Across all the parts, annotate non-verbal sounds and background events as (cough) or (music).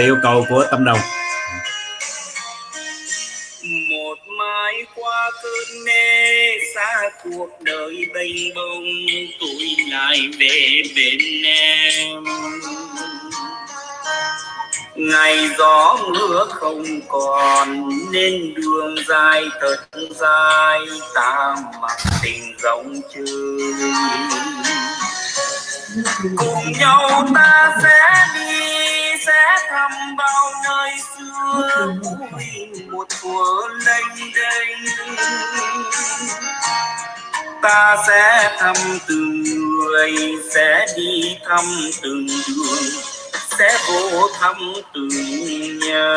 lời yêu cầu của tâm đồng. Một mai qua cơn mê xa cuộc đời bênh bông tôi lại về bên em. Ngày gió mưa không còn, nên đường dài thật dài, ta mặc tình rộng chơi cùng nhau ta sẽ đi sẽ thăm bao nơi xưa. Vui một thuở lênh đênh. Ta sẽ thăm từng người sẽ đi thăm từng đường sẽ vô thăm từng nhà.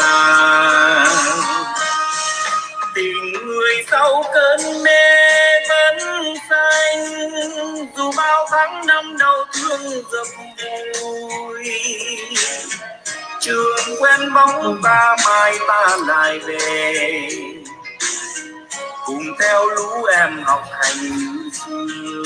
Tình người sau cơn mê vẫn xanh dù bao tháng năm đau thương dập vùi trường quen bóng ta mai ta lại về. Cùng theo lũ em học hành xưa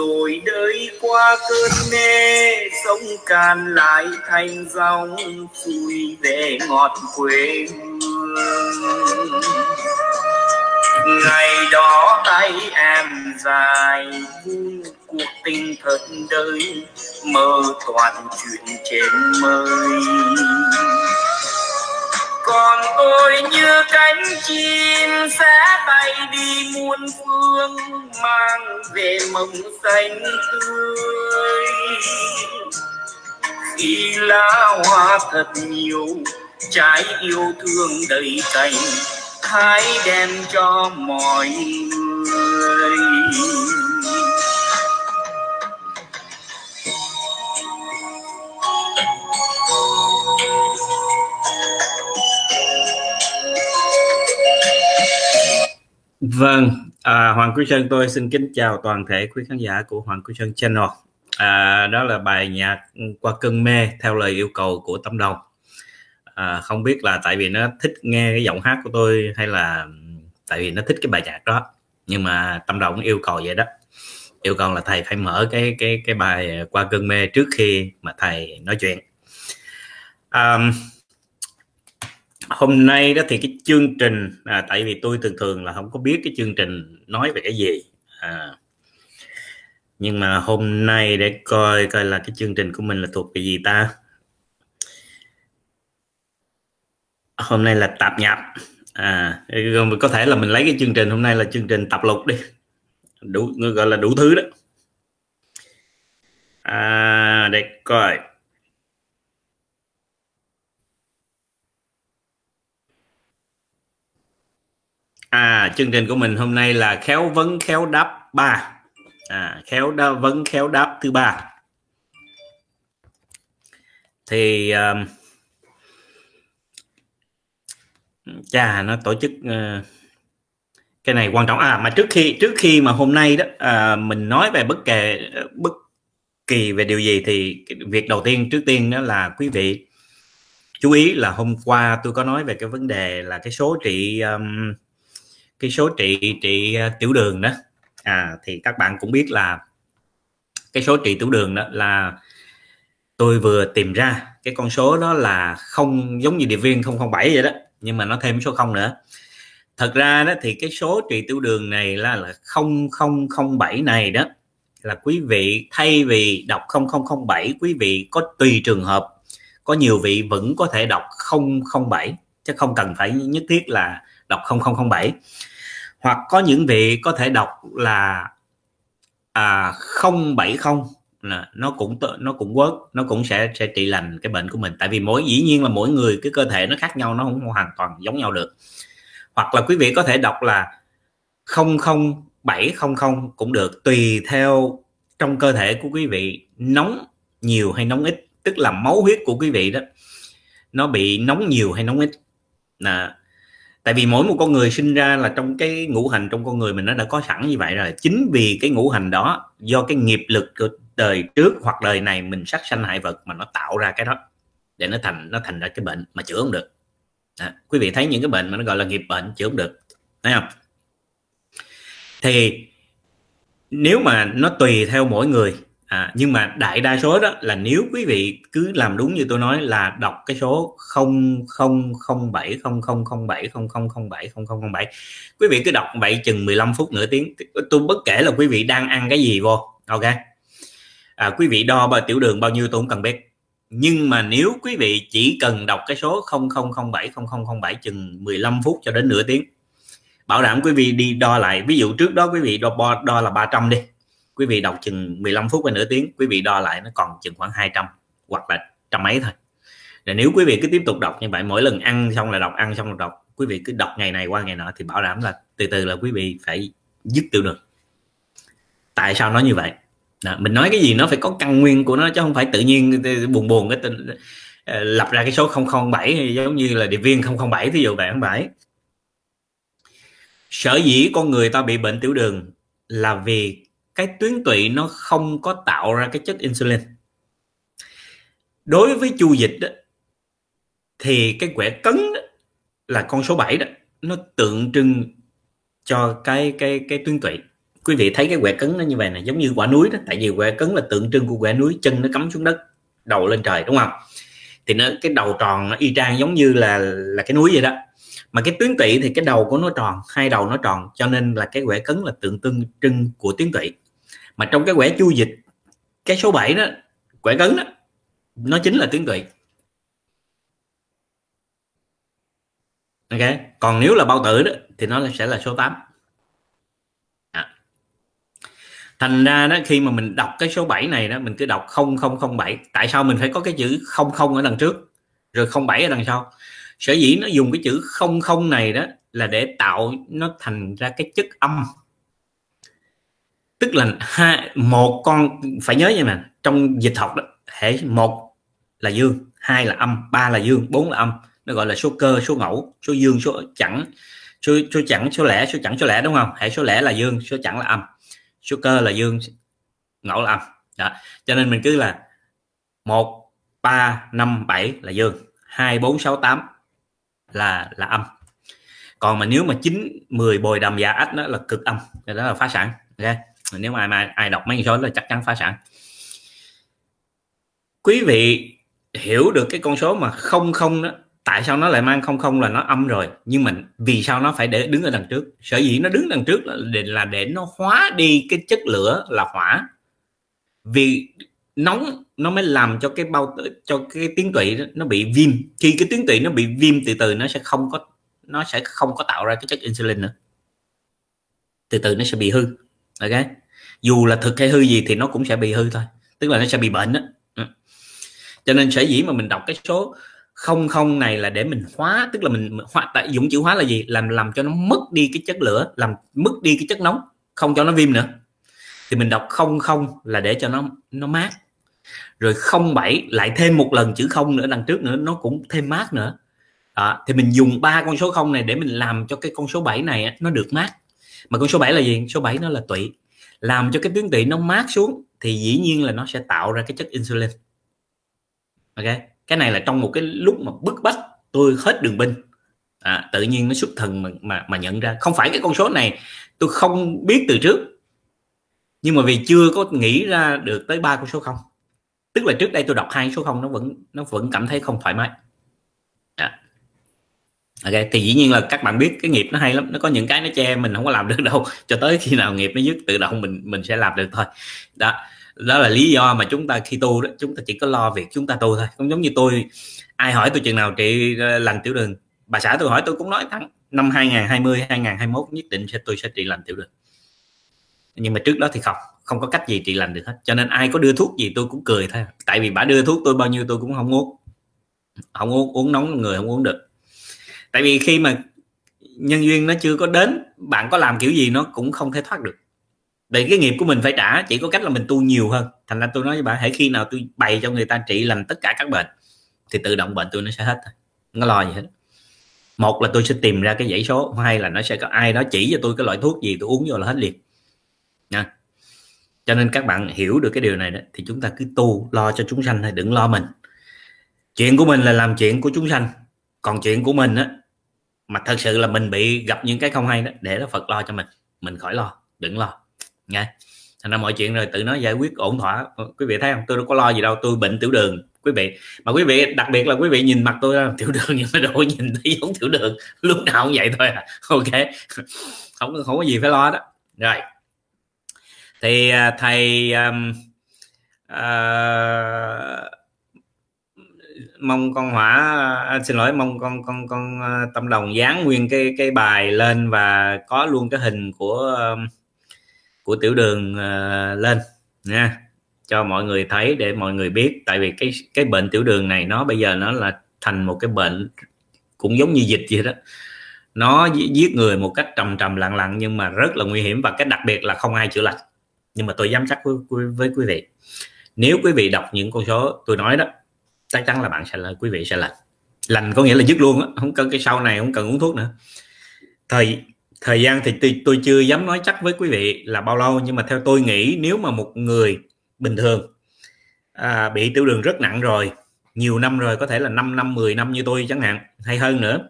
rồi đời qua cơn mê sông càn lại thành dòng xuôi về ngọt quê hương ngày đó tay em dài, cuộc tình thật đời, mơ toàn chuyện trên mây còn tôi như cánh chim sẽ bay đi muôn phương, mang về mộng xanh tươi. Khi lá hoa thật nhiều, trái yêu thương đầy cành, hãy đem cho mọi người. Vâng, à, Hoàng Quý Sơn tôi xin kính chào toàn thể quý khán giả của Hoàng Quý Sơn Channel. À, đó là bài nhạc qua cơn mê theo lời yêu cầu của Tâm Đồng. À, không biết là tại vì nó thích nghe cái giọng hát của tôi hay là tại vì nó thích cái bài nhạc đó. Nhưng mà Tâm Đồng yêu cầu vậy đó. Yêu cầu là thầy phải mở cái cái cái bài qua cơn mê trước khi mà thầy nói chuyện. À, hôm nay đó thì cái chương trình à, tại vì tôi thường thường là không có biết cái chương trình nói về cái gì à, nhưng mà hôm nay để coi coi là cái chương trình của mình là thuộc về gì ta? Hôm nay là tạp nhập à. Có thể là mình lấy cái chương trình hôm nay là chương trình tập lục đi. Đủ gọi là đủ thứ đó. À để coi. À chương trình của mình hôm nay là khéo vấn khéo đáp ba. À, khéo đa, vấn khéo đáp thứ ba. Thì um, cha nó tổ chức uh, cái này quan trọng. À mà trước khi trước khi mà hôm nay đó à, mình nói về bất kể bất kỳ về điều gì thì việc đầu tiên trước tiên đó là quý vị chú ý là hôm qua tôi có nói về cái vấn đề là cái số trị um, cái số trị trị à, tiểu đường đó. À thì các bạn cũng biết là cái số trị tiểu đường đó là tôi vừa tìm ra cái con số đó là không, giống như điệp viên 007 vậy đó, nhưng mà nó thêm số không nữa. Thật ra đó thì cái số trị tiểu đường này là là 0007 này đó, là quý vị thay vì đọc 0007 quý vị có tùy trường hợp, có nhiều vị vẫn có thể đọc 007 chứ không cần phải nhất thiết là đọc 0007 hoặc có những vị có thể đọc là à, 070 là nó cũng nó cũng work nó cũng sẽ sẽ trị lành cái bệnh của mình. Tại vì mỗi dĩ nhiên là mỗi người cái cơ thể nó khác nhau nó không hoàn toàn giống nhau được. Hoặc là quý vị có thể đọc là 00700 cũng được tùy theo trong cơ thể của quý vị nóng nhiều hay nóng ít. Tức là máu huyết của quý vị đó nó bị nóng nhiều hay nóng ít. Là tại vì mỗi một con người sinh ra là trong cái ngũ hành trong con người mình nó đã có sẵn như vậy rồi. Chính vì cái ngũ hành đó do cái nghiệp lực của đời trước hoặc đời này mình sát sanh hại vật mà nó tạo ra cái đó để nó thành nó thành ra cái bệnh mà chữa không được. À, quý vị thấy những cái bệnh mà nó gọi là nghiệp bệnh chữa không được. Thấy không? Thì nếu mà nó tùy theo mỗi người à, nhưng mà đại đa số đó là nếu quý vị cứ làm đúng như tôi nói là đọc cái số 0007 0007 0007 0007 quý vị cứ đọc vậy chừng 15 phút nửa tiếng. Tôi bất kể là quý vị đang ăn cái gì vô ok? À, quý vị đo bao tiểu đường bao nhiêu tôi cũng cần biết. Nhưng mà nếu quý vị chỉ cần đọc cái số 0007 0007 chừng 15 phút cho đến nửa tiếng bảo đảm quý vị đi đo lại. Ví dụ trước đó quý vị đo đo là 300 đi quý vị đọc chừng 15 phút và nửa tiếng quý vị đo lại nó còn chừng khoảng 200 hoặc là trăm mấy thôi. Rồi nếu quý vị cứ tiếp tục đọc như vậy mỗi lần ăn xong là đọc ăn xong là đọc quý vị cứ đọc ngày này qua ngày nọ thì bảo đảm là từ từ là quý vị phải dứt tiểu đường. Tại sao nó như vậy? Đó, mình nói cái gì nó phải có căn nguyên của nó chứ không phải tự nhiên buồn buồn cái tên ờ, lập ra cái số 007 giống như là điệp viên 007 thí dụ vậy không phải. Sở dĩ con người ta bị bệnh tiểu đường là vì cái tuyến tụy nó không có tạo ra cái chất insulin. Đối với chu dịch đó, thì cái quẻ cấn đó, là con số 7 đó nó tượng trưng cho cái cái cái tuyến tụy. Quý vị thấy cái quẻ cấn nó như vậy này giống như quả núi đó tại vì quẻ cấn là tượng trưng của quẻ núi chân nó cắm xuống đất đầu lên trời đúng không? Thì nó cái đầu tròn nó y chang giống như là là cái núi vậy đó. Mà cái tuyến tụy thì cái đầu của nó tròn hai đầu nó tròn cho nên là cái quẻ cấn là tượng trưng trưng của tuyến tụy mà trong cái quẻ chu dịch, cái số 7 đó, quẻ cấn đó, nó chính là tuyến tụy ok, còn nếu là bao tử đó, thì nó sẽ là số 8 à. thành ra đó, khi mà mình đọc cái số 7 này đó, mình cứ đọc 0007 tại sao mình phải có cái chữ 00 ở đằng trước, rồi 07 ở đằng sau? Sở dĩ nó dùng cái chữ 00 này đó là để tạo nó thành ra cái chất âm tức là hai, một con, phải nhớ như này trong dịch học đó hệ một là dương, hai là âm, ba là dương, bốn là âm. Nó gọi là số cơ, số ngẫu, số dương, số chẳng, số số chẳng, số lẻ, số chẳng, số lẻ, đúng không? Hệ số lẻ là dương, số chẳng là âm. Số cơ là dương, ngẫu là âm. Đó. cho nên mình cứ là một, ba, năm, bảy là dương, hai, bốn, sáu, tám là là âm. Còn mà nếu mà chín 10 bồi đầm dạ ách đó là cực âm đó là phá sản okay nếu mà ai, ai đọc mấy số là chắc chắn phá sản. Quý vị hiểu được cái con số mà không không đó tại sao nó lại mang không không là nó âm rồi nhưng mình vì sao nó phải để đứng ở đằng trước? Sở dĩ nó đứng đằng trước là để là để nó hóa đi cái chất lửa là hỏa. Vì nóng nó mới làm cho cái bao cho cái tuyến tụy đó, nó bị viêm. Khi cái tuyến tụy nó bị viêm từ từ nó sẽ không có nó sẽ không có tạo ra cái chất insulin nữa. Từ từ nó sẽ bị hư ok? Dù là thực hay hư gì thì nó cũng sẽ bị hư thôi. Tức là nó sẽ bị bệnh đó ừ. cho nên sở dĩ mà mình đọc cái số không không này là để mình hóa tức là mình hóa tại dụng chữ hóa là gì? Làm làm cho nó mất đi cái chất lửa làm mất đi cái chất nóng không cho nó viêm nữa. Thì mình đọc không không là để cho nó nó mát. Rồi không bảy lại thêm một lần chữ không nữa đằng trước nữa nó cũng thêm mát nữa. Đó, thì mình dùng ba con số không này để mình làm cho cái con số 7 này nó được mát. Mà con số 7 là gì? Số 7 nó là tụy làm cho cái tuyến tụy nó mát xuống thì dĩ nhiên là nó sẽ tạo ra cái chất insulin. Ok? Cái này là trong một cái lúc mà bức bách tôi hết đường binh. À, tự nhiên nó xuất thần mà, mà mà nhận ra. Không phải cái con số này tôi không biết từ trước. Nhưng mà vì chưa có nghĩ ra được tới ba con số không. Tức là trước đây tôi đọc hai số không nó vẫn nó vẫn cảm thấy không thoải mái ok, thì dĩ nhiên là các bạn biết cái nghiệp nó hay lắm, nó có những cái nó che mình không có làm được (laughs) đâu. Cho tới khi nào nghiệp nó dứt, tự động mình mình sẽ làm được thôi. Đó đó là lý do mà chúng ta khi tu đó, chúng ta chỉ có lo việc chúng ta tu thôi. Không giống như tôi, ai hỏi tôi chừng nào trị ờ, lành tiểu đường. Bà xã tôi hỏi tôi cũng nói thẳng, năm 2020 2021 nhất định sẽ, tôi sẽ trị lành tiểu đường. Nhưng mà trước đó thì không không có cách gì trị lành được hết. Cho nên ai có đưa thuốc gì tôi cũng cười thôi. Tại vì bà đưa thuốc tôi bao nhiêu tôi cũng không uống. Không uống uống nóng người không uống được tại vì khi mà nhân duyên nó chưa có đến, bạn có làm kiểu gì nó cũng không thể thoát được. Để cái nghiệp của mình phải trả, chỉ có cách là mình tu nhiều hơn. Thành ra tôi nói với bạn hãy khi nào tôi bày cho người ta trị lành tất cả các bệnh, thì tự động bệnh tôi nó sẽ hết nó lo gì hết. Một là tôi sẽ tìm ra cái dãy số, hai là nó sẽ có ai đó chỉ cho tôi cái loại thuốc gì tôi uống vô là hết liền. Nha. Cho nên các bạn hiểu được cái điều này đó, thì chúng ta cứ tu, lo cho chúng sanh thôi, đừng lo mình. Chuyện của mình là làm chuyện của chúng sanh, còn chuyện của mình á mà thật sự là mình bị gặp những cái không hay đó để đó Phật lo cho mình. Mình khỏi lo đừng lo. Nha. Thành ra mọi chuyện rồi tự nó giải quyết ổn thỏa. Ờ, quý vị thấy không? Tôi đâu có lo gì đâu tôi bệnh tiểu đường quý vị. Mà quý vị đặc biệt là quý vị nhìn mặt tôi là (laughs) tiểu đường nhưng mà đâu nhìn thấy giống tiểu đường. Lúc nào cũng vậy thôi à. (laughs) Ok. Không không có gì phải lo đó. Rồi. Thì à, thầy um, uh, mong con hỏa à, xin lỗi mong con con con à, tâm đồng dán nguyên cái cái bài lên và có luôn cái hình của um, của tiểu đường uh, lên nha. Cho mọi người thấy để mọi người biết. Tại vì cái cái bệnh tiểu đường này nó bây giờ nó là thành một cái bệnh cũng giống như dịch vậy đó. Nó giết người một cách trầm trầm lặng lặng nhưng mà rất là nguy hiểm và cái đặc biệt là không ai chữa lành. Nhưng mà tôi dám chắc với, với, với quý vị. Nếu quý vị đọc những con số tôi nói đó chắc chắn là bạn sẽ là quý vị sẽ lành lành có nghĩa là dứt luôn á không cần cái sau này không cần uống thuốc nữa. Thời thời gian thì tôi, tôi chưa dám nói chắc với quý vị là bao lâu nhưng mà theo tôi nghĩ nếu mà một người bình thường à, bị tiểu đường rất nặng rồi nhiều năm rồi có thể là 5 năm 10 năm như tôi chẳng hạn hay hơn nữa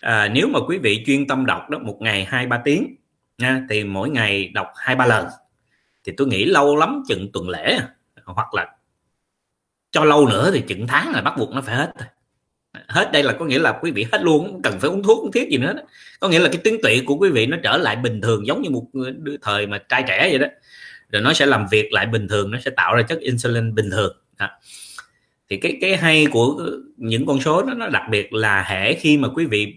à, nếu mà quý vị chuyên tâm đọc đó một ngày hai ba tiếng nha, thì mỗi ngày đọc hai ba lần thì tôi nghĩ lâu lắm chừng tuần lễ hoặc là cho lâu nữa thì chừng tháng là bắt buộc nó phải hết hết đây là có nghĩa là quý vị hết luôn, không cần phải uống thuốc uống thiết gì nữa đó. có nghĩa là cái tuyến tụy của quý vị nó trở lại bình thường giống như một thời mà trai trẻ vậy đó. Rồi nó sẽ làm việc lại bình thường, nó sẽ tạo ra chất insulin bình thường. Đó. thì cái cái hay của những con số đó, nó đặc biệt là hệ khi mà quý vị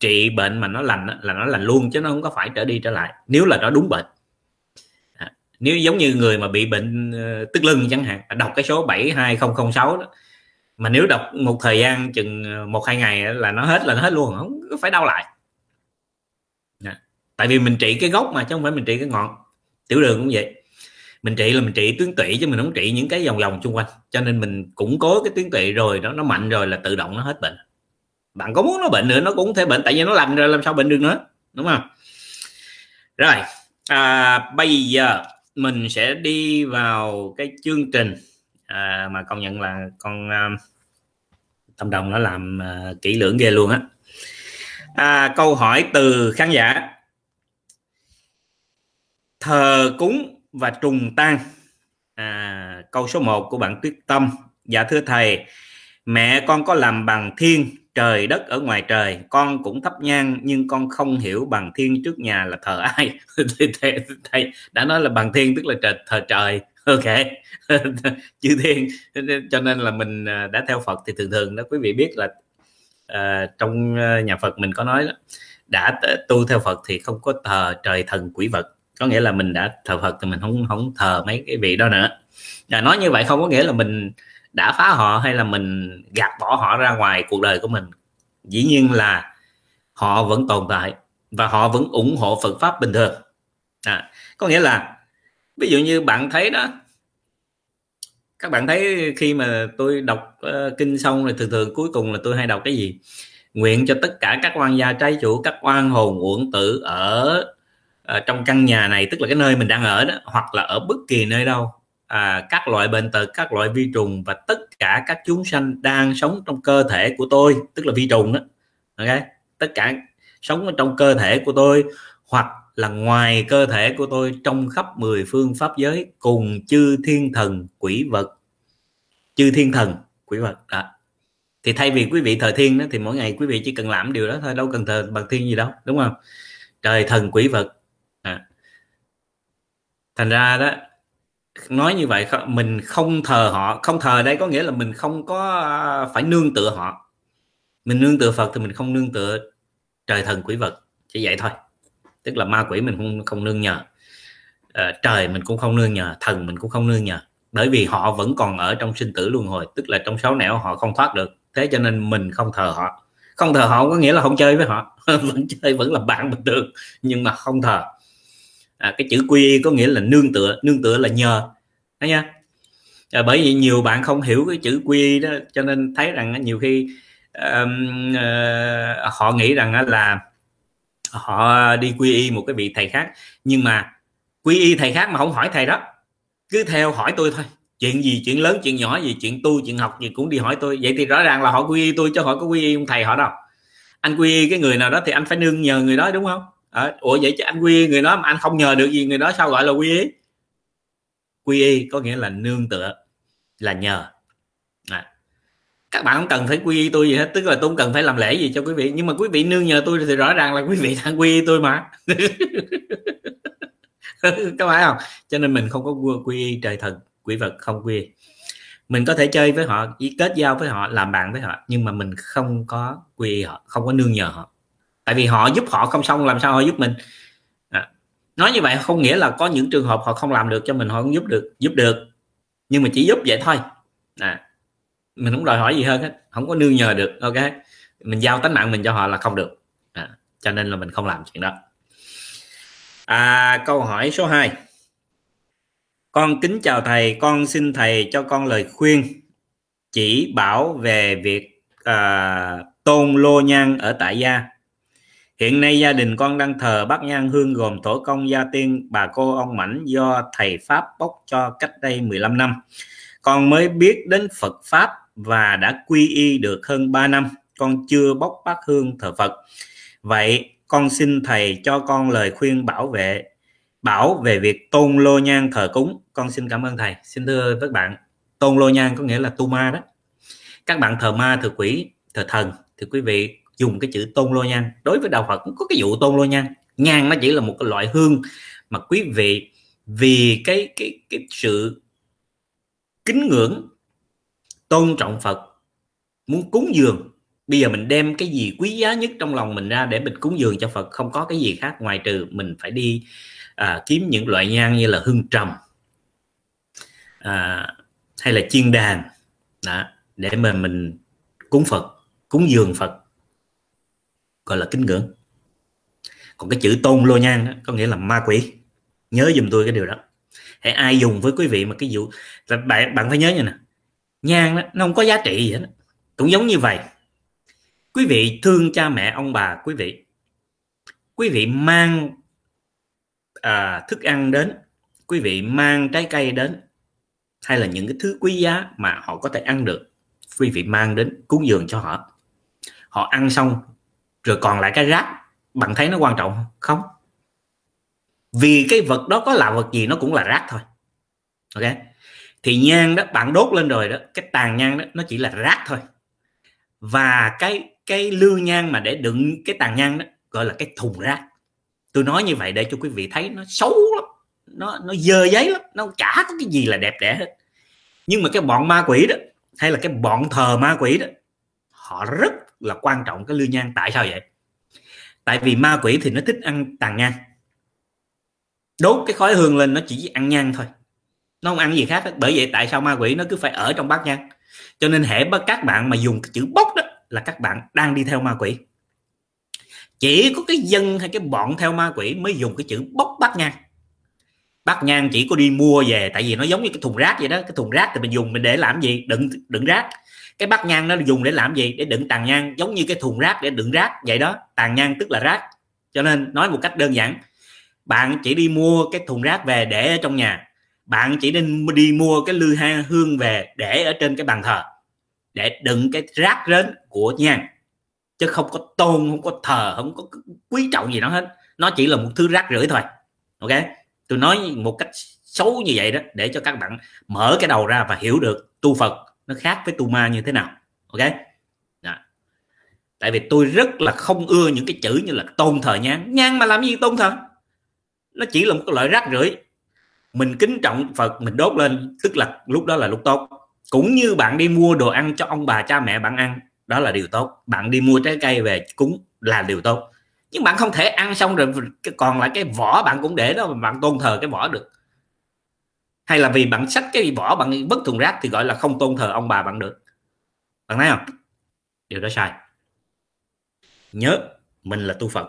trị bệnh mà nó lành là nó lành luôn chứ nó không có phải trở đi trở lại. Nếu là nó đúng bệnh nếu giống như người mà bị bệnh ờ, tức lưng chẳng hạn đọc cái số 72006 đó mà nếu đọc một thời gian chừng ờ, một hai ngày là nó hết là nó hết luôn không phải đau lại. Dạ. Tại vì mình trị cái gốc mà chứ không phải mình trị cái ngọn. Tiểu đường cũng vậy. Mình trị là mình trị tuyến tụy chứ mình không trị những cái vòng vòng xung quanh. Cho nên mình củng cố cái tuyến tụy rồi đó nó mạnh rồi là tự động nó hết bệnh. Bạn có muốn nó bệnh nữa nó cũng thể bệnh tại vì nó lành rồi làm sao bệnh được nữa đúng không? Rồi à, bây giờ mình sẽ đi vào cái chương trình à, mà công nhận là con à, tâm đồng nó làm à, kỹ lưỡng ghê luôn á. À, câu hỏi từ khán giả. Thờ cúng và trùng tang. À, câu số 1 của bạn Tuyết Tâm. Dạ thưa thầy mẹ con có làm bằng thiên trời đất ở ngoài trời con cũng thắp nhang nhưng con không hiểu bằng thiên trước nhà là thờ ai. (laughs) Thầy, đã nói là bằng thiên tức là trời, thờ trời. Ok. (laughs) Chư thiên. Cho nên là mình à, đã theo phật thì thường thường đó quý vị biết là uh, trong à, nhà phật mình có nói đó, đã tu theo phật thì không có thờ trời thần quỷ vật. Có nghĩa là mình đã thờ phật thì mình không không thờ mấy cái vị đó nữa. Là nói như vậy không có nghĩa là mình đã phá họ hay là mình gạt bỏ họ ra ngoài cuộc đời của mình? Dĩ nhiên là họ vẫn tồn tại và họ vẫn ủng hộ Phật pháp bình thường. À, có nghĩa là ví dụ như bạn thấy đó các bạn thấy khi mà tôi đọc uh, kinh xong rồi thường thường cuối cùng là tôi hay đọc cái gì? Nguyện cho tất cả các quan gia trái chủ các oan hồn uổng tử ở uh, trong căn nhà này tức là cái nơi mình đang ở đó hoặc là ở bất kỳ nơi đâu à, các loại bệnh tật các loại vi trùng và tất cả các chúng sanh đang sống trong cơ thể của tôi tức là vi trùng đó. Ok? Tất cả sống ở trong cơ thể của tôi hoặc là ngoài cơ thể của tôi trong khắp mười phương pháp giới cùng chư thiên thần quỷ vật. Chư thiên thần quỷ vật đó. Thì thay vì quý vị thờ thiên đó thì mỗi ngày quý vị chỉ cần làm điều đó thôi đâu cần thờ bằng thiên gì đâu đúng không? Trời thần quỷ vật à. thành ra đó nói như vậy mình không thờ họ. Không thờ đây có nghĩa là mình không có à, phải nương tựa họ. Mình nương tựa phật thì mình không nương tựa trời thần quỷ vật. Chỉ vậy thôi. Tức là ma quỷ mình không không nương nhờ. À, trời mình cũng không nương nhờ thần mình cũng không nương nhờ. Bởi vì họ vẫn còn ở trong sinh tử luân hồi tức là trong sáu nẻo họ không thoát được. Thế cho nên mình không thờ họ. Không thờ họ có nghĩa là không chơi với họ. (laughs) Vẫn chơi vẫn là bạn bình thường. Nhưng mà không thờ à, cái chữ quy y có nghĩa là nương tựa nương tựa là nhờ. Thấy nha à, bởi vì nhiều bạn không hiểu cái chữ quy y đó cho nên thấy rằng nhiều khi um, uh, họ nghĩ rằng là họ đi quy y một cái vị thầy khác. Nhưng mà quy y thầy khác mà không hỏi thầy đó cứ theo hỏi tôi thôi. Chuyện gì chuyện lớn chuyện nhỏ gì chuyện tu chuyện học gì cũng đi hỏi tôi. Vậy thì rõ ràng là họ quy y tôi cho họ có quy y ông thầy họ đâu. Anh quy y cái người nào đó thì anh phải nương nhờ người đó đúng không? À, ủa vậy chứ anh quy y người đó mà anh không nhờ được gì người đó sao gọi là quy y quy y có nghĩa là nương tựa là nhờ. À. các bạn không cần phải quy y tôi gì hết tức là tôi không cần phải làm lễ gì cho quý vị. Nhưng mà quý vị nương nhờ tôi thì rõ ràng là quý vị đang quy y tôi mà. (laughs) Các bạn không? Cho nên mình không có quy y trời thần quỷ vật không quy y. Mình có thể chơi với họ kết giao với họ làm bạn với họ nhưng mà mình không có quy y họ không có nương nhờ họ tại vì họ giúp họ không xong làm sao họ giúp mình à. nói như vậy không nghĩa là có những trường hợp họ không làm được cho mình họ không giúp được giúp được nhưng mà chỉ giúp vậy thôi à. mình không đòi hỏi gì hơn hết không có nương nhờ được ok mình giao tánh mạng mình cho họ là không được à. cho nên là mình không làm chuyện đó à, câu hỏi số 2 con kính chào thầy con xin thầy cho con lời khuyên chỉ bảo về việc à, tôn lô nhan ở tại gia hiện nay gia đình con đang thờ bát nhang hương gồm tổ công, gia tiên, bà cô, ông mảnh do thầy pháp bốc cho cách đây 15 năm. Con mới biết đến Phật pháp và đã quy y được hơn 3 năm. Con chưa bốc bát hương thờ Phật. Vậy con xin thầy cho con lời khuyên bảo vệ, bảo về việc tôn lô nhang thờ cúng. Con xin cảm ơn thầy. Xin thưa các bạn, tôn lô nhang có nghĩa là tu ma đó. Các bạn thờ ma, thờ quỷ, thờ thần. Thì quý vị dùng cái chữ tôn lô nhan đối với đạo phật cũng có cái vụ tôn lô nhan nhang nó chỉ là một cái loại hương mà quý vị vì cái cái cái sự kính ngưỡng tôn trọng phật muốn cúng dường. Bây giờ mình đem cái gì quý giá nhất trong lòng mình ra để mình cúng dường cho phật không có cái gì khác ngoài trừ mình phải đi à, kiếm những loại nhang như là hương trầm à, hay là chiên đàn đó, để mà mình cúng phật cúng dường phật gọi là kính ngưỡng. Còn cái chữ tôn lô nhan đó, có nghĩa là ma quỷ. Nhớ dùm tôi cái điều đó. Hãy ai dùng với quý vị mà cái vụ là bạn bạn phải nhớ như nè. Nhan đó, nó không có giá trị gì hết cũng giống như vậy quý vị thương cha mẹ ông bà quý vị. Quý vị mang à, thức ăn đến. Quý vị mang trái cây đến. Hay là những cái thứ quý giá mà họ có thể ăn được. Quý vị mang đến cúng dường cho họ. Họ ăn xong rồi còn lại cái rác, bạn thấy nó quan trọng không? Vì cái vật đó có là vật gì nó cũng là rác thôi. Ok? Thì nhang đó, bạn đốt lên rồi đó, cái tàn nhang đó, nó chỉ là rác thôi. Và cái cái lư nhang mà để đựng cái tàn nhang đó, gọi là cái thùng rác. Tôi nói như vậy để cho quý vị thấy nó xấu lắm. Nó nó dơ giấy lắm, nó chả có cái gì là đẹp đẽ hết. Nhưng mà cái bọn ma quỷ đó, hay là cái bọn thờ ma quỷ đó, họ rất là quan trọng cái lư nhang tại sao vậy? Tại vì ma quỷ thì nó thích ăn tàn nhang. Đốt cái khói hương lên nó chỉ ăn nhang thôi. Nó không ăn gì khác hết. bởi vậy tại sao ma quỷ nó cứ phải ở trong bát nhang? Cho nên hệ các bạn mà dùng cái chữ bốc đó là các bạn đang đi theo ma quỷ. Chỉ có cái dân hay cái bọn theo ma quỷ mới dùng cái chữ bốc bát nhang. Bát nhang chỉ có đi mua về, tại vì nó giống như cái thùng rác vậy đó. Cái thùng rác thì mình dùng mình để làm gì? Đựng đựng rác cái bát nhang nó dùng để làm gì? Để đựng tàn nhang, giống như cái thùng rác để đựng rác vậy đó. Tàn nhang tức là rác. Cho nên nói một cách đơn giản, bạn chỉ đi mua cái thùng rác về để ở trong nhà. Bạn chỉ nên đi mua cái lư hang hương về để ở trên cái bàn thờ, để đựng cái rác rến của nhang. Chứ không có tôn, không có thờ, không có quý trọng gì nó hết. Nó chỉ là một thứ rác rưởi thôi. Ok? Tôi nói một cách xấu như vậy đó, để cho các bạn mở cái đầu ra và hiểu được tu phật nó khác với tu ma như thế nào, ok? Đó. tại vì tôi rất là không ưa những cái chữ như là tôn thờ nhang nhang mà làm gì tôn thờ? Nó chỉ là một cái loại rác rưởi. Mình kính trọng phật, mình đốt lên, tức là lúc đó là lúc tốt. Cũng như bạn đi mua đồ ăn cho ông bà, cha mẹ bạn ăn, đó là điều tốt. Bạn đi mua trái cây về cúng là điều tốt. Nhưng bạn không thể ăn xong rồi, còn lại cái vỏ bạn cũng để đó mà bạn tôn thờ cái vỏ được hay là vì bạn xách cái vỏ, bạn vứt thùng rác thì gọi là không tôn thờ ông bà bạn được. Bạn thấy không? Điều đó sai. Nhớ, mình là tu phật.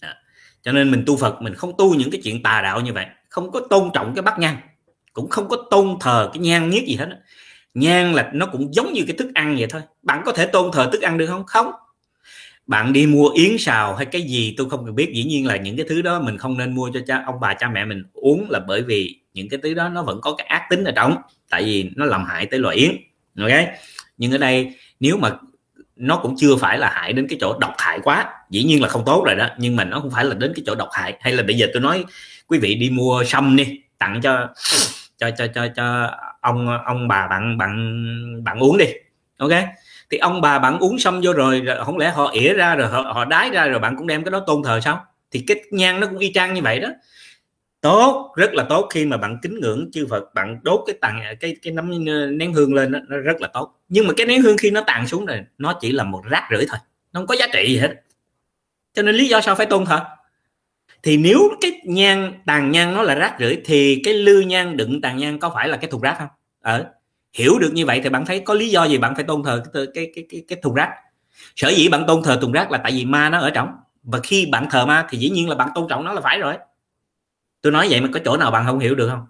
À. cho nên mình tu phật, mình không tu những cái chuyện tà đạo như vậy. Không có tôn trọng cái bát nhang. Cũng không có tôn thờ cái nhang nhất gì hết nhang là nó cũng giống như cái thức ăn vậy thôi. Bạn có thể tôn thờ thức ăn được không? Không bạn đi mua yến xào hay cái gì, tôi không cần biết. Dĩ nhiên là những cái thứ đó mình không nên mua cho cha, ông bà, cha mẹ mình uống là bởi vì những cái thứ đó nó vẫn có cái ác tính ở trong, tại vì nó làm hại tới loài yến. Ok? Nhưng ở đây, nếu mà nó cũng chưa phải là hại đến cái chỗ độc hại quá, dĩ nhiên là không tốt rồi đó, nhưng mà nó không phải là đến cái chỗ độc hại. Hay là bây giờ tôi nói, quý vị đi mua sâm đi, tặng cho cho cho cho cho ông ông bà bạn bạn bạn uống đi. Ok? Thì ông bà bạn uống xong vô rồi không lẽ họ ỉa ra rồi họ, họ đái ra rồi bạn cũng đem cái đó tôn thờ sao? Thì cái nhang nó cũng y chang như vậy đó. Tốt rất là tốt khi mà bạn kính ngưỡng chư Phật bạn đốt cái tàn cái cái nấm ờ, nén hương lên đó, nó rất là tốt. Nhưng mà cái nén hương khi nó tàn xuống rồi nó chỉ là một rác rưởi thôi nó không có giá trị gì hết. Cho nên lý do sao phải tôn thờ? Thì nếu cái nhang tàn nhang nó là rác rưởi thì cái lư nhang đựng tàn nhang có phải là cái thùng rác không? Ở hiểu được như vậy thì bạn thấy có lý do gì bạn phải tôn thờ cái cái cái cái, cái thùng rác? Sở dĩ bạn tôn thờ thùng rác là tại vì ma nó ở trong. Và khi bạn thờ ma thì dĩ nhiên là bạn tôn trọng nó là phải rồi. Tôi nói vậy mà có chỗ nào bạn không hiểu được không?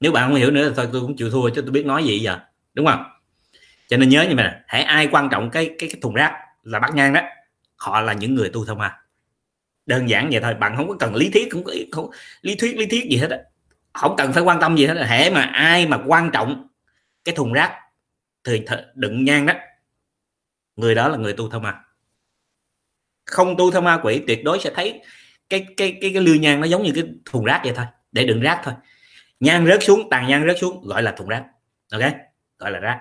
Nếu bạn không hiểu nữa thì thôi tôi cũng chịu thua chứ tôi biết nói gì giờ. Đúng không? Cho nên nhớ như vậy hãy ai quan trọng cái cái, cái thùng rác là bắt nhang đó họ là những người tu thông ma. Đơn giản vậy thôi bạn không có cần lý thuyết cũng có không, lý thuyết lý thuyết gì hết á. Không cần phải quan tâm gì hết hệ mà ai mà quan trọng cái thùng rác thì đựng nhang đó. Người đó là người tu thông ma. Không tu thông ma quỷ, tuyệt đối sẽ thấy cái cái cái cái lưu nhang nó giống như cái thùng rác vậy thôi, để đựng rác thôi. Nhang rớt xuống, tàn nhang rớt xuống, gọi là thùng rác. Ok? Gọi là rác.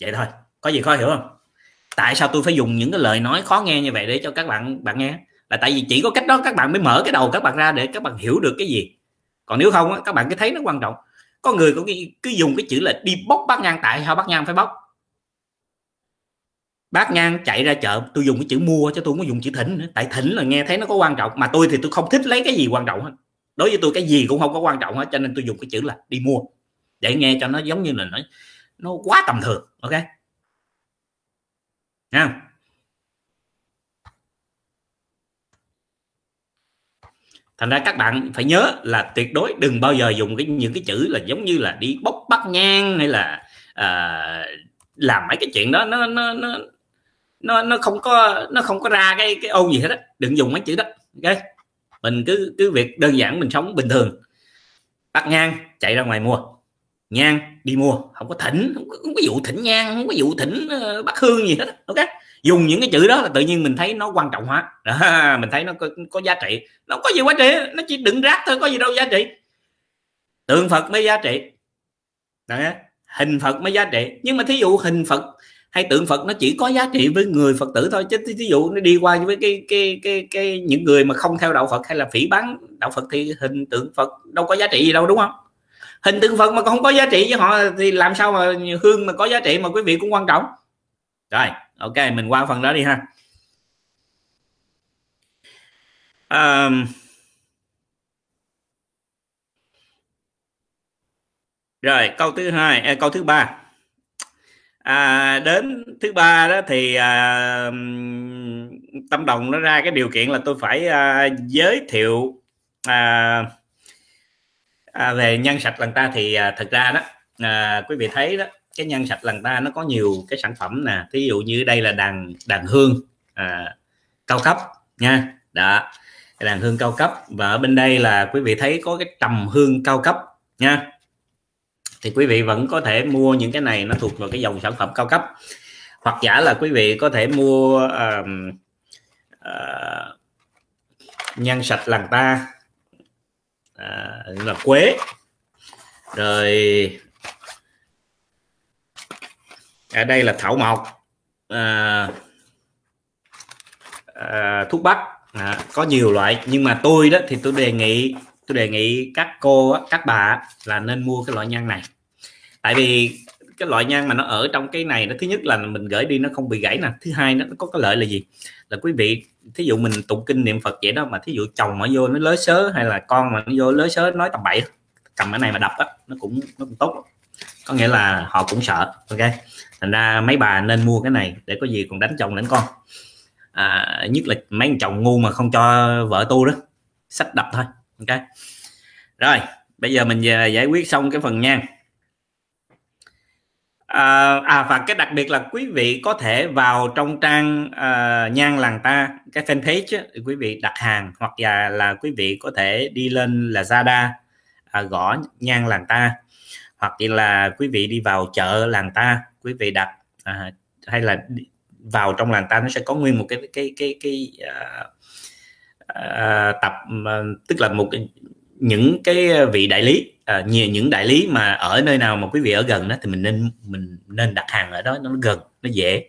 Vậy thôi. Có gì khó hiểu không? Tại sao tôi phải dùng những cái lời nói khó nghe như vậy để cho các bạn bạn nghe? Là tại vì chỉ có cách đó các bạn mới mở cái đầu các bạn ra để các bạn hiểu được cái gì. Còn nếu không các bạn cứ thấy nó quan trọng có người cũng cứ dùng cái chữ là đi bóc bát nhang tại sao bát nhang phải bóc? Bát nhang chạy ra chợ, tôi dùng cái chữ mua cho tôi không có dùng chữ thỉnh nữa. Tại thỉnh là nghe thấy nó có quan trọng, mà tôi thì tôi không thích lấy cái gì quan trọng hết. Đối với tôi cái gì cũng không có quan trọng hết, cho nên tôi dùng cái chữ là đi mua. Để nghe cho nó giống như là nó nó quá tầm thường, ok? Nha. Thành ra các bạn phải nhớ là tuyệt đối đừng bao giờ dùng cái những cái chữ là giống như là đi bốc bắt nhang hay là à, làm mấy cái chuyện đó. Nó nó nó nó nó không có nó không có ra cái cái ô gì hết á. Đừng dùng mấy chữ đó. Ok? Mình cứ cứ việc đơn giản mình sống bình thường. Bắt nhang chạy ra ngoài mua. Nhang đi mua. Không có thỉnh không có, không có vụ thỉnh nhang không có vụ thỉnh uh, bắt hương gì hết ok? Dùng những cái chữ đó là tự nhiên mình thấy nó quan trọng hóa. Đó, (laughs) mình thấy nó có, có giá trị. Nó có gì quá trị nó chỉ đựng rác thôi có gì đâu giá trị. Tượng phật mới giá trị. Đó, hình phật mới giá trị. Nhưng mà thí dụ hình phật hay tượng phật nó chỉ có giá trị với người phật tử thôi. Chứ thí dụ nó đi qua với cái cái cái cái những người mà không theo đạo phật hay là phỉ bán đạo phật thì hình tượng phật đâu có giá trị gì đâu đúng không? Hình tượng phật mà không có giá trị với họ thì làm sao mà hương mà có giá trị mà quý vị cũng quan trọng rồi ok mình qua phần đó đi ha. Um, rồi câu thứ hai à, câu thứ ba. À, đến thứ ba đó thì à, tâm đồng nó ra cái điều kiện là tôi phải à, giới thiệu à, à, về nhân sạch lần ta thì à, thật ra đó à, quý vị thấy đó cái nhan sạch lần ta nó có nhiều cái sản phẩm nè. Ví dụ như đây là đàn đàn hương à, cao cấp nha. Đó đàn hương cao cấp. Và ở bên đây là quý vị thấy có cái trầm hương cao cấp nha. Thì quý vị vẫn có thể mua những cái này nó thuộc vào cái dòng sản phẩm cao cấp. Hoặc giả là quý vị có thể mua uh, uh, nhan sạch làng ta uh, là quế. Rồi ở đây là thảo mộc. À, à, thuốc bắc. À, có nhiều loại. Nhưng mà tôi đó thì tôi đề nghị tôi đề nghị các cô các bà là nên mua cái loại nhang này. Tại vì cái loại nhang mà nó ở trong cái này nó thứ nhất là mình gửi đi nó không bị gãy nè. Thứ hai nó có cái lợi là gì? Là quý vị thí dụ mình tụng kinh niệm phật vậy đó mà thí dụ chồng mà vô nó lới sớ hay là con mà nó vô lới sớ nói tầm bậy cầm cái này mà đập á nó cũng nó cũng tốt có nghĩa là họ cũng sợ ok? Thành ra mấy bà nên mua cái này để có gì còn đánh chồng đánh con. À, nhất là mấy anh chồng ngu mà không cho vợ tu đó. Sách đập thôi ok? Rồi bây giờ mình giải quyết xong cái phần nhang à, à và cái đặc biệt là quý vị có thể vào trong trang uh, nhang làng ta cái fanpage á, quý vị đặt hàng hoặc là là quý vị có thể đi lên là Zada à, gõ nhang làng ta hoặc là quý vị đi vào chợ làng ta quý vị đặt à, hay là vào trong làng ta nó sẽ có nguyên một cái cái cái cái à, à, tập à, tức là một những cái vị đại lý à, nhiều những đại lý mà ở nơi nào mà quý vị ở gần đó thì mình nên mình nên đặt hàng ở đó nó gần nó dễ.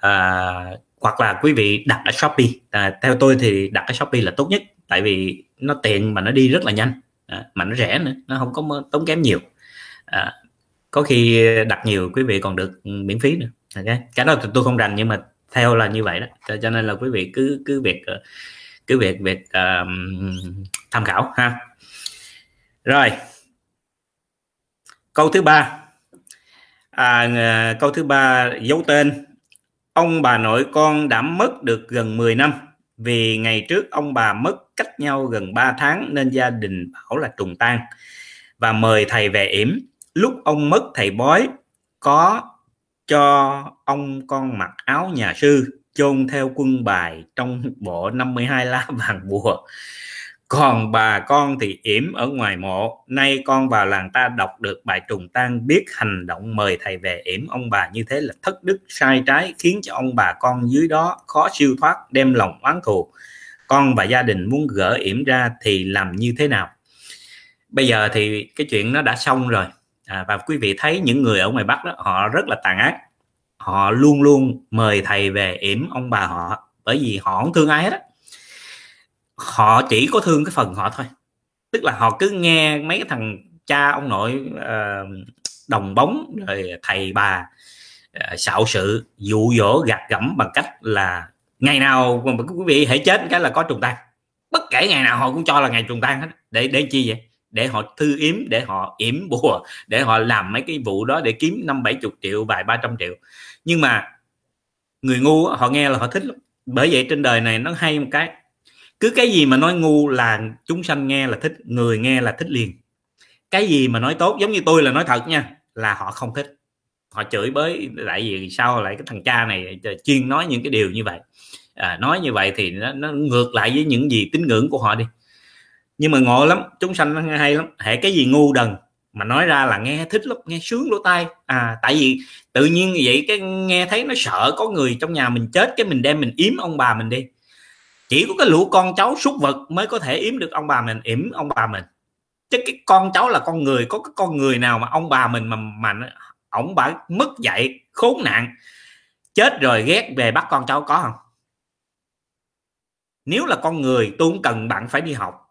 À, hoặc là quý vị đặt ở shopee à, theo tôi thì đặt ở shopee là tốt nhất tại vì nó tiện mà nó đi rất là nhanh à, mà nó rẻ nữa nó không có tốn kém nhiều. À, có khi đặt nhiều quý vị còn được ừ, miễn phí nữa. Okay. cái đó thì tôi không rành nhưng mà theo là như vậy đó. Cho, cho nên là quý vị cứ cứ việc ờ, cứ việc việc uh, tham khảo ha. Rồi. Câu thứ ba. À, ờ, câu thứ ba dấu tên. Ông bà nội con đã mất được gần 10 năm vì ngày trước ông bà mất cách nhau gần 3 tháng nên gia đình bảo là trùng tang và mời thầy về yểm lúc ông mất thầy bói, có cho ông con mặc áo nhà sư chôn theo quân bài trong bộ 52 lá (laughs) vàng bùa. Còn bà con thì yểm ở ngoài mộ. Nay con vào làng ta đọc được bài trùng tang biết hành động mời thầy về yểm ông bà như thế là thất đức, sai trái, khiến cho ông bà con dưới đó khó siêu thoát, đem lòng oán thù. Con và gia đình muốn gỡ yểm ra thì làm như thế nào? Bây giờ thì cái chuyện nó đã xong rồi à, và quý vị thấy những người ở ngoài bắc đó họ rất là tàn ác. Họ luôn luôn mời thầy về yểm ông bà họ bởi vì họ không thương ai hết á. Họ chỉ có thương cái phần họ thôi. Tức là họ cứ nghe mấy cái thằng cha ông nội uh, đồng bóng rồi thầy bà uh, xạo sự dụ dỗ gạt gẫm bằng cách là ngày nào quý vị hãy chết cái là có trùng tan bất kể ngày nào họ cũng cho là ngày trùng tan hết. Để để chi vậy? Để họ thư yếm để họ yểm bùa để họ làm mấy cái vụ đó để kiếm năm bảy chục triệu vài ba trăm triệu. Nhưng mà người ngu họ nghe là họ thích lắm. Bởi vậy trên đời này nó hay một cái cứ cái gì mà nói ngu là chúng sanh nghe là thích người nghe là thích liền. Cái gì mà nói tốt giống như tôi là nói thật nha là họ không thích. Họ chửi bới lại gì sao lại cái thằng cha này chuyên nói những cái điều như vậy. À, nói như vậy thì nó, nó ngược lại với những gì tín ngưỡng của họ đi nhưng mà ngộ lắm, chúng sanh nó hay lắm. Hệ cái gì ngu đần mà nói ra là nghe thích lắm, nghe sướng lỗ tai. À tại vì tự nhiên vậy cái nghe thấy nó sợ có người trong nhà mình chết, cái mình đem mình yếm ông bà mình đi. Chỉ có cái lũ con cháu súc vật mới có thể yếm được ông bà mình yểm ông bà mình. Chứ cái con cháu là con người, có cái con người nào mà ông bà mình mà mà ổng bà mất dạy, khốn nạn, chết rồi ghét về bắt con cháu có không? Nếu là con người tôi cũng cần bạn phải đi học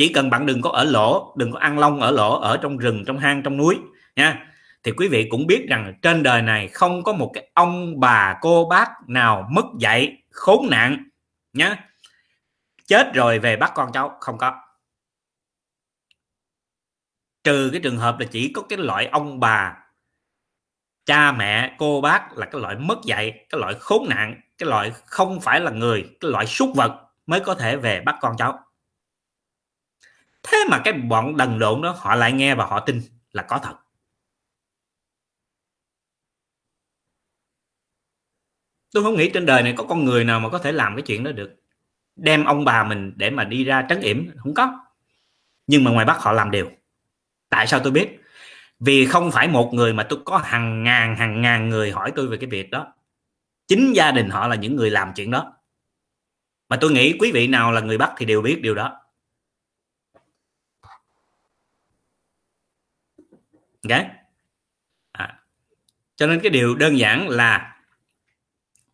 chỉ cần bạn đừng có ở lỗ, đừng có ăn lông ở lỗ, ở trong rừng, trong hang, trong núi, nha. Thì quý vị cũng biết rằng trên đời này không có một cái ông bà, cô, bác nào mất dạy khốn nạn nhá chết rồi về bắt con cháu, không có. Trừ cái trường hợp là chỉ có cái loại ông bà, cha mẹ, cô, bác là cái loại mất dạy, cái loại khốn nạn, cái loại không phải là người, cái loại súc vật mới có thể về bắt con cháu thế mà cái bọn đần độn đó, họ lại nghe và họ tin là có thật. Tôi không nghĩ trên đời này có con người nào mà có thể làm cái chuyện đó được. Đem ông bà mình để mà đi ra trấn yểm, không có. Nhưng mà ngoài bắc họ làm đều. Tại sao tôi biết? Vì không phải một người mà tôi có hàng ngàn hàng ngàn người hỏi tôi về cái việc đó. Chính gia đình họ là những người làm chuyện đó. Mà tôi nghĩ quý vị nào là người bắc thì đều biết điều đó. Ok à. cho nên cái điều đơn giản là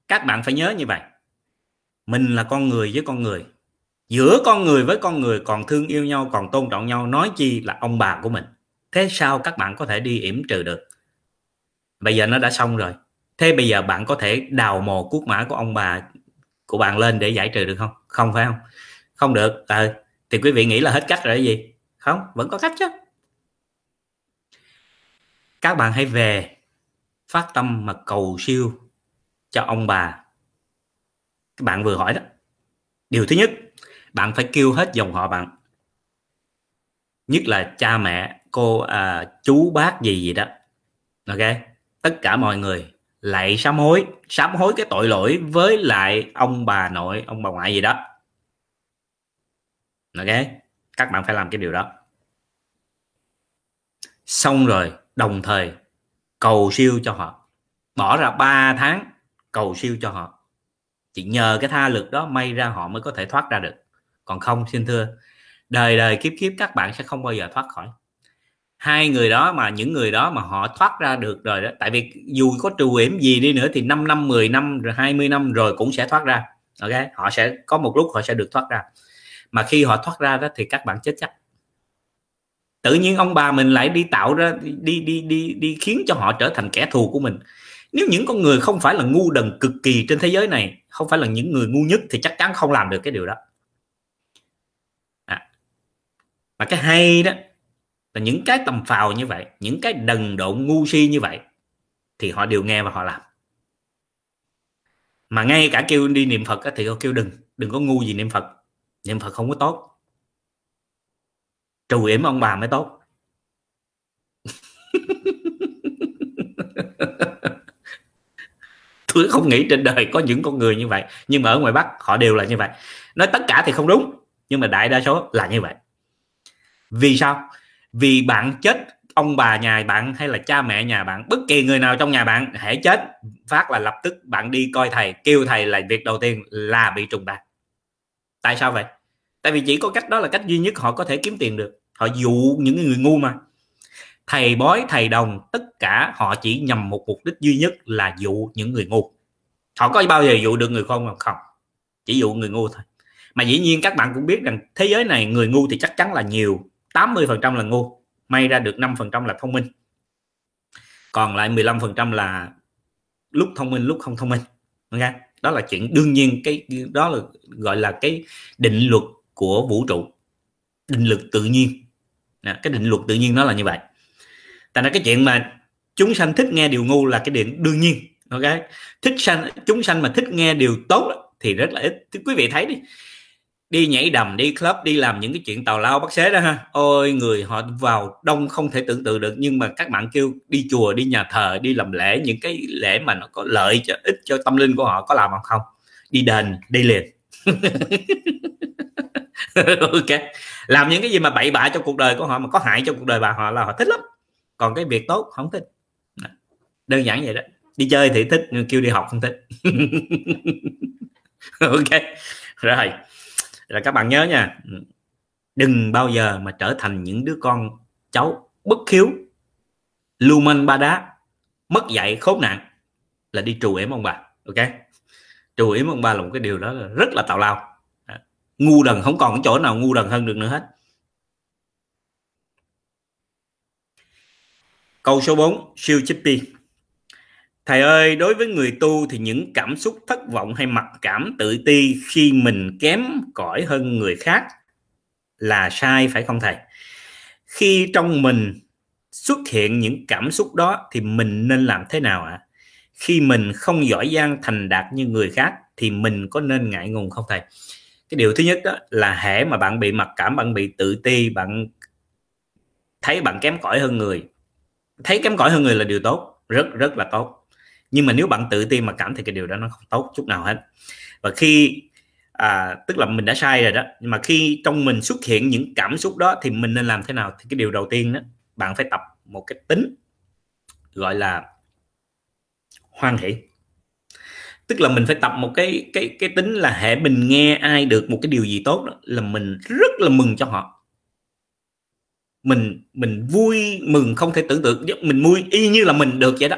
các bạn phải nhớ như vậy. Mình là con người với con người. Giữa con người với con người còn thương yêu nhau còn tôn trọng nhau nói chi là ông bà của mình. Thế sao các bạn có thể đi yểm trừ được? Bây giờ nó đã xong rồi. Thế bây giờ bạn có thể đào mồ cuốc mã của ông bà của bạn lên để giải trừ được không? Không phải không? Không được. À, thì quý vị nghĩ là hết cách rồi gì? Không? Vẫn có cách chứ các bạn hãy về phát tâm mà cầu siêu cho ông bà. Các bạn vừa hỏi đó. Điều thứ nhất bạn phải kêu hết dòng họ bạn. Nhất là cha mẹ cô à, chú bác gì gì đó. Ok? Tất cả mọi người lại sám hối sám hối cái tội lỗi với lại ông bà nội ông bà ngoại gì đó. Ok? Các bạn phải làm cái điều đó. Xong rồi đồng thời, cầu siêu cho họ. Bỏ ra 3 tháng, cầu siêu cho họ. Chỉ nhờ cái tha lực đó, may ra họ mới có thể thoát ra được. Còn không, xin thưa, đời đời kiếp kiếp các bạn sẽ không bao giờ thoát khỏi. Hai người đó mà, những người đó mà họ thoát ra được rồi đó, tại vì dù có trù yểm gì đi nữa thì 5 năm 10 năm, rồi 20 năm rồi cũng sẽ thoát ra, ok? Họ sẽ, có một lúc họ sẽ được thoát ra. Mà khi họ thoát ra đó thì các bạn chết chắc tự nhiên ông bà mình lại đi tạo ra, đi đi đi đi khiến cho họ trở thành kẻ thù của mình. Nếu những con người không phải là ngu đần cực kỳ trên thế giới này, không phải là những người ngu nhất thì chắc chắn không làm được cái điều đó. À. mà cái hay đó là những cái tầm phào như vậy, những cái đần độn ngu si như vậy thì họ đều nghe và họ làm. Mà ngay cả kêu đi niệm phật thì họ kêu đừng đừng có ngu gì niệm phật. Niệm phật không có tốt trù yểm ông bà mới tốt. (laughs) Tôi không nghĩ trên đời có những con người như vậy, nhưng mà ở ngoài bắc họ đều là như vậy. Nói tất cả thì không đúng, nhưng mà đại đa số là như vậy. Vì sao? Vì bạn chết ông bà nhà bạn hay là cha mẹ nhà bạn, bất kỳ người nào trong nhà bạn hãy chết, phát là lập tức bạn đi coi thầy, kêu thầy là việc đầu tiên là bị trùng bạc tại sao vậy? Tại vì chỉ có cách đó là cách duy nhất họ có thể kiếm tiền được. Họ dụ những người ngu mà. Thầy bói, thầy đồng, tất cả họ chỉ nhằm một mục đích duy nhất là dụ những người ngu. Họ có bao giờ dụ được người khôn không? Không. Chỉ dụ người ngu thôi. Mà dĩ nhiên các bạn cũng biết rằng thế giới này người ngu thì chắc chắn là nhiều. 80% là ngu. May ra được 5% là thông minh. Còn lại 15% là lúc thông minh, lúc không thông minh. Okay? đó là chuyện đương nhiên cái, đó là gọi là cái định luật của vũ trụ. Định luật tự nhiên. Cái định luật tự nhiên nó là như vậy. Tại ra cái chuyện mà chúng sanh thích nghe điều ngu là cái điện đương nhiên, ok? Thích sanh, chúng sanh mà thích nghe điều tốt thì rất là ít. Quý vị thấy đi. Đi nhảy đầm, đi club, đi làm những cái chuyện tào lao bắt xế đó ha. Ôi, người họ vào đông không thể tưởng tượng được, nhưng mà các bạn kêu đi chùa, đi nhà thờ, đi làm lễ, những cái lễ mà nó có lợi cho, ích cho tâm linh của họ có làm không? Đi đền, đi liền. (laughs) ok. Làm những cái gì mà bậy bạ trong cuộc đời của họ mà có hại cho cuộc đời bà họ là họ thích lắm. Còn cái việc tốt không thích. Đơn giản vậy đó. Đi chơi thì thích, nhưng kêu đi học không thích. (laughs) Ok. Rồi. Là các bạn nhớ nha. Đừng bao giờ mà trở thành những đứa con cháu bất khiếu lưu manh ba đá, mất dạy, khốn nạn là đi trù ếm ông bà. Ok trù ý ông ba là một cái điều đó là rất là tào lao. Ngu đần không còn cái chỗ nào ngu đần hơn được nữa hết. Câu số 4 siêu chippy thầy ơi, đối với người tu thì những cảm xúc thất vọng hay mặc cảm tự ti khi mình kém cỏi hơn người khác là sai phải không thầy? Khi trong mình xuất hiện những cảm xúc đó thì mình nên làm thế nào ạ? à? Khi mình không giỏi giang thành đạt như người khác thì mình có nên ngại ngùng không thầy? Cái điều thứ nhất đó là hễ mà bạn bị mặc cảm bạn bị tự ti bạn thấy bạn kém cỏi hơn người. Thấy kém cỏi hơn người là điều tốt rất rất là tốt. Nhưng mà nếu bạn tự ti mà cảm thì cái điều đó nó không tốt chút nào hết. Và khi à, tức là mình đã sai rồi đó nhưng mà khi trong mình xuất hiện những cảm xúc đó thì mình nên làm thế nào? Thì cái điều đầu tiên đó bạn phải tập một cái tính gọi là hoan hỷ. Tức là mình phải tập một cái cái cái tính là hệ mình nghe ai được một cái điều gì tốt đó là mình rất là mừng cho họ. Mình mình vui mừng không thể tưởng tượng mình vui y như là mình được vậy đó.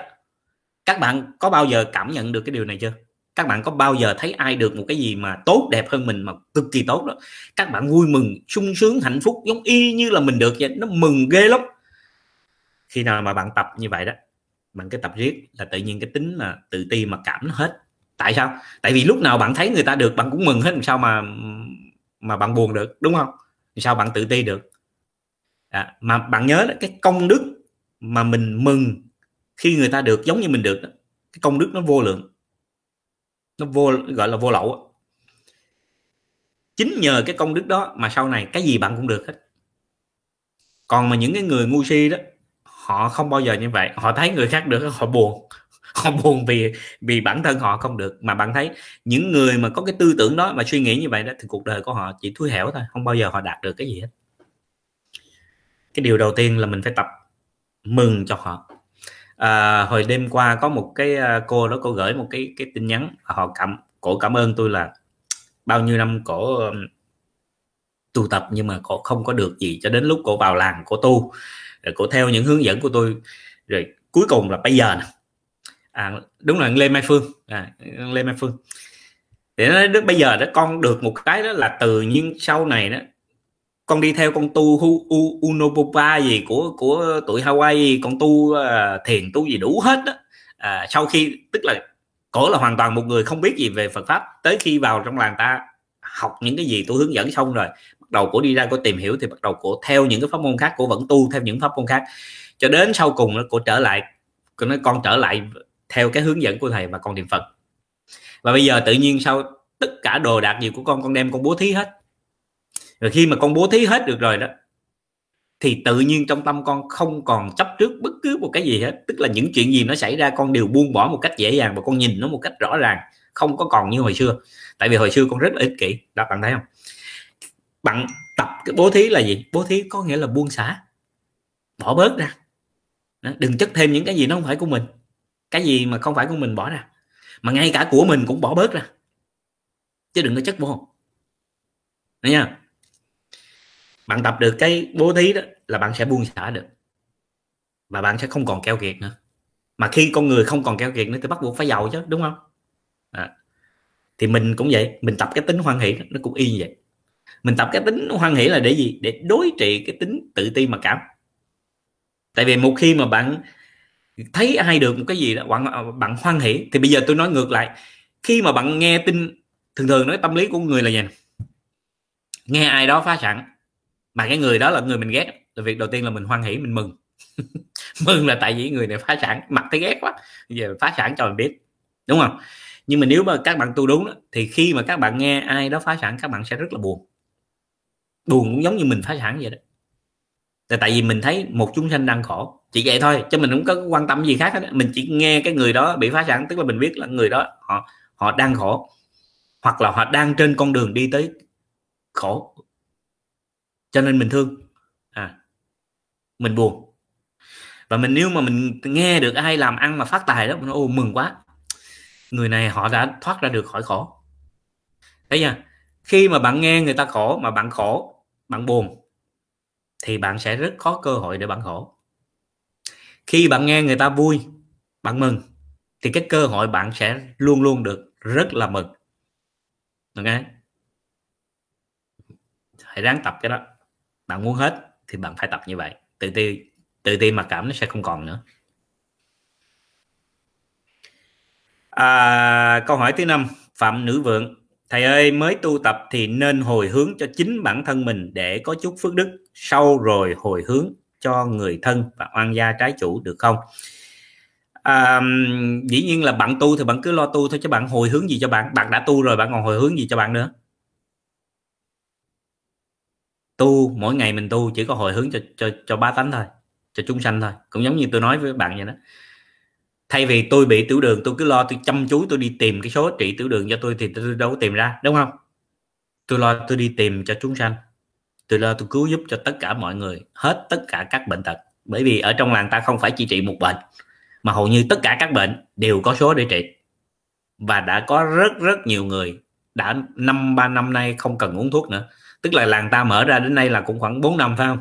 Các bạn có bao giờ cảm nhận được cái điều này chưa? Các bạn có bao giờ thấy ai được một cái gì mà tốt đẹp hơn mình mà cực kỳ tốt đó? Các bạn vui mừng, sung sướng, hạnh phúc giống y như là mình được vậy, nó mừng ghê lắm. Khi nào mà bạn tập như vậy đó bằng cái tập riết là tự nhiên cái tính là tự ti mà cảm nó hết. Tại sao? Tại vì lúc nào bạn thấy người ta được bạn cũng mừng hết làm sao mà mà bạn buồn được đúng không? Sao bạn tự ti được? À, mà bạn nhớ là cái công đức mà mình mừng khi người ta được giống như mình được cái công đức nó vô lượng. Nó vô gọi là vô lậu chính nhờ cái công đức đó mà sau này cái gì bạn cũng được hết. Còn mà những cái người ngu si đó họ không bao giờ như vậy. Họ thấy người khác được họ buồn. (laughs) Họ buồn vì vì bản thân họ không được. Mà bạn thấy những người mà có cái tư tưởng đó mà suy nghĩ như vậy đó thì cuộc đời của họ chỉ thui hẻo thôi không bao giờ họ đạt được cái gì hết. Cái điều đầu tiên là mình phải tập mừng cho họ. À, hồi đêm qua có một cái à, cô đó cô gửi một cái cái tin nhắn họ cảm cổ cảm ơn tôi là bao nhiêu năm cổ tu tập nhưng mà cổ không có được gì cho đến lúc cổ vào làng cổ tu rồi cổ theo những hướng dẫn của tôi. Rồi cuối cùng là bây giờ nè. À, đúng là lê mai phương. À, lê mai phương. Để nói đến bây giờ đó con được một cái đó là từ nhưng sau này đó con đi theo con tu hu, u, unopopa gì của của tuổi Hawaii con tu uh, thiền tu gì đủ hết đó. À, sau khi tức là cổ là hoàn toàn một người không biết gì về Phật pháp tới khi vào trong làng ta học những cái gì tôi hướng dẫn xong rồi bắt đầu cổ đi ra cổ tìm hiểu thì bắt đầu cổ theo những cái pháp môn khác, cổ vẫn tu theo những pháp môn khác. Cho đến sau cùng nó cổ trở lại, cổ nói con trở lại theo cái hướng dẫn của thầy và con niệm phật. Và bây giờ tự nhiên sau tất cả đồ đạc gì của con con đem con bố thí hết. Rồi khi mà con bố thí hết được rồi đó, thì tự nhiên trong tâm con không còn chấp trước bất cứ một cái gì hết. Tức là những chuyện gì nó xảy ra, con đều buông bỏ một cách dễ dàng và con nhìn nó một cách rõ ràng, không có còn như hồi xưa. Tại vì hồi xưa con rất là ích kỷ. Đó bạn thấy không? Bạn tập cái bố thí là gì? Bố thí có nghĩa là buông xả. Bỏ bớt ra. Đừng chất thêm những cái gì nó không phải của mình. Cái gì mà không phải của mình bỏ ra. Mà ngay cả của mình cũng bỏ bớt ra. Chứ đừng có chất vô. Đấy nha bạn tập được cái bố thí đó là bạn sẽ buông xả được. Và bạn sẽ không còn keo kiệt nữa. Mà khi con người không còn keo kiệt nữa thì bắt buộc phải giàu chứ, đúng không? À. thì mình cũng vậy. Mình tập cái tính hoan hỷ nó cũng y như vậy mình tập cái tính hoan hỷ là để gì? Để đối trị cái tính tự ti mặc cảm. Tại vì một khi mà bạn thấy ai được một cái gì đó bạn bạn hoan hỷ thì bây giờ tôi nói ngược lại. Khi mà bạn nghe tin thường thường nói tâm lý của người là gì nghe ai đó phá sản mà cái người đó là người mình ghét là việc đầu tiên là mình hoan hỷ mình mừng. (laughs) Mừng là tại vì người này phá sản mặt thấy ghét quá. Giờ phá sản cho mình biết đúng không? Nhưng mà nếu mà các bạn tu đúng đó, thì khi mà các bạn nghe ai đó phá sản các bạn sẽ rất là buồn buồn cũng giống như mình phá sản vậy đó. Là tại vì mình thấy một chúng sanh đang khổ, chỉ vậy thôi cho mình không có quan tâm gì khác hết mình chỉ nghe cái người đó bị phá sản, tức là mình biết là người đó, họ họ đang khổ, hoặc là họ đang trên con đường đi tới khổ. Cho nên mình thương à mình buồn. Và mình, nếu mà mình nghe được ai làm ăn mà phát tài đó, mình ô, mừng quá, người này họ đã thoát ra được khỏi khổ. Thấy chưa? Khi mà bạn nghe người ta khổ, mà bạn khổ bạn buồn thì bạn sẽ rất khó cơ hội để bạn khổ. Khi bạn nghe người ta vui bạn mừng thì cái cơ hội bạn sẽ luôn luôn được rất là mừng. Ok? Hãy ráng tập cái đó. Bạn muốn hết thì bạn phải tập như vậy. Tự ti tự ti mặc cảm nó sẽ không còn nữa. À, câu hỏi thứ năm phạm nữ vượng thầy ơi mới tu tập thì nên hồi hướng cho chính bản thân mình để có chút phước đức. Sau rồi hồi hướng cho người thân và oan gia trái chủ được không? À, dĩ nhiên là bạn tu thì bạn cứ lo tu thôi chứ bạn hồi hướng gì cho bạn? Bạn đã tu rồi bạn còn hồi hướng gì cho bạn nữa? Tu mỗi ngày mình tu chỉ có hồi hướng cho cho cho ba tánh thôi cho chúng sanh thôi. Cũng giống như tôi nói với bạn vậy đó thay vì tôi bị tiểu đường, tôi cứ lo tôi chăm chú, tôi đi tìm cái số trị tiểu đường cho tôi thì tôi đâu có tìm ra, đúng không? Tôi lo tôi đi tìm cho chúng sanh. Tôi lo tôi cứu giúp cho tất cả mọi người, hết tất cả các bệnh tật. Bởi vì ở trong làng ta không phải chỉ trị một bệnh, mà hầu như tất cả các bệnh đều có số để trị. Và đã có rất rất nhiều người đã năm, ba năm nay không cần uống thuốc nữa. Tức là làng ta mở ra đến nay là cũng khoảng 4 năm, phải không?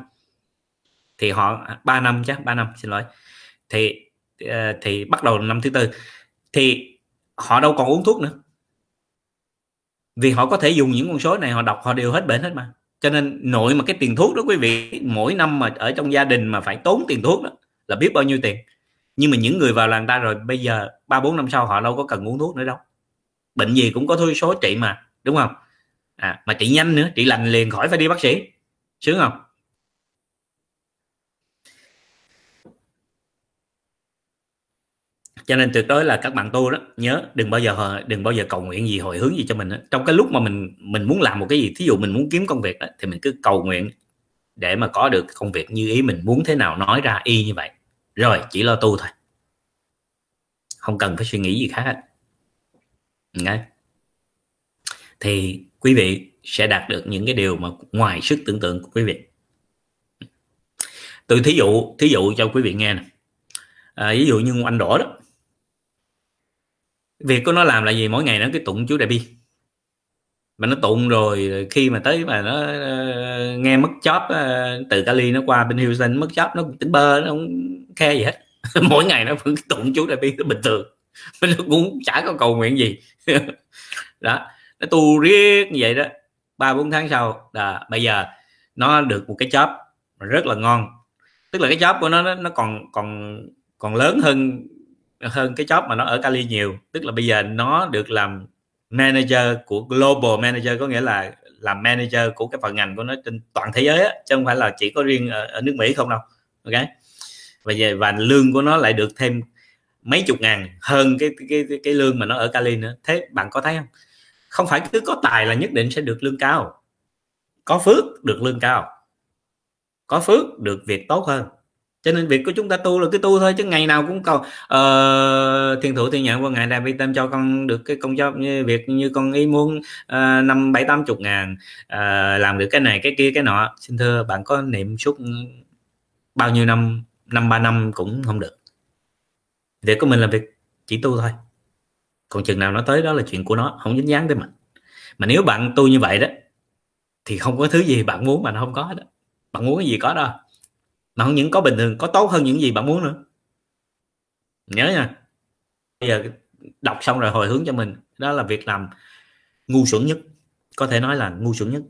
Thì họ 3 năm chắc 3 năm, xin lỗi. Thì Ờ, thì bắt đầu năm thứ tư. Thì họ đâu còn uống thuốc nữa. Vì họ có thể dùng những con số này họ đọc họ đều hết bệnh hết mà. Cho nên nội mà cái tiền thuốc đó quý vị mỗi năm mà ở trong gia đình mà phải tốn tiền thuốc đó là biết bao nhiêu tiền. Nhưng mà những người vào làng ta rồi bây giờ ba bốn năm sau họ đâu có cần uống thuốc nữa đâu. Bệnh gì cũng có thôi số trị mà đúng không? À, mà trị nhanh nữa trị lành liền khỏi phải đi bác sĩ. Sướng không? Cho nên tuyệt đối là các bạn tu đó nhớ đừng bao giờ đừng bao giờ cầu nguyện gì hồi hướng gì cho mình đó. trong cái lúc mà mình mình muốn làm một cái gì thí dụ mình muốn kiếm công việc đó, thì mình cứ cầu nguyện để mà có được công việc như ý mình muốn thế nào nói ra y như vậy. Rồi chỉ lo tu thôi. Không cần phải suy nghĩ gì khác hết. Đấy. thì quý vị sẽ đạt được những cái điều mà ngoài sức tưởng tượng của quý vị. Từ thí dụ thí dụ cho quý vị nghe nè. À, ví dụ như anh đỏ đó việc của nó làm là gì? Mỗi ngày nó cái tụng chú đại bi. Mà nó tụng rồi khi mà tới mà nó uh, nghe mất chóp uh, từ Cali nó qua bên Houston mất chóp nó tính bơ nó không khe gì hết. (laughs) Mỗi ngày nó vẫn tụng chú đại bi nó bình thường. (laughs) Nó cũng chả có cầu nguyện gì. (laughs) Đó nó tu riết như vậy đó ba bốn tháng sau là bây giờ nó được một cái chóp rất là ngon. Tức là cái chóp của nó nó còn còn còn lớn hơn hơn cái job mà nó ở Cali nhiều. Tức là bây giờ nó được làm manager của global manager có nghĩa là làm manager của cái phần ngành của nó trên toàn thế giới á, chứ không phải là chỉ có riêng ở, ở nước Mỹ không đâu. Ok? Và về và lương của nó lại được thêm mấy chục ngàn hơn cái cái cái, cái lương mà nó ở Cali nữa. Thế bạn có thấy không? Không phải cứ có tài là nhất định sẽ được lương cao. Có phước được lương cao. Có phước được việc tốt hơn cho nên việc của chúng ta tu là cái tu thôi chứ ngày nào cũng cầu ờ, uh, thiên thủ thiên nhận qua ngài đại bi tâm cho con được cái công job như việc như con ý muốn ờ, năm bảy tám chục ngàn uh, làm được cái này cái kia cái nọ. Xin thưa bạn có niệm suốt bao nhiêu năm năm ba năm cũng không được. Việc của mình là việc chỉ tu thôi. Còn chừng nào nó tới đó là chuyện của nó không dính dáng tới mình. Mà nếu bạn tu như vậy đó thì không có thứ gì bạn muốn mà nó không có đó. Bạn muốn cái gì có đâu mà không những có bình thường, có tốt hơn những gì bạn muốn nữa. Nhớ nha. Bây giờ đọc xong rồi hồi hướng cho mình. Đó là việc làm ngu xuẩn nhất. Có thể nói là ngu xuẩn nhất.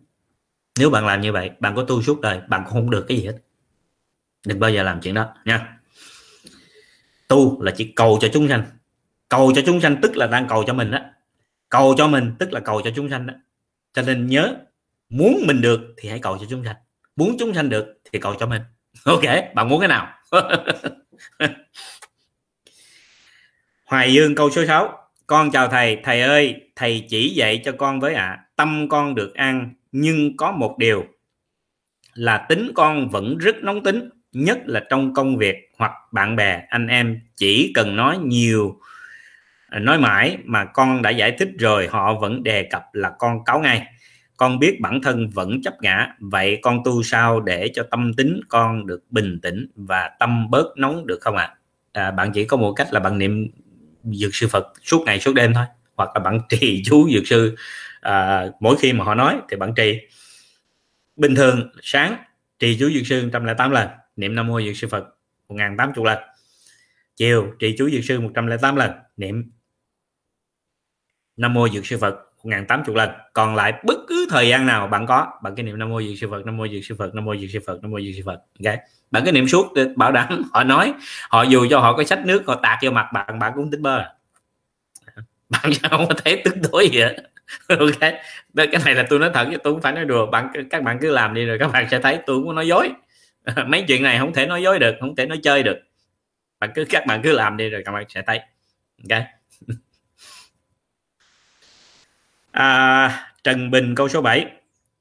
Nếu bạn làm như vậy, bạn có tu suốt đời, bạn cũng không được cái gì hết. Đừng bao giờ làm chuyện đó, nha. Tu là chỉ cầu cho chúng sanh. Cầu cho chúng sanh tức là đang cầu cho mình đó cầu cho mình tức là cầu cho chúng sanh đó cho nên nhớ, muốn mình được thì hãy cầu cho chúng sanh. Muốn chúng sanh được thì cầu cho mình ok bạn muốn cái nào? (laughs) Hoài Dương câu số 6 Con chào thầy, thầy ơi, thầy chỉ dạy cho con với ạ. À, Tâm con được ăn Nhưng có một điều. Là tính con vẫn rất nóng tính Nhất là trong công việc Hoặc bạn bè, anh em Chỉ cần nói nhiều Nói mãi mà con đã giải thích rồi Họ vẫn đề cập là con cáo ngay con biết bản thân vẫn chấp ngã vậy con tu sao để cho tâm tính con được bình tĩnh và tâm bớt nóng được không ạ? À? à, bạn chỉ có một cách là bạn niệm dược sư phật suốt ngày suốt đêm thôi hoặc là bạn (laughs) trì chú dược sư. À, mỗi khi mà họ nói thì bạn trì. Bình thường sáng trì chú dược sư 108 lần niệm nam mô dược sư phật 1080 lần. Chiều trì chú dược sư 108 lần niệm nam mô dược sư phật 1080 lần. Còn lại bất cứ thời gian nào bạn có, bạn cái niệm nam mô diệt sư phật, nam mô diệt sư phật, nam mô diệt sư phật, nam mô diệt sư phật, ok? Bạn cái niệm suốt bảo đảm (laughs) họ nói, họ dù cho họ có sách nước, họ tạt vô mặt bạn bạn cũng tính bơ. Bạn (laughs) không có thấy tức tối gì hết, (laughs) ok? Cái này là tôi nói thật chứ tôi không phải nói đùa. Bạn các bạn cứ làm đi rồi các bạn sẽ thấy tôi không có nói dối. Mấy chuyện này không thể nói dối được, không thể nói chơi được. Bạn cứ, các bạn cứ làm đi rồi các bạn sẽ thấy, ok? À, Trần Bình câu số 7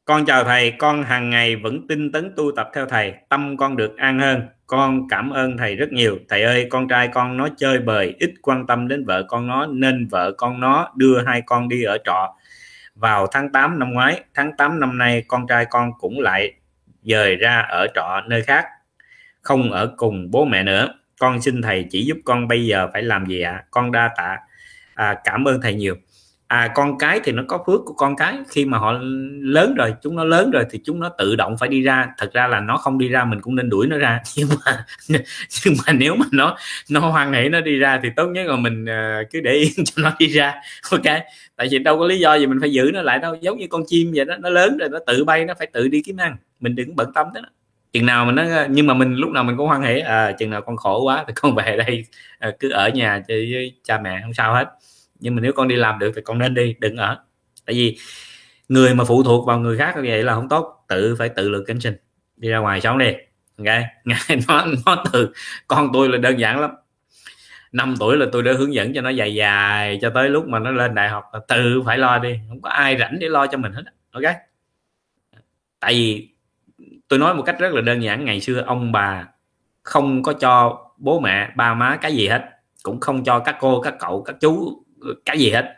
con chào thầy con hàng ngày vẫn tinh tấn tu tập theo thầy tâm con được an hơn. Con cảm ơn thầy rất nhiều. Thầy ơi con trai con nó chơi bời ít quan tâm đến vợ con nó nên vợ con nó đưa hai con đi ở trọ. Vào tháng 8 năm ngoái tháng 8 năm nay con trai con cũng lại dời ra ở trọ nơi khác. Không ở cùng bố mẹ nữa. Con xin thầy chỉ giúp con bây giờ phải làm gì ạ? À? con đa tạ. À, cảm ơn thầy nhiều à con cái thì nó có phước của con cái. Khi mà họ lớn rồi chúng nó lớn rồi thì chúng nó tự động phải đi ra. Thật ra là nó không đi ra mình cũng nên đuổi nó ra. (laughs) Nhưng mà nhưng mà nếu mà nó nó hoan hỷ nó đi ra thì tốt nhất là mình ờ, cứ để yên cho nó đi ra. (laughs) Ok? Tại vì đâu có lý do gì mình phải giữ nó lại đâu. Giống như con chim vậy đó. Nó lớn rồi nó tự bay nó phải tự đi kiếm ăn. Mình đừng bận tâm tới nó. Chừng nào mà nó nhưng mà mình lúc nào mình cũng hoan hỷ. À chừng nào con khổ quá thì con về đây à, cứ ở nhà chơi với cha mẹ không sao hết nhưng mà nếu con đi làm được thì con nên đi, đừng ở. Tại vì người mà phụ thuộc vào người khác như vậy là không tốt. Tự phải tự lực cánh sinh đi ra ngoài sống đi. Ok? (laughs) Ngài nó nó từ con tôi là đơn giản lắm. 5 tuổi là tôi đã hướng dẫn cho nó dài dài cho tới lúc mà nó lên đại học là tự phải lo đi. Không có ai rảnh để lo cho mình hết ok? Tại vì tôi nói một cách rất là đơn giản. Ngày xưa ông bà không có cho bố mẹ, ba má cái gì hết. Cũng không cho các cô, các cậu, các chú cái gì hết.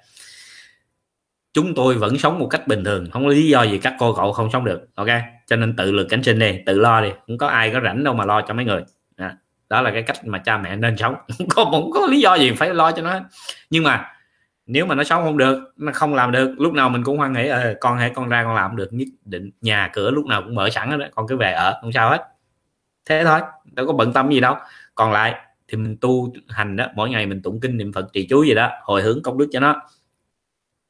Chúng tôi vẫn sống một cách bình thường không có lý do gì các cô cậu không sống được ok? Cho nên tự lực cánh sinh đi tự lo đi không có ai có rảnh đâu mà lo cho mấy người. Đó, đó là cái cách mà cha mẹ nên sống. (laughs) Không có, không có lý do gì phải lo cho nó hết. Nhưng mà nếu mà nó sống không được nó không làm được lúc nào mình cũng hoan nghĩ ờ, con hãy con ra con làm được nhất định nhà cửa lúc nào cũng mở sẵn đó con cứ về ở không sao hết. Thế thôi đâu có bận tâm gì đâu. Còn lại thì mình tu hành đó mỗi ngày mình tụng kinh niệm phật trì chú gì đó hồi hướng công đức cho nó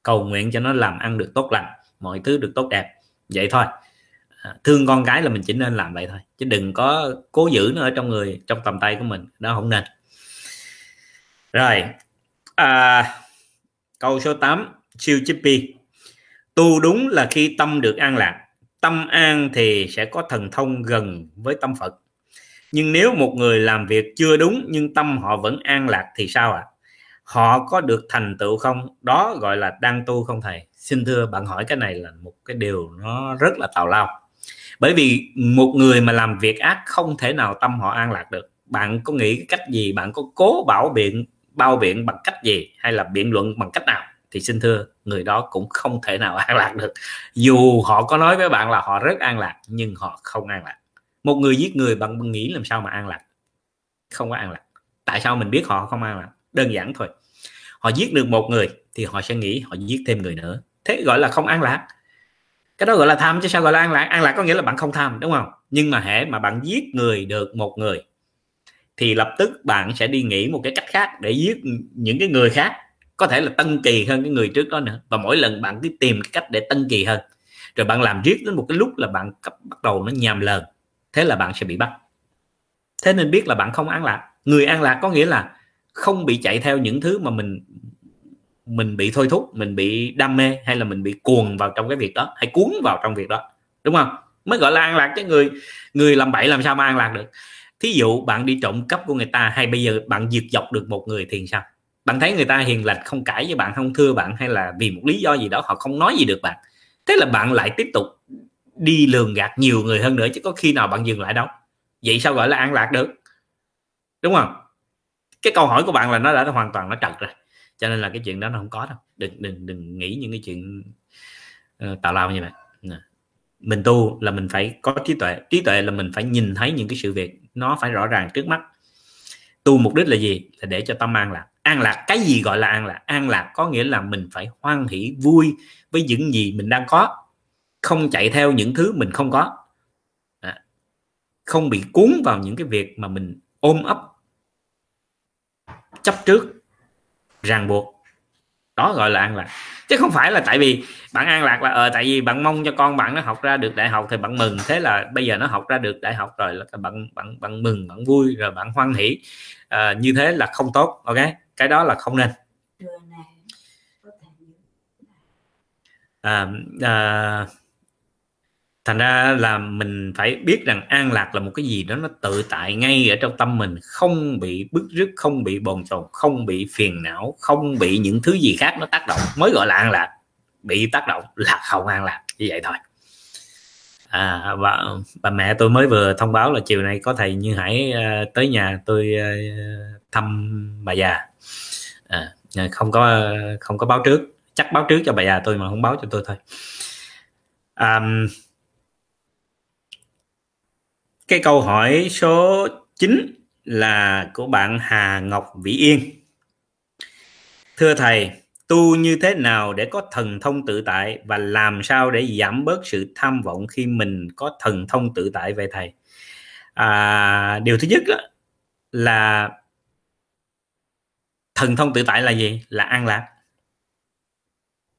cầu nguyện cho nó làm ăn được tốt lành mọi thứ được tốt đẹp vậy thôi. À, thương con cái là mình chỉ nên làm vậy thôi chứ đừng có cố giữ nó ở trong người trong tầm tay của mình đó không nên. Rồi à, câu số 8 siêu chippy tu đúng là khi tâm được an lạc tâm an thì sẽ có thần thông gần với tâm phật nhưng nếu một người làm việc chưa đúng nhưng tâm họ vẫn an lạc thì sao ạ? À? họ có được thành tựu không? Đó gọi là đang tu không thầy? Xin thưa, bạn hỏi cái này là một cái điều nó rất là tào lao. Bởi vì một người mà làm việc ác không thể nào tâm họ an lạc được. Bạn có nghĩ cách gì? Bạn có cố bảo biện, bao biện bằng cách gì? Hay là biện luận bằng cách nào? Thì xin thưa, người đó cũng không thể nào (laughs) an lạc được. Dù họ có nói với bạn là họ rất an lạc, nhưng họ không an lạc một người giết người bạn nghĩ làm sao mà an lạc. Không có an lạc. Tại sao mình biết họ không an lạc? Đơn giản thôi. Họ giết được một người thì họ sẽ nghĩ họ giết thêm người nữa. Thế gọi là không an lạc. Cái đó gọi là tham chứ sao gọi là an lạc? An lạc có nghĩa là bạn không tham, đúng không? Nhưng mà hễ mà bạn giết người được một người thì lập tức bạn sẽ đi nghĩ một cái cách khác để giết những cái người khác. Có thể là tân kỳ hơn cái người trước đó nữa. Và mỗi lần bạn cứ tìm cái cách để tân kỳ hơn. Rồi bạn làm riết đến một cái lúc là bạn bắt đầu nó nhàm lờn thế là bạn sẽ bị bắt. Thế nên biết là bạn không an lạc. Người an lạc có nghĩa là không bị chạy theo những thứ mà mình mình bị thôi thúc, mình bị đam mê, hay là mình bị cuồng vào trong cái việc đó, hay cuốn vào trong việc đó. Đúng không? Mới gọi là an lạc chứ, người người làm bậy làm sao mà an lạc được. Thí dụ bạn đi trộm cắp của người ta, hay bây giờ bạn diệt dọc được một người thì sao? Bạn thấy người ta hiền lành, không cãi với bạn, không thưa bạn, hay là vì một lý do gì đó họ không nói gì được bạn. Thế là bạn lại tiếp tục đi lường gạt nhiều người hơn nữa chứ có khi nào bạn dừng lại đâu. Vậy sao gọi là an lạc được? Đúng không? Cái câu hỏi của bạn là nó đã hoàn toàn nó trật rồi. Cho nên là cái chuyện đó nó không có đâu. Đừng đừng đừng nghĩ những cái chuyện uh, tào lao như vậy. Mình tu là mình phải có trí tuệ. Trí tuệ là mình phải nhìn thấy những cái sự việc nó phải rõ ràng trước mắt. Tu mục đích là gì? Là để cho tâm an lạc. An lạc cái gì gọi là an lạc? An lạc có nghĩa là mình phải hoan hỷ vui với những gì mình đang có không chạy theo những thứ mình không có. À, không bị cuốn vào những cái việc mà mình ôm ấp chấp trước ràng buộc. Đó gọi là an lạc. Chứ không phải là tại vì bạn an lạc là ờ tại vì bạn mong cho con bạn nó học ra được đại học thì bạn mừng. Thế là bây giờ nó học ra được đại học rồi là bạn bạn bạn mừng bạn vui rồi bạn hoan hỷ. À, như thế là không tốt ok? Cái đó là không nên. À, à, thành ra là mình phải biết rằng an lạc là một cái gì đó nó tự tại ngay ở trong tâm mình không bị bức rứt không bị bồn chồn không bị phiền não không bị những thứ gì khác nó tác động. Mới gọi là an lạc bị tác động là không an lạc như vậy thôi. À và bà mẹ tôi mới vừa thông báo là chiều nay có thầy như hải uh, tới nhà tôi uh, thăm bà già. À, à, không có không có báo trước chắc báo trước cho bà già tôi mà không báo cho tôi thôi. Um, cái câu hỏi số 9 là của bạn Hà Ngọc Vĩ Yên. Thưa thầy, tu như thế nào để có thần thông tự tại và làm sao để giảm bớt sự tham vọng khi mình có thần thông tự tại về thầy? À, điều thứ nhất là thần thông tự tại là gì? Là an lạc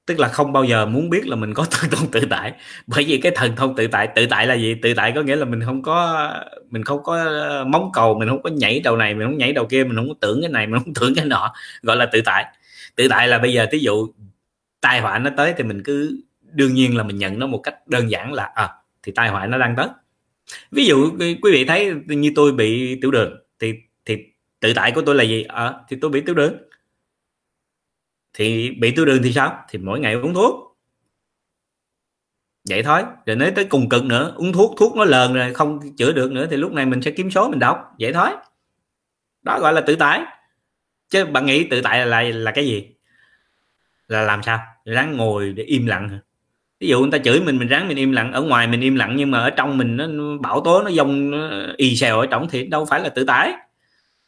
tức là không bao giờ muốn biết là mình có thần thông tự tại. Bởi vì cái thần thông tự tại tự tại là gì? Tự tại có nghĩa là mình không có mình không có ờ, móng cầu mình không có nhảy đầu này mình không nhảy đầu kia mình không có tưởng cái này mình không tưởng cái nọ. Gọi là tự tại. Tự tại là bây giờ ví dụ tai họa nó tới thì mình cứ đương nhiên là mình nhận nó một cách đơn giản là à thì tai họa nó đang tới. Ví dụ ờ, quý vị thấy như tôi bị tiểu đường thì thì tự tại của tôi là gì? À, thì tôi bị tiểu đường thì bị tiểu đường thì sao? Thì mỗi ngày uống thuốc. Vậy thôi. Rồi nếu tới cùng cực nữa uống thuốc thuốc nó lờn rồi không chữa được nữa thì lúc này mình sẽ kiếm số mình đọc. Vậy thôi. Đó gọi là tự tại. Chứ bạn nghĩ tự tại là là, cái gì? Là làm sao? Ráng ngồi để im lặng ví dụ người ta chửi mình mình ráng mình im lặng. Ở ngoài mình im lặng nhưng mà ở trong mình nó bão tố nó dông nó y xèo ở trong thì đâu phải là tự tại.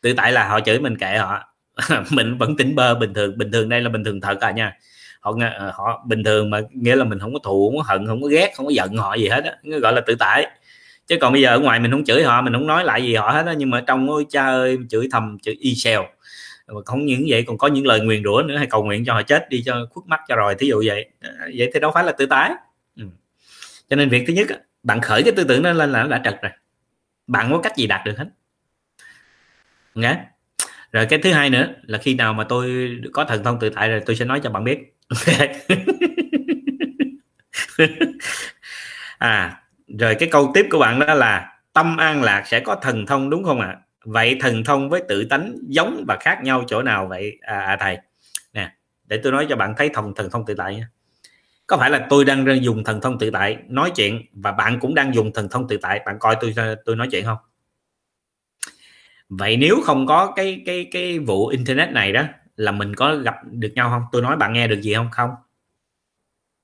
Tự tại là họ chửi mình kệ họ. (laughs) mình vẫn tỉnh bơ, bình thường bình thường đây là bình thường thật à nha. Họ ờ, họ bình thường mà nghĩa là mình không có thù, không có hận, không có ghét, không có giận họ gì hết á gọi là tự tại. Chứ còn bây giờ ở ngoài mình không chửi họ, mình không nói lại gì họ hết á, nhưng mà trong ôi cha ơi, chửi thầm, chửi y xèo. Mà không những vậy, còn có những lời nguyền rủa nữa, hay cầu nguyện cho họ chết, đi cho khuất mắt cho rồi, thí dụ vậy. Vậy thì đâu phải là tự tái ừ. cho nên việc thứ nhất bạn khởi cái tư tưởng đó lên là nó đã trật rồi. Bạn có cách gì đạt được hết. Nghe rồi cái thứ hai nữa là khi nào mà tôi có thần thông tự tại rồi tôi sẽ nói cho bạn biết. (laughs) À rồi cái câu tiếp của bạn đó là tâm an lạc sẽ có thần thông đúng không ạ? À? vậy thần thông với tự tánh giống và khác nhau chỗ nào vậy? À, à thầy nè để tôi nói cho bạn thấy thần thần thông tự tại nha. Có phải là tôi đang dùng thần thông tự tại nói chuyện và bạn cũng đang dùng thần thông tự tại? Bạn coi tôi tôi nói chuyện không? Vậy nếu không có cái cái cái vụ internet này đó là mình có gặp được nhau không? Tôi nói bạn nghe được gì không? Không.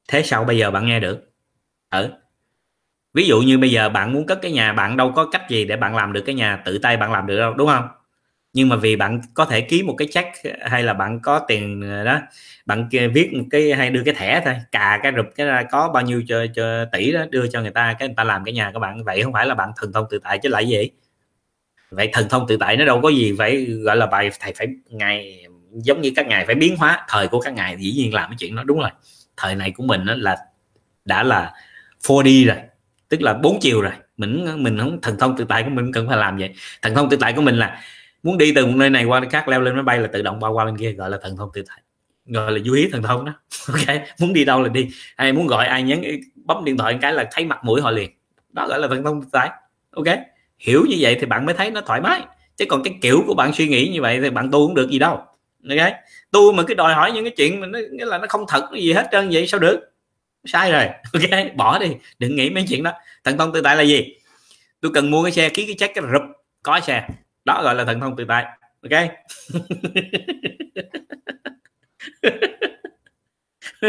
Thế sao bây giờ bạn nghe được? Ở ví dụ như bây giờ bạn muốn cất cái nhà bạn đâu có cách gì để bạn làm được cái nhà tự tay bạn làm được đâu đúng không? Nhưng mà vì bạn có thể ký một cái check hay là bạn có tiền ờ, đó bạn viết một cái hay đưa cái thẻ thôi cà cái rụp cái ra có bao nhiêu cho, cho tỷ đó đưa cho người ta cái người ta làm cái nhà các bạn. Vậy không phải là bạn thần thông tự tại chứ lại gì? Vậy thần thông tự tại nó đâu có gì phải gọi là bài thầy phải ngày giống như các ngài phải biến hóa, thời của các ngài dĩ nhiên làm cái chuyện đó, đúng rồi. Thời này của mình là, đã là 4D rồi, tức là bốn chiều rồi. Mình mình không, thần thông tự tại của mình cần phải làm vậy. Thần thông tự tại của mình là muốn đi từ một nơi này qua nơi khác, leo lên máy bay là tự động bao qua bên kia, gọi là thần thông tự tại. Gọi là du hí thần thông đó. (laughs) Ok, muốn đi đâu là đi. Ai muốn gọi, ai nhấn bấm điện thoại một cái là thấy mặt mũi họ liền. Đó gọi là thần thông tự tại. Ok hiểu như vậy thì bạn mới thấy nó thoải mái. Chứ còn cái kiểu của bạn suy nghĩ như vậy thì bạn tu cũng được gì đâu. Ok? Tu mà cứ đòi hỏi những cái chuyện mà nó, nghĩa là nó không thật gì hết trơn, vậy sao được? Sai rồi. (laughs) Ok? Bỏ đi. Đừng nghĩ mấy chuyện đó. Thần thông tự tại là gì? Tôi cần mua cái xe, ký cái check, cái rụp, có xe. Đó gọi là thần thông tự tại. Ok?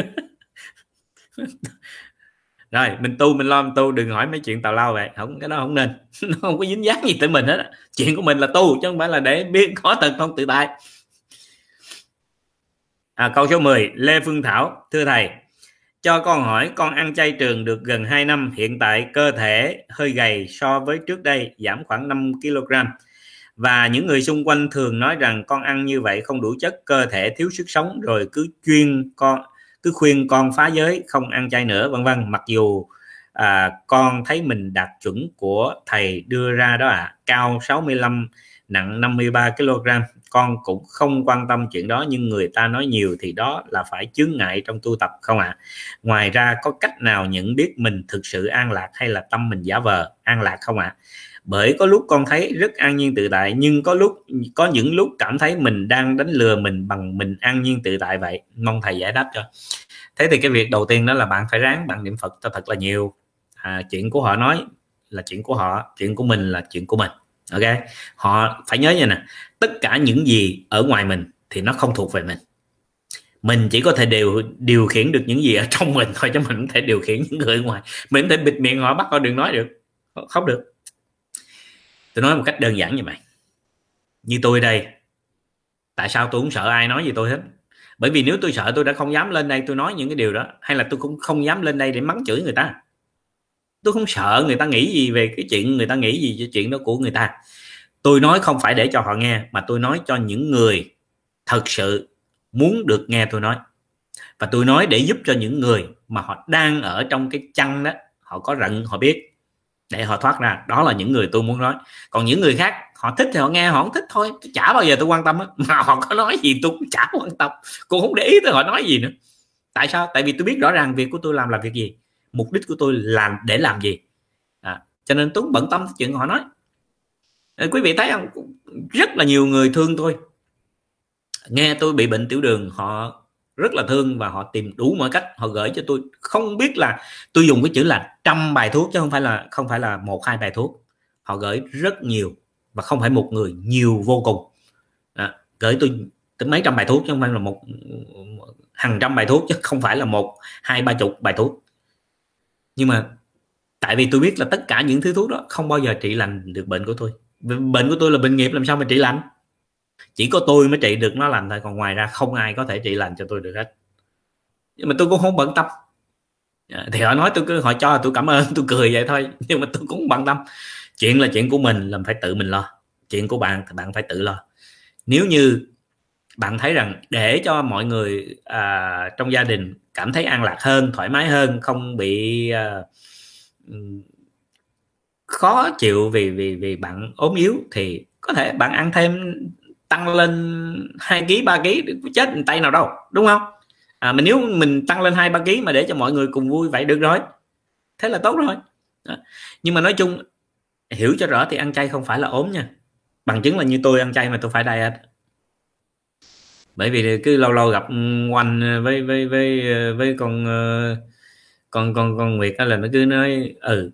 (laughs) (laughs) rồi mình tu mình lo mình tu. Đừng hỏi mấy chuyện tào lao vậy. Không cái đó không nên. (laughs) Nó không có dính dáng gì tới mình hết chuyện của mình là tu chứ không phải là để biết có thật không tự tại. À, câu số 10 Lê Phương Thảo thưa thầy cho con hỏi con ăn chay trường được gần 2 năm hiện tại cơ thể hơi gầy so với trước đây giảm khoảng 5 kg. Và những người xung quanh thường nói rằng con ăn như vậy không đủ chất cơ thể thiếu sức sống rồi cứ chuyên con cứ khuyên con phá giới không ăn chay nữa vân vân mặc dù à, con thấy mình đạt chuẩn của thầy đưa ra đó ạ à, cao 65 nặng 53 kg con cũng không quan tâm chuyện đó nhưng người ta nói nhiều thì đó là phải chướng ngại trong tu tập không ạ à? ngoài ra có cách nào nhận biết mình thực sự an lạc hay là tâm mình giả vờ an lạc không ạ à? Bởi có lúc con thấy rất an nhiên tự tại nhưng có lúc có những lúc cảm thấy mình đang đánh lừa mình bằng mình an nhiên tự tại vậy. Mong thầy giải đáp cho. Thế thì cái việc đầu tiên đó là bạn phải ráng bạn niệm phật cho thật là nhiều. À, chuyện của họ nói là chuyện của họ chuyện của mình là chuyện của mình. Ok? Họ phải nhớ như nè tất cả những gì ở ngoài mình thì nó không thuộc về mình. Mình chỉ có thể điều điều khiển được những gì ở trong mình thôi chứ mình không thể điều khiển những người ngoài. Mình không thể bịt miệng họ bắt họ đừng nói được. Không được tôi nói một cách đơn giản như vậy như tôi đây, tại sao tôi cũng sợ ai nói gì tôi hết? Bởi vì nếu tôi sợ tôi đã không dám lên đây tôi nói những cái điều đó, hay là tôi cũng không dám lên đây để mắng chửi người ta? Tôi không sợ người ta nghĩ gì về cái chuyện, người ta nghĩ gì cho chuyện đó của người ta. Tôi nói không phải để cho họ nghe, mà tôi nói cho những người thật sự muốn được nghe tôi nói. Và tôi nói để giúp cho những người mà họ đang ở trong cái chăn đó, họ có rận, họ biết để họ thoát ra. Đó là những người tôi muốn nói. Còn những người khác họ thích thì họ nghe họ không thích thôi. Chả bao giờ tôi quan tâm á mà họ có nói gì tôi cũng chả quan tâm. Cũng không để ý tới họ nói gì nữa. Tại sao? Tại vì tôi biết rõ ràng việc của tôi làm là việc gì. Mục đích của tôi làm để làm gì. À, cho nên tôi bận tâm chuyện họ nói. Ờ, quý vị thấy không? Rất là nhiều người thương tôi. Nghe tôi bị bệnh tiểu đường họ rất là thương và họ tìm đủ mọi cách. Họ gửi cho tôi không biết là tôi dùng cái chữ là trăm bài thuốc chứ không phải là không phải là một hai bài thuốc. Họ gửi rất nhiều và không phải một người nhiều vô cùng. À, gửi tôi tới mấy trăm bài thuốc chứ không phải là một hàng trăm bài thuốc chứ không phải là một hai ba chục bài thuốc. Nhưng mà tại vì tôi biết là tất cả những thứ thuốc đó không bao giờ trị lành được bệnh của tôi. Bệnh của tôi là bệnh nghiệp làm sao mà trị lành? Chỉ có tôi mới trị được nó lành thôi còn ngoài ra không ai có thể trị lành cho tôi được hết. Nhưng mà tôi cũng không bận tâm. Dạ, thì họ nói tôi cứ họ cho tôi cảm ơn (laughs) tôi cười vậy thôi nhưng mà tôi cũng không bận tâm. Chuyện là chuyện của mình là phải tự mình lo. Chuyện của bạn thì bạn phải tự lo. Nếu như bạn thấy rằng để cho mọi người à, trong gia đình cảm thấy an lạc hơn thoải mái hơn không bị à, khó chịu vì vì vì bạn ốm yếu thì có thể bạn ăn thêm tăng lên hai ký ba ký chết tay nào đâu đúng không? À, mình nếu mình tăng lên hai ba ký mà để cho mọi người cùng vui vậy được rồi. Thế là tốt rồi. Đó. nhưng mà nói chung hiểu cho rõ thì ăn chay không phải là ốm nha. Bằng chứng là như tôi ăn chay mà tôi phải diet. Bởi vì cứ lâu lâu gặp quanh với với với với con ờ, con con con Nguyệt đó là nó cứ nói ừ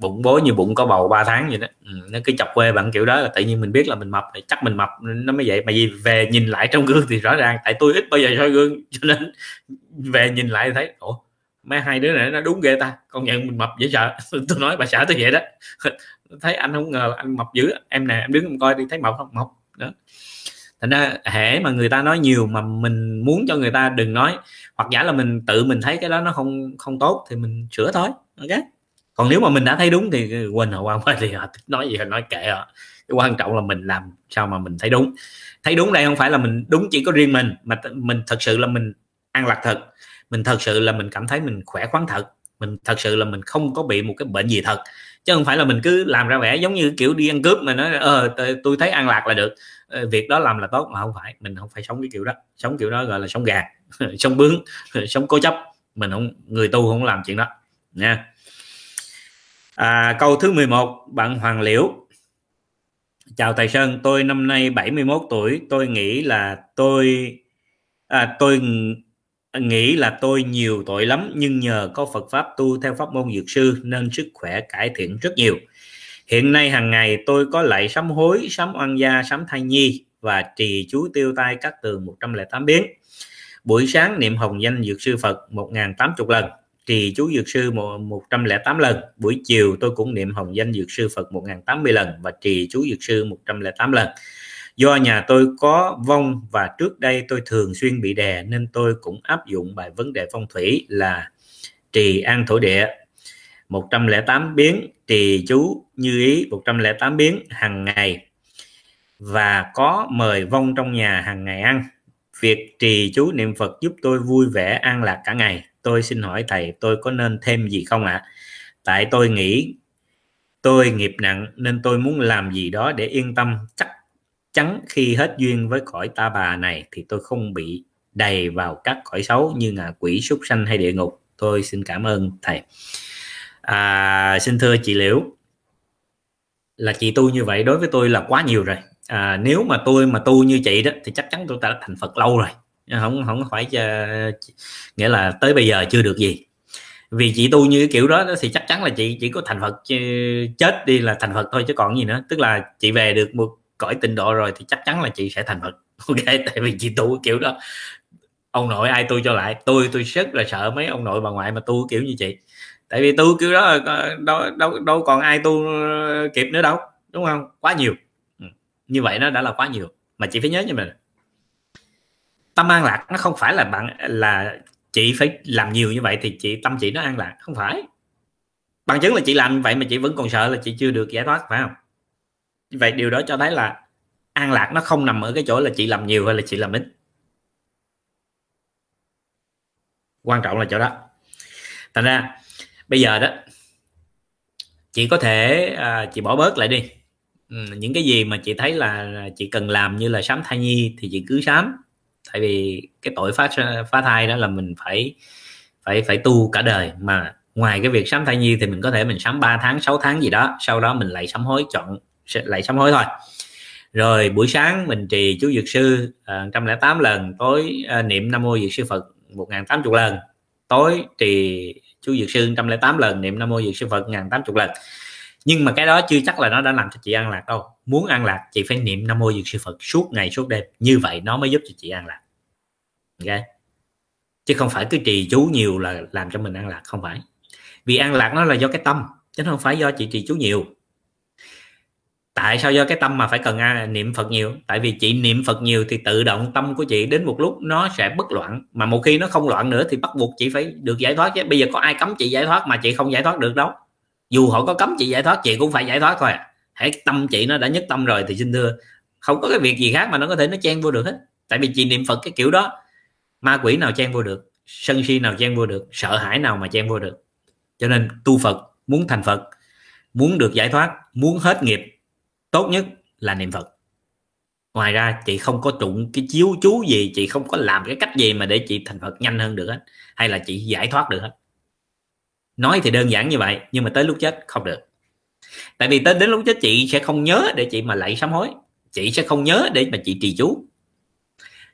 bụng bố như bụng có bầu 3 tháng vậy đó. Ừ, nó cứ chọc quê bạn kiểu đó là tự nhiên mình biết là mình mập thì chắc mình mập nó mới vậy. Mà vì về nhìn lại trong gương thì rõ ràng tại tôi ít bao giờ soi gương cho nên (laughs) về nhìn lại thấy ủa mấy hai đứa này nó đúng ghê ta con nhận mình mập dễ sợ. (laughs) Tôi nói bà xã tôi vậy đó. (laughs) Thấy anh không ngờ anh mập dữ em nè em đứng coi đi thấy mập không? Mập. Đó. Thành ra hễ mà người ta nói nhiều mà mình muốn cho người ta đừng nói hoặc giả là mình tự mình thấy cái đó nó không không tốt thì mình sửa thôi ok? Còn nếu mà mình đã thấy đúng thì quên họ qua thì họ nói gì họ nói kệ họ. Cái quan trọng là mình làm sao mà mình thấy đúng. Thấy đúng đây không phải là mình, đúng chỉ có riêng mình, mà mình thật sự là mình ăn lạc thật. Mình thật sự là mình cảm thấy mình khỏe khoắn thật. Mình thật sự là mình không có bị một cái bệnh gì thật. Chứ không phải là mình cứ làm ra vẻ giống như kiểu đi ăn cướp mà nói ờ tôi thấy ăn lạc là được. Ờ, việc đó làm là tốt. Mà không phải, mình không phải sống cái kiểu đó. Sống kiểu đó gọi là sống gà, (laughs) sống bướng, (laughs) sống cố chấp. Mình không, người tu không làm chuyện đó, nha à, câu thứ 11 bạn Hoàng Liễu. Chào Tài Sơn tôi năm nay 71 tuổi. Tôi nghĩ là tôi à, tôi nghĩ là tôi nhiều tội lắm nhưng nhờ có Phật pháp tu theo pháp môn dược sư nên sức khỏe cải thiện rất nhiều. Hiện nay hàng ngày tôi có lạy sám hối sám oan gia sám thai nhi và trì chú tiêu tai các từ 108 biến. Buổi sáng niệm hồng danh dược sư Phật 1080 lần trì chú dược sư 108 lần. Buổi chiều tôi cũng niệm hồng danh dược sư Phật 1080 lần và trì chú dược sư 108 lần. Do nhà tôi có vong và trước đây tôi thường xuyên bị đè nên tôi cũng áp dụng bài vấn đề phong thủy là trì an thổ địa. 108 biến, trì chú như ý 108 biến hàng ngày và có mời vong trong nhà hàng ngày ăn việc trì chú niệm Phật giúp tôi vui vẻ an lạc cả ngày. Tôi xin hỏi thầy tôi có nên thêm gì không ạ? À? tại tôi nghĩ tôi nghiệp nặng nên tôi muốn làm gì đó để yên tâm. Chắc chắn khi hết duyên với cõi ta bà này thì tôi không bị đầy vào các cõi xấu như ngạ quỷ súc sanh hay địa ngục. Tôi xin cảm ơn thầy. À, xin thưa chị liễu là chị tu như vậy đối với tôi là quá nhiều rồi à, nếu mà tôi mà tu như chị đó thì chắc chắn tôi đã thành phật lâu rồi. Không không phải uh, nghĩa là tới bây giờ chưa được gì. Vì chị tu như cái kiểu đó thì chắc chắn là chị chỉ có thành phật chết đi là thành phật thôi chứ còn gì nữa. Tức là chị về được một cõi tịnh độ rồi thì chắc chắn là chị sẽ thành phật. (laughs) Ok tại vì chị tu kiểu đó. Ông nội ai tu cho lại? Tôi tôi rất là sợ mấy ông nội bà ngoại mà tu kiểu như chị. Tại vì tu kiểu đó ờ, đâu đâu đâu còn ai tu ờ, kịp nữa đâu đúng không? Quá nhiều như vậy nó đã là quá nhiều. Mà chị phải nhớ như mình tâm an lạc nó không phải là bạn là chị phải làm nhiều như vậy thì chị tâm chị nó an lạc. Không phải. Bằng chứng là chị làm như vậy mà chị vẫn còn sợ là chị chưa được giải thoát phải không? Vậy điều đó cho thấy là an lạc nó không nằm ở cái chỗ là chị làm nhiều hay là chị làm ít. Quan trọng là chỗ đó. Thành ra bây giờ đó chị có thể à, chị bỏ bớt lại đi ừ, những cái gì mà chị thấy là chị cần làm như là sám thai nhi thì chị cứ sám. Tại vì cái tội phá phá thai đó là mình phải phải phải tu cả đời. Mà ngoài cái việc sám thai nhi thì mình có thể mình sám 3 tháng 6 tháng gì đó. Sau đó mình lại sám hối chọn lại sám hối thôi. Rồi buổi sáng mình trì chú dược sư à, uh, 108 lần. Tối uh, niệm nam mô dược sư phật 1080 lần. Tối trì chú dược sư 108 lần niệm nam mô dược sư phật 1080 lần nhưng mà cái đó chưa chắc là nó đã làm cho chị an lạc đâu. Muốn an lạc, chị phải niệm nam mô dược sư phật suốt ngày, suốt đêm. Như vậy nó mới giúp cho chị an lạc. Ok? Chứ không phải cứ trì chú nhiều là làm cho mình an lạc, không phải. Vì an lạc nó là do cái tâm, chứ không phải do chị trì chú nhiều. Tại sao do cái tâm mà phải cần niệm phật nhiều? Tại vì chị niệm phật nhiều thì tự động tâm của chị đến một lúc nó sẽ bất loạn. Mà một khi nó không loạn nữa thì bắt buộc chị phải được giải thoát chứ. Bây giờ có ai cấm chị giải thoát mà chị không giải thoát được đâu dù họ có cấm chị giải thoát, chị cũng phải giải thoát thôi à. hãy tâm chị nó đã nhất tâm rồi thì xin thưa, không có cái việc gì khác mà nó có thể nó chen vô được hết. Tại vì chị niệm phật cái kiểu đó, ma quỷ nào chen vô được, sân si nào chen vô được, sợ hãi nào mà chen vô được. Cho nên tu phật, muốn thành phật, muốn được giải thoát, muốn hết nghiệp, tốt nhất là niệm phật. Ngoài ra, chị không có trụng cái chiếu chú gì, chị không có làm cái cách gì mà để chị thành phật nhanh hơn được hết, hay là chị giải thoát được hết nói thì đơn giản như vậy, nhưng mà tới lúc chết không được. Tại vì tới, đến lúc chết chị sẽ không nhớ để chị mà lạy sám hối. Chị sẽ không nhớ để mà chị trì chú.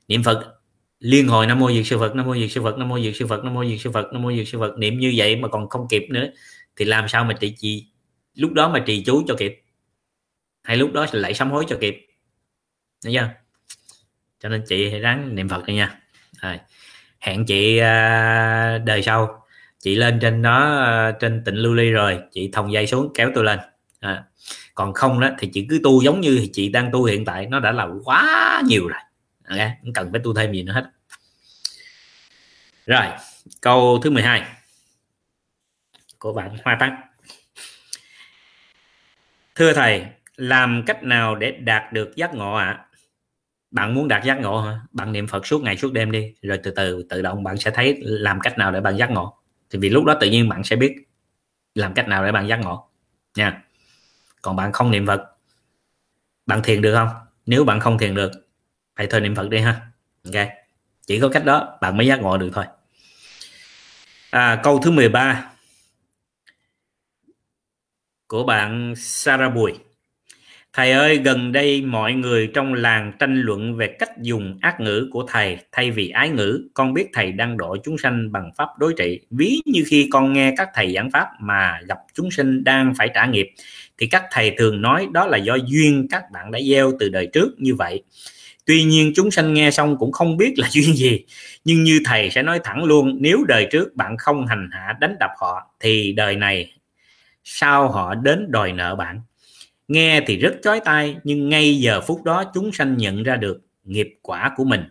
Niệm phật, liên hồi nam mô diệt sư phật, nam mô diệt sư phật, nam mô diệt sư phật, nam mô diệt sư phật, nam mô diệt sư phật. Niệm như vậy mà còn không kịp nữa, thì làm sao mà chị chị lúc đó mà trì chú cho kịp? Hay lúc đó lại sám hối cho kịp? Thấy chưa? Cho nên chị hãy ráng niệm phật đi nha. Rồi. hẹn chị à, đời sau chị lên trên đó ờ, trên tịnh lưu ly rồi, chị thòng dây xuống, kéo tôi lên à. còn không đó thì chị cứ tu giống như chị đang tu hiện tại, nó đã là quá nhiều rồi okay. không cần phải tu thêm gì nữa hết rồi, câu thứ 12 của bạn Hoa Tăng thưa thầy, làm cách nào để đạt được giác ngộ ạ à? bạn muốn đạt giác ngộ hả bạn niệm phật suốt ngày suốt đêm đi, rồi từ từ, tự động bạn sẽ thấy làm cách nào để bạn giác ngộ thì vì lúc đó tự nhiên bạn sẽ biết làm cách nào để bạn giác ngộ. Nha. Còn bạn không niệm phật bạn thiền được không? Nếu bạn không thiền được hãy thôi niệm phật đi ha. Ok. Chỉ có cách đó bạn mới giác ngộ được thôi. À, câu thứ 13 của bạn Sarah Bùi. Thầy ơi, gần đây mọi người trong làng tranh luận về cách dùng ác ngữ của thầy thay vì ái ngữ. Con biết thầy đang độ chúng sanh bằng pháp đối trị. Ví như khi con nghe các thầy giảng pháp mà gặp chúng sinh đang phải trả nghiệp, thì các thầy thường nói đó là do duyên các bạn đã gieo từ đời trước như vậy. Tuy nhiên chúng sanh nghe xong cũng không biết là (laughs) duyên gì. Nhưng như thầy sẽ nói thẳng luôn, nếu đời trước bạn không hành hạ đánh đập họ, thì đời này sao họ đến đòi nợ bạn nghe thì rất chói tai nhưng ngay giờ phút đó chúng sanh nhận ra được nghiệp quả của mình.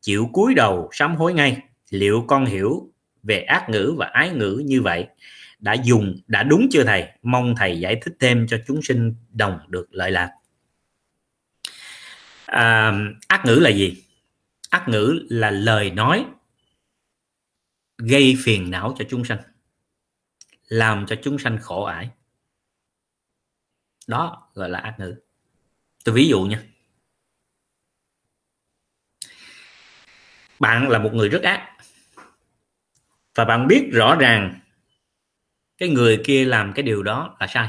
Chịu cúi đầu sám hối ngay liệu con hiểu về ác ngữ và ái ngữ như vậy? Đã dùng đã đúng chưa thầy? Mong thầy giải thích thêm cho chúng sinh đồng được lợi lạc. À, ác ngữ là gì? Ác ngữ là lời nói gây phiền não cho chúng sanh làm cho chúng sanh khổ ải đó, gọi là ác ngữ tôi ví dụ nha. Bạn là một người rất ác. Và bạn biết rõ ràng cái người kia làm cái điều đó là sai.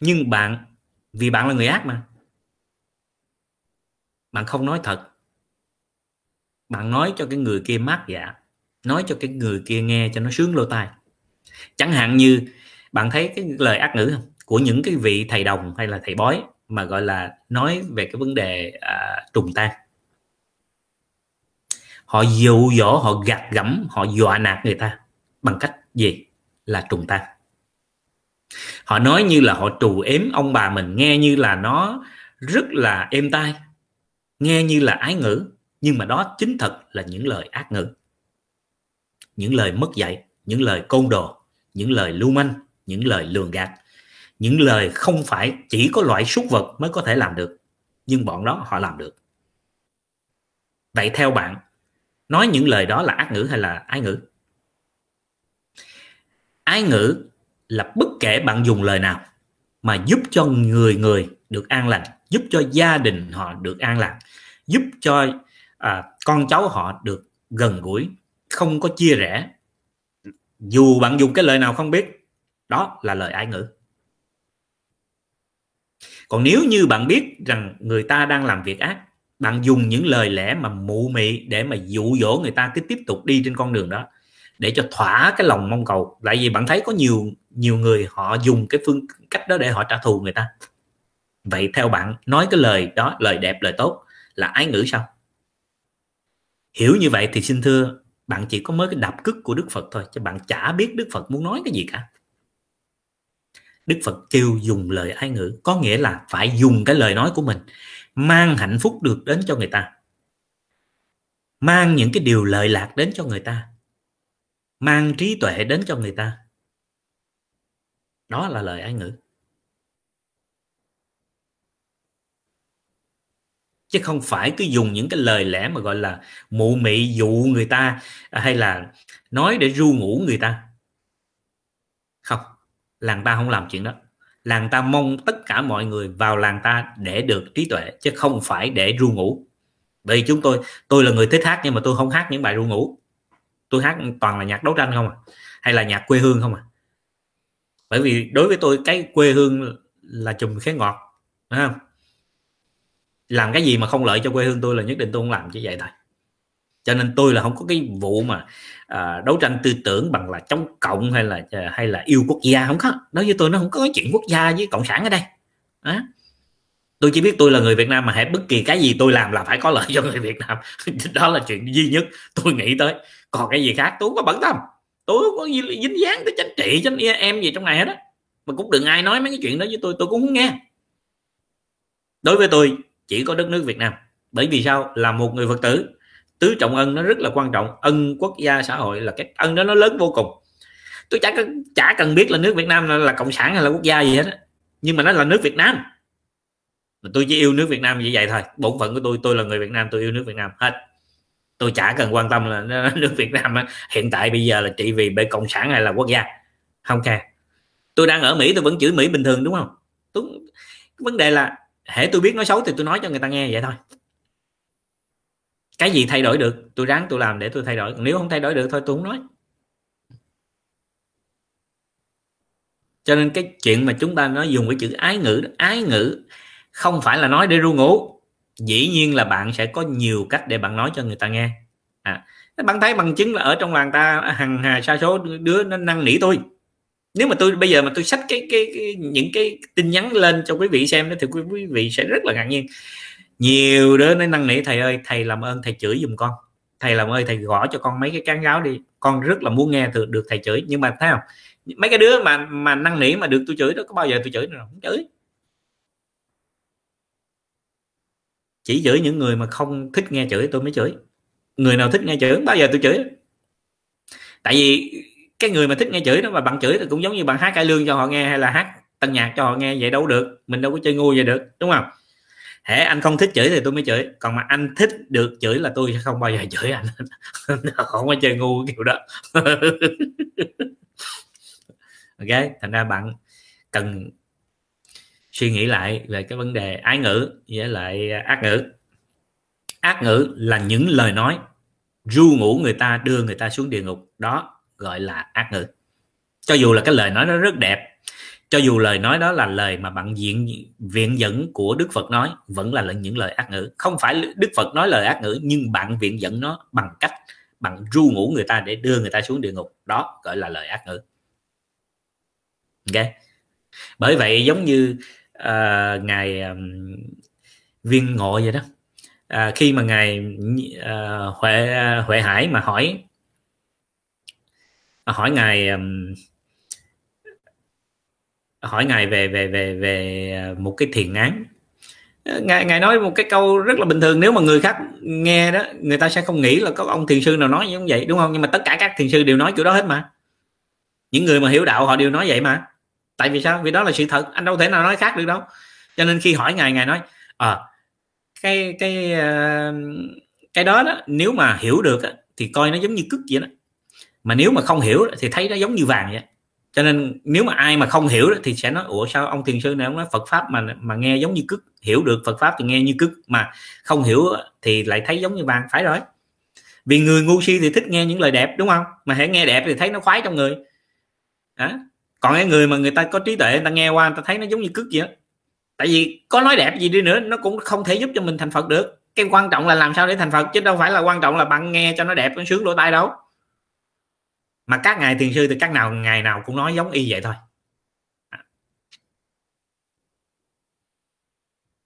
Nhưng bạn, vì bạn là người ác mà, bạn không nói thật. Bạn nói cho cái người kia mát dạ nói cho cái người kia nghe cho nó sướng lô tai. Chẳng hạn như bạn thấy cái lời ác ngữ không? Của những cái vị thầy đồng hay là thầy bói mà gọi là nói về cái vấn đề à, trùng tan? Họ dụ dỗ họ gạt gẫm họ dọa nạt người ta bằng cách gì? Là trùng tan. Họ nói như là họ trù ếm ông bà mình nghe như là nó rất là êm tai nghe như là ái ngữ nhưng mà đó chính thật là những lời ác ngữ. Những lời mất dạy những lời côn đồ những lời lưu manh những lời lường gạt. Những lời không phải chỉ có loại súc vật mới có thể làm được nhưng bọn đó họ làm được. Vậy theo bạn nói những lời đó là ác ngữ hay là ái ngữ? Ái ngữ là bất kể bạn dùng lời nào mà giúp cho người người được an lành giúp cho gia đình họ được an lành, giúp cho à, con cháu họ được gần gũi không có chia rẽ. Dù bạn dùng cái lời nào không biết đó là lời ái ngữ? Còn nếu như bạn biết rằng người ta đang làm việc ác, bạn dùng những lời lẽ mà mụ mị để mà dụ dỗ người ta cứ tiếp tục đi trên con đường đó, để cho thỏa cái lòng mong cầu. Tại vì bạn thấy có nhiều nhiều người họ dùng cái phương cách đó để họ trả thù người ta. Vậy theo bạn, nói cái lời đó, lời đẹp, lời tốt là ái ngữ sao? Hiểu như vậy thì xin thưa, bạn chỉ có mới cái đập cức của đức phật thôi, chứ bạn chả biết đức phật muốn nói cái gì cả đức phật kêu dùng lời ái ngữ, có nghĩa là phải dùng cái lời nói của mình, mang hạnh phúc được đến cho người ta, mang những cái điều lợi lạc đến cho người ta, mang trí tuệ đến cho người ta. Đó là lời ái ngữ. Chứ không phải cứ dùng những cái lời lẽ mà gọi là mụ mị dụ người ta à, hay là nói để ru ngủ người ta làng ta không làm chuyện đó. Làng ta mong tất cả mọi người vào làng ta để được trí tuệ, chứ không phải để ru ngủ. Bởi vì chúng tôi tôi là người thích hát nhưng mà tôi không hát những bài ru ngủ. Tôi hát toàn là nhạc đấu tranh không à hay là nhạc quê hương không à. Bởi vì đối với tôi, cái quê hương là chùm khế ngọt, phải không? Làm cái gì mà không lợi cho quê hương tôi là nhất định tôi không làm chứ vậy thôi cho nên tôi là không có cái vụ mà à, đấu tranh tư tưởng bằng là chống cộng hay là à, hay là yêu quốc gia không có. Nói với tôi nó không có cái chuyện quốc gia với cộng sản ở đây. À. tôi chỉ biết tôi là người Việt Nam mà hãy bất kỳ cái gì tôi làm là phải có lợi cho người Việt Nam. (laughs) Đó là chuyện duy nhất tôi nghĩ tới. Còn cái gì khác tôi không có bận tâm. Tôi không có dính dáng tới chính trị chính em gì trong này hết á. Mà cũng đừng ai nói mấy cái chuyện đó với tôi tôi cũng không nghe. Đối với tôi chỉ có đất nước Việt Nam. Bởi vì sao? Là một người Phật tử tứ trọng ân nó rất là quan trọng. Ân quốc gia xã hội là cái ân đó nó lớn vô cùng. Tôi chả cần chả cần biết là nước Việt Nam là, là cộng sản hay là quốc gia gì hết nhưng mà nó là nước Việt Nam. Tôi chỉ yêu nước Việt Nam như vậy thôi. Bổn phận của tôi tôi là người Việt Nam tôi yêu nước Việt Nam hết. Tôi chả cần quan tâm là nước Việt Nam hiện tại bây giờ là trị vì bởi cộng sản hay là quốc gia. Không kè tôi đang ở Mỹ tôi vẫn chửi Mỹ bình thường đúng không? Tôi, vấn đề là hễ tôi biết nói xấu thì tôi nói cho người ta nghe vậy thôi cái gì thay đổi được? Tôi ráng tôi làm để tôi thay đổi. Nếu không thay đổi được thôi tôi không nói. Cho nên cái chuyện mà chúng ta nói dùng cái chữ ái ngữ ái ngữ không phải là nói để ru ngủ. Dĩ nhiên là bạn sẽ có nhiều cách để bạn nói cho người ta nghe. À, bạn thấy bằng chứng là ở trong làng ta hàng hà sa số đứa nó năn nỉ tôi. Nếu mà tôi bây giờ mà tôi sách cái, cái, cái những cái tin nhắn lên cho quý vị xem đó thì quý vị sẽ rất là ngạc nhiên nhiều đứa nó năn nỉ thầy ơi thầy làm ơn thầy chửi giùm con. Thầy làm ơi thầy gõ cho con mấy cái cán gáo đi. Con rất là muốn nghe được, được thầy chửi. Nhưng mà thấy không? Mấy cái đứa mà mà năn nỉ mà được tôi chửi đó có bao giờ tôi chửi nào không chửi. Chỉ chửi những người mà không thích nghe chửi tôi mới chửi. Người nào thích nghe chửi bao giờ tôi chửi. Tại vì cái người mà thích nghe chửi đó mà bạn chửi thì cũng giống như bạn hát cải lương cho họ nghe hay là hát tân nhạc cho họ nghe vậy đâu được. Mình đâu có chơi ngu vậy được đúng không? Hễ anh không thích chửi thì tôi mới chửi. Còn mà anh thích được chửi là tôi sẽ không bao giờ chửi anh. (laughs) Không có chơi ngu kiểu đó. (laughs) Ok, thành ra bạn cần suy nghĩ lại về cái vấn đề ái ngữ với lại ác ngữ. Ác ngữ là những lời nói ru ngủ người ta, đưa người ta xuống địa ngục. Đó gọi là ác ngữ. Cho dù là cái lời nói nó rất đẹp cho dù lời nói đó là lời mà bạn diện viện dẫn của Đức Phật nói vẫn là những lời ác ngữ. Không phải Đức Phật nói lời ác ngữ nhưng bạn viện dẫn nó bằng cách bằng ru ngủ người ta để đưa người ta xuống địa ngục. Đó gọi là lời ác ngữ. Ok? Bởi vậy giống như uh, ngài um, viên ngộ vậy đó. Uh, khi mà ngài uh, huệ huệ hải mà hỏi hỏi ngài um, hỏi ngài về về về về à, một cái thiền án. Ờ, ngài ngài nói một cái câu rất là bình thường nếu mà người khác nghe đó người ta sẽ không nghĩ là có ông thiền sư nào nói như vậy đúng không? Nhưng mà tất cả các thiền sư đều nói kiểu đó hết mà. Những người mà hiểu đạo họ đều nói vậy mà. Tại vì sao? Vì đó là sự thật. Anh đâu thể nào nói khác được đâu. Cho nên khi hỏi ngài ngài nói à, cái cái ờ, cái đó đó nếu mà hiểu được thì coi nó giống như cứt vậy đó. Mà nếu mà không hiểu thì thấy nó giống như vàng vậy cho nên nếu mà ai mà không hiểu thì sẽ nói, ủa, sao ông thiền sư này ông nói Phật pháp mà mà nghe giống như cức, hiểu được Phật pháp thì nghe như cức, mà không hiểu thì lại thấy giống như vàng phải rồi. Vì người ngu si thì thích nghe những lời đẹp, đúng không? Mà hãy nghe đẹp thì thấy nó khoái trong người. Đó. còn cái người mà người ta có trí tuệ, người ta nghe qua, người ta thấy nó giống như cức vậy đó. tại vì có nói đẹp gì đi nữa, nó cũng không thể giúp cho mình thành Phật được. Cái quan trọng là làm sao để thành Phật, chứ đâu phải là quan trọng là bạn nghe cho nó đẹp, nó sướng lỗ tai đâu mà các ngài thiền sư thì các nào ngày nào cũng nói giống y vậy thôi.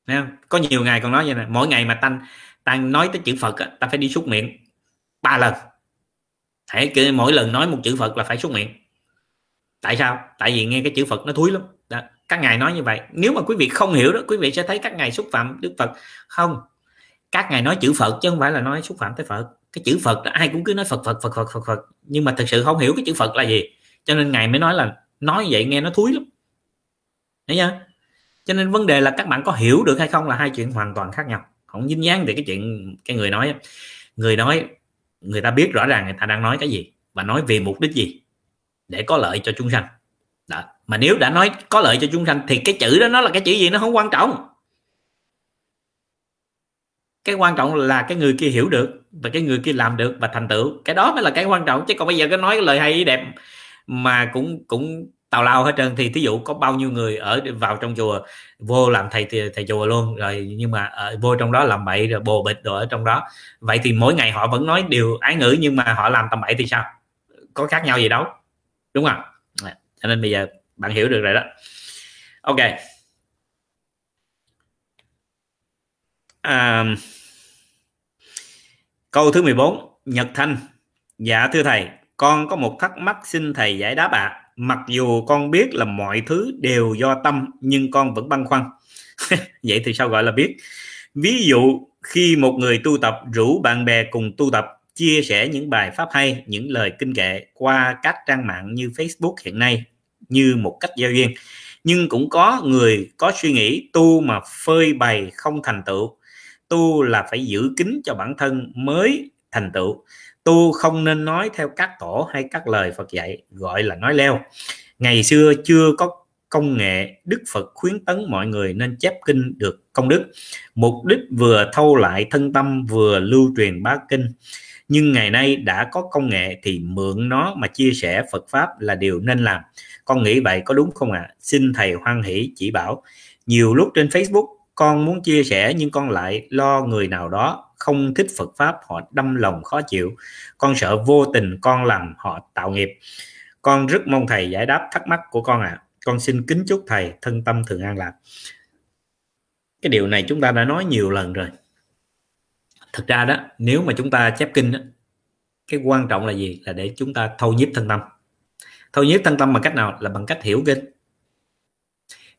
Thấy không? có nhiều ngày còn nói vậy này mỗi ngày mà tăng tăng nói tới chữ phật ta phải đi xúc miệng ba lần. Hãy mỗi lần nói một chữ phật là phải xúc miệng. Tại sao? Tại vì nghe cái chữ phật nó thúi lắm. Đó, các ngài nói như vậy. Nếu mà quý vị không hiểu đó quý vị sẽ thấy các ngài xúc phạm đức phật. Không các ngài nói chữ phật chứ không phải là nói xúc phạm tới phật cái chữ phật là ai cũng cứ nói phật phật phật phật phật phật. Nhưng mà thực sự không hiểu cái chữ phật là gì. Cho nên ngài mới nói là, nói vậy nghe nó thúi lắm. Thấy chưa? Cho nên vấn đề là các bạn có hiểu được hay không là hai chuyện hoàn toàn khác nhau. Không dính dáng về cái chuyện cái người nói người nói, người ta biết rõ ràng người ta đang nói cái gì và nói vì mục đích gì để có lợi cho chúng sanh. Đó. mà nếu đã nói có lợi cho chúng sanh thì cái chữ đó nó là cái chữ gì nó không quan trọng. Cái quan trọng là cái người kia hiểu được và cái người kia làm được và thành tựu. Cái đó mới là cái quan trọng chứ còn bây giờ cái nói cái lời hay ý đẹp mà cũng cũng tào lao hết trơn. Thì thí dụ có bao nhiêu người ở vào trong chùa vô làm thầy thầy chùa luôn rồi nhưng mà ở, vô trong đó làm bậy rồi bồ bịch rồi ở trong đó. Vậy thì mỗi ngày họ vẫn nói điều ái ngữ nhưng mà họ làm tầm bậy thì sao? Có khác nhau gì đâu đúng không dạ, cho nên bây giờ bạn hiểu được rồi đó. Ok. Um, câu thứ 14 Nhật Thanh. Dạ thưa thầy, con có một thắc mắc xin thầy giải đáp ạ. À. mặc dù con biết là mọi thứ đều do tâm, nhưng con vẫn băn khoăn. (laughs) Vậy thì sao gọi là biết? Ví dụ, khi một người tu tập, rủ bạn bè cùng tu tập, chia sẻ những bài pháp hay, những lời kinh kệ qua các trang mạng như Facebook hiện nay như một cách giao duyên. Nhưng cũng có người có suy nghĩ tu mà phơi bày không thành tựu tu là phải giữ kín cho bản thân mới thành tựu. Tu không nên nói theo các tổ hay các lời Phật dạy, gọi là nói leo. Ngày xưa chưa có công nghệ Đức Phật khuyến tấn mọi người nên chép kinh được công đức. Mục đích vừa thâu lại thân tâm, vừa lưu truyền bá kinh. Nhưng ngày nay đã có công nghệ thì mượn nó mà chia sẻ Phật pháp là điều nên làm. Con nghĩ vậy có đúng không ạ? À? xin thầy hoan hỷ chỉ bảo. Nhiều lúc trên Facebook con muốn chia sẻ nhưng con lại lo người nào đó không thích Phật pháp họ đâm lòng khó chịu. Con sợ vô tình con làm họ tạo nghiệp. Con rất mong thầy giải đáp thắc mắc của con ạ. À. con xin kính chúc thầy thân tâm thường an lạc. Cái điều này chúng ta đã nói nhiều lần rồi. Thực ra đó nếu mà chúng ta chép kinh đó, cái quan trọng là gì? Là để chúng ta thâu nhiếp thân tâm. Thâu nhiếp thân tâm bằng cách nào? Là bằng cách hiểu kinh.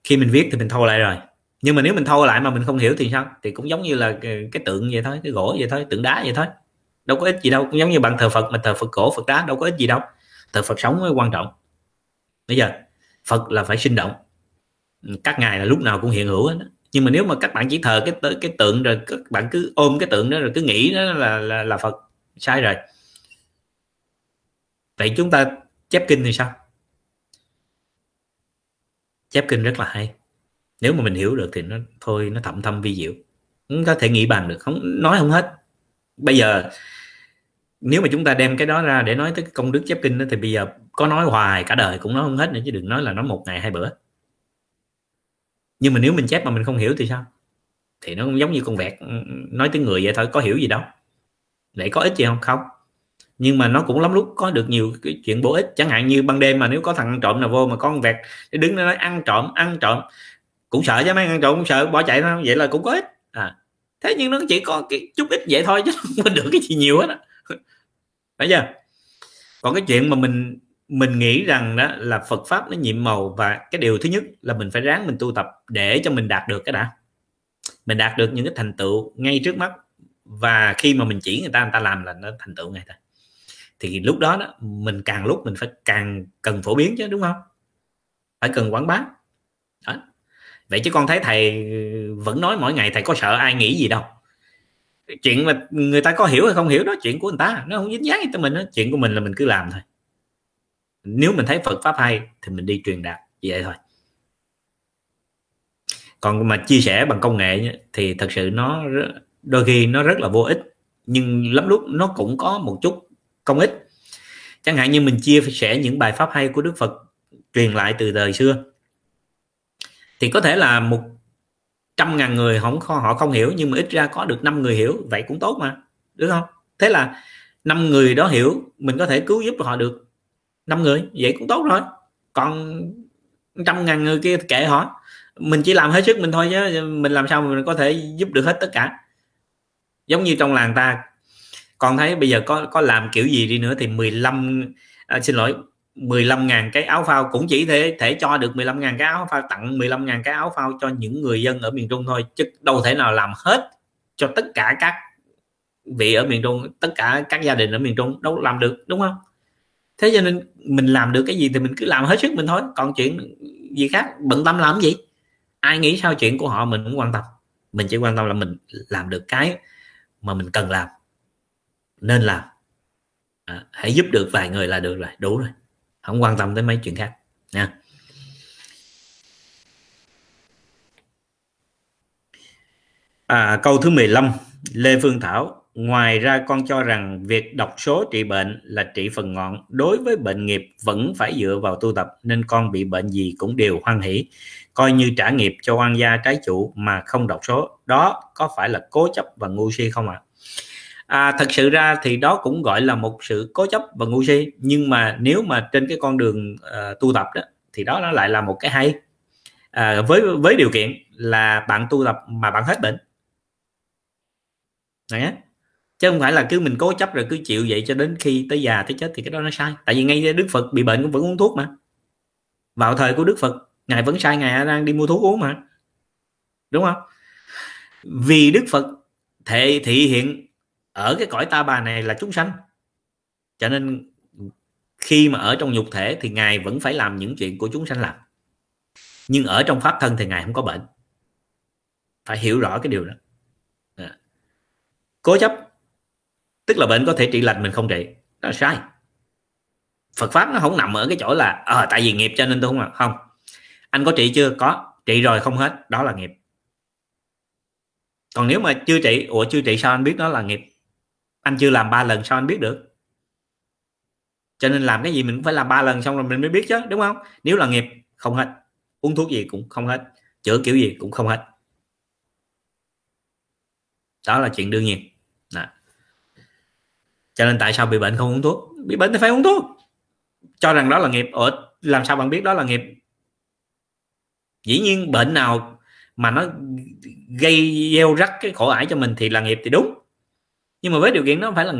Khi mình viết thì mình thâu lại rồi nhưng mà nếu mình thâu lại mà mình không hiểu thì sao? Thì cũng giống như là cái, cái tượng vậy thôi cái gỗ vậy thôi tượng đá vậy thôi. Đâu có ích gì đâu cũng giống như bạn thờ phật mà thờ phật cổ phật đá đâu có ích gì đâu. Thờ phật sống mới quan trọng. Bây giờ phật là phải sinh động. Các ngài là lúc nào cũng hiện hữu đó. nhưng mà nếu mà các bạn chỉ thờ cái cái tượng rồi các bạn cứ ôm cái tượng đó rồi cứ nghĩ đó là là, là phật sai rồi. Vậy chúng ta chép kinh thì sao? Chép kinh rất là hay nếu mà mình hiểu được thì nó thôi nó thậm thâm vi diệu. Không có thể nghĩ bàn được không nói không hết. Bây giờ nếu mà chúng ta đem cái đó ra để nói tới công đức chép kinh đó, thì bây giờ có nói hoài cả đời cũng nói không hết nữa chứ đừng nói là nói một ngày hai bữa. Nhưng mà nếu mình chép mà mình không hiểu thì sao? Thì nó cũng giống như con vẹt ừ, ừ, nói tiếng người vậy thôi có hiểu gì đâu. Để có ích gì không? Không. Nhưng mà nó cũng lắm lúc có được nhiều cái chuyện bổ ích. Chẳng hạn như ban đêm mà nếu có thằng trộm nào vô mà con vẹt đứng nó nói ăn trộm ăn trộm cũng sợ chứ, mấy ăn trộm cũng sợ, bỏ chạy thôi. Vậy là cũng có ít à thế nhưng nó chỉ có cái chút ít vậy thôi, chứ không được cái gì nhiều hết á. Phải chưa? Còn cái chuyện mà mình mình nghĩ rằng đó là Phật pháp nó nhiệm màu và cái điều thứ nhất là mình phải ráng mình tu tập để cho mình đạt được cái đã. Mình đạt được những cái thành tựu ngay trước mắt và khi mà mình chỉ người ta người ta làm là nó thành tựu ngay thôi. Thì lúc đó đó, mình càng lúc mình phải càng cần phổ biến chứ, đúng không? Phải cần quảng bá. Đó vậy chứ con thấy thầy vẫn nói mỗi ngày thầy có sợ ai nghĩ gì đâu. Chuyện mà người ta có hiểu hay không hiểu đó, chuyện của người ta. Nó không dính dáng gì tới mình đó. chuyện của mình là mình cứ làm thôi. Nếu mình thấy Phật pháp hay thì mình đi truyền đạt vậy thôi. Còn mà chia sẻ bằng công nghệ thì thật sự nó đôi khi nó rất là vô ích. Nhưng lắm lúc nó cũng có một chút công ích. Chẳng hạn như mình chia sẻ những bài pháp hay của Đức Phật truyền lại từ đời xưa thì có thể là một trăm ngàn người không họ không hiểu nhưng mà ít ra có được năm người hiểu vậy cũng tốt mà đúng không? Thế là năm người đó hiểu mình có thể cứu giúp họ được năm người vậy cũng tốt rồi. Còn trăm ngàn người kia kệ họ mình chỉ làm hết sức mình thôi chứ mình làm sao mình có thể giúp được hết tất cả. Giống như trong làng ta còn thấy bây giờ có có làm kiểu gì đi nữa thì 15 à, xin lỗi 15.000 cái áo phao cũng chỉ thể thể cho được 15.000 cái áo phao tặng 15.000 cái áo phao cho những người dân ở miền Trung thôi chứ đâu thể nào làm hết cho tất cả các vị ở miền Trung tất cả các gia đình ở miền Trung đâu làm được đúng không? Thế cho nên mình làm được cái gì thì mình cứ làm hết sức mình thôi còn chuyện gì khác bận tâm làm gì? Ai nghĩ sao chuyện của họ mình cũng quan tâm. Mình chỉ quan tâm là mình làm được cái mà mình cần làm nên làm. À, hãy giúp được vài người là được rồi đủ rồi không quan tâm tới mấy chuyện khác nha à, câu thứ 15 Lê Phương Thảo ngoài ra con cho rằng việc đọc số trị bệnh là trị phần ngọn đối với bệnh nghiệp vẫn phải dựa vào tu tập nên con bị bệnh gì cũng đều hoan hỷ coi như trả nghiệp cho oan gia trái chủ mà không đọc số đó có phải là cố chấp và ngu si không ạ à? À, thật sự ra thì đó cũng gọi là một sự cố chấp và ngu si. Nhưng mà nếu mà trên cái con đường uh, tu tập đó thì đó nó lại là một cái hay. À, với với điều kiện là bạn tu tập mà bạn hết bệnh. Đấy chứ không phải là cứ mình cố chấp rồi cứ chịu vậy cho đến khi tới già tới chết thì cái đó nó sai. Tại vì ngay đức phật bị bệnh cũng vẫn uống thuốc mà. Vào thời của đức phật ngài vẫn sai ngài đang đi mua thuốc uống mà. Đúng không? Vì đức phật thể thị hiện ở cái cõi ta bà này là chúng sanh. Cho nên khi mà ở trong nhục thể thì ngài vẫn phải làm những chuyện của chúng sanh làm. Nhưng ở trong pháp thân thì ngài không có bệnh. Phải hiểu rõ cái điều đó. À. cố chấp tức là bệnh có thể trị lành mình không trị. Đó là sai. Phật pháp nó không nằm ở cái chỗ là à, tại vì nghiệp cho nên tôi không làm. Không. Anh có trị chưa? Có. Trị rồi không hết. Đó là nghiệp. Còn nếu mà chưa trị ủa chưa trị sao anh biết nó là nghiệp? Anh chưa làm ba lần sao anh biết được? Cho nên làm cái gì mình cũng phải làm ba lần xong rồi mình mới biết chứ, đúng không? Nếu là nghiệp, không hết. Uống thuốc gì cũng không hết. Chữa kiểu gì cũng không hết. Đó là chuyện đương nhiên. Đó. Cho nên tại sao bị bệnh không uống thuốc? Bị bệnh thì phải uống thuốc. Cho rằng đó là nghiệp. Ở làm sao bạn biết đó là nghiệp? Dĩ nhiên bệnh nào mà nó gây gieo rắc cái khổ ải cho mình thì là nghiệp thì đúng nhưng mà với điều kiện nó phải là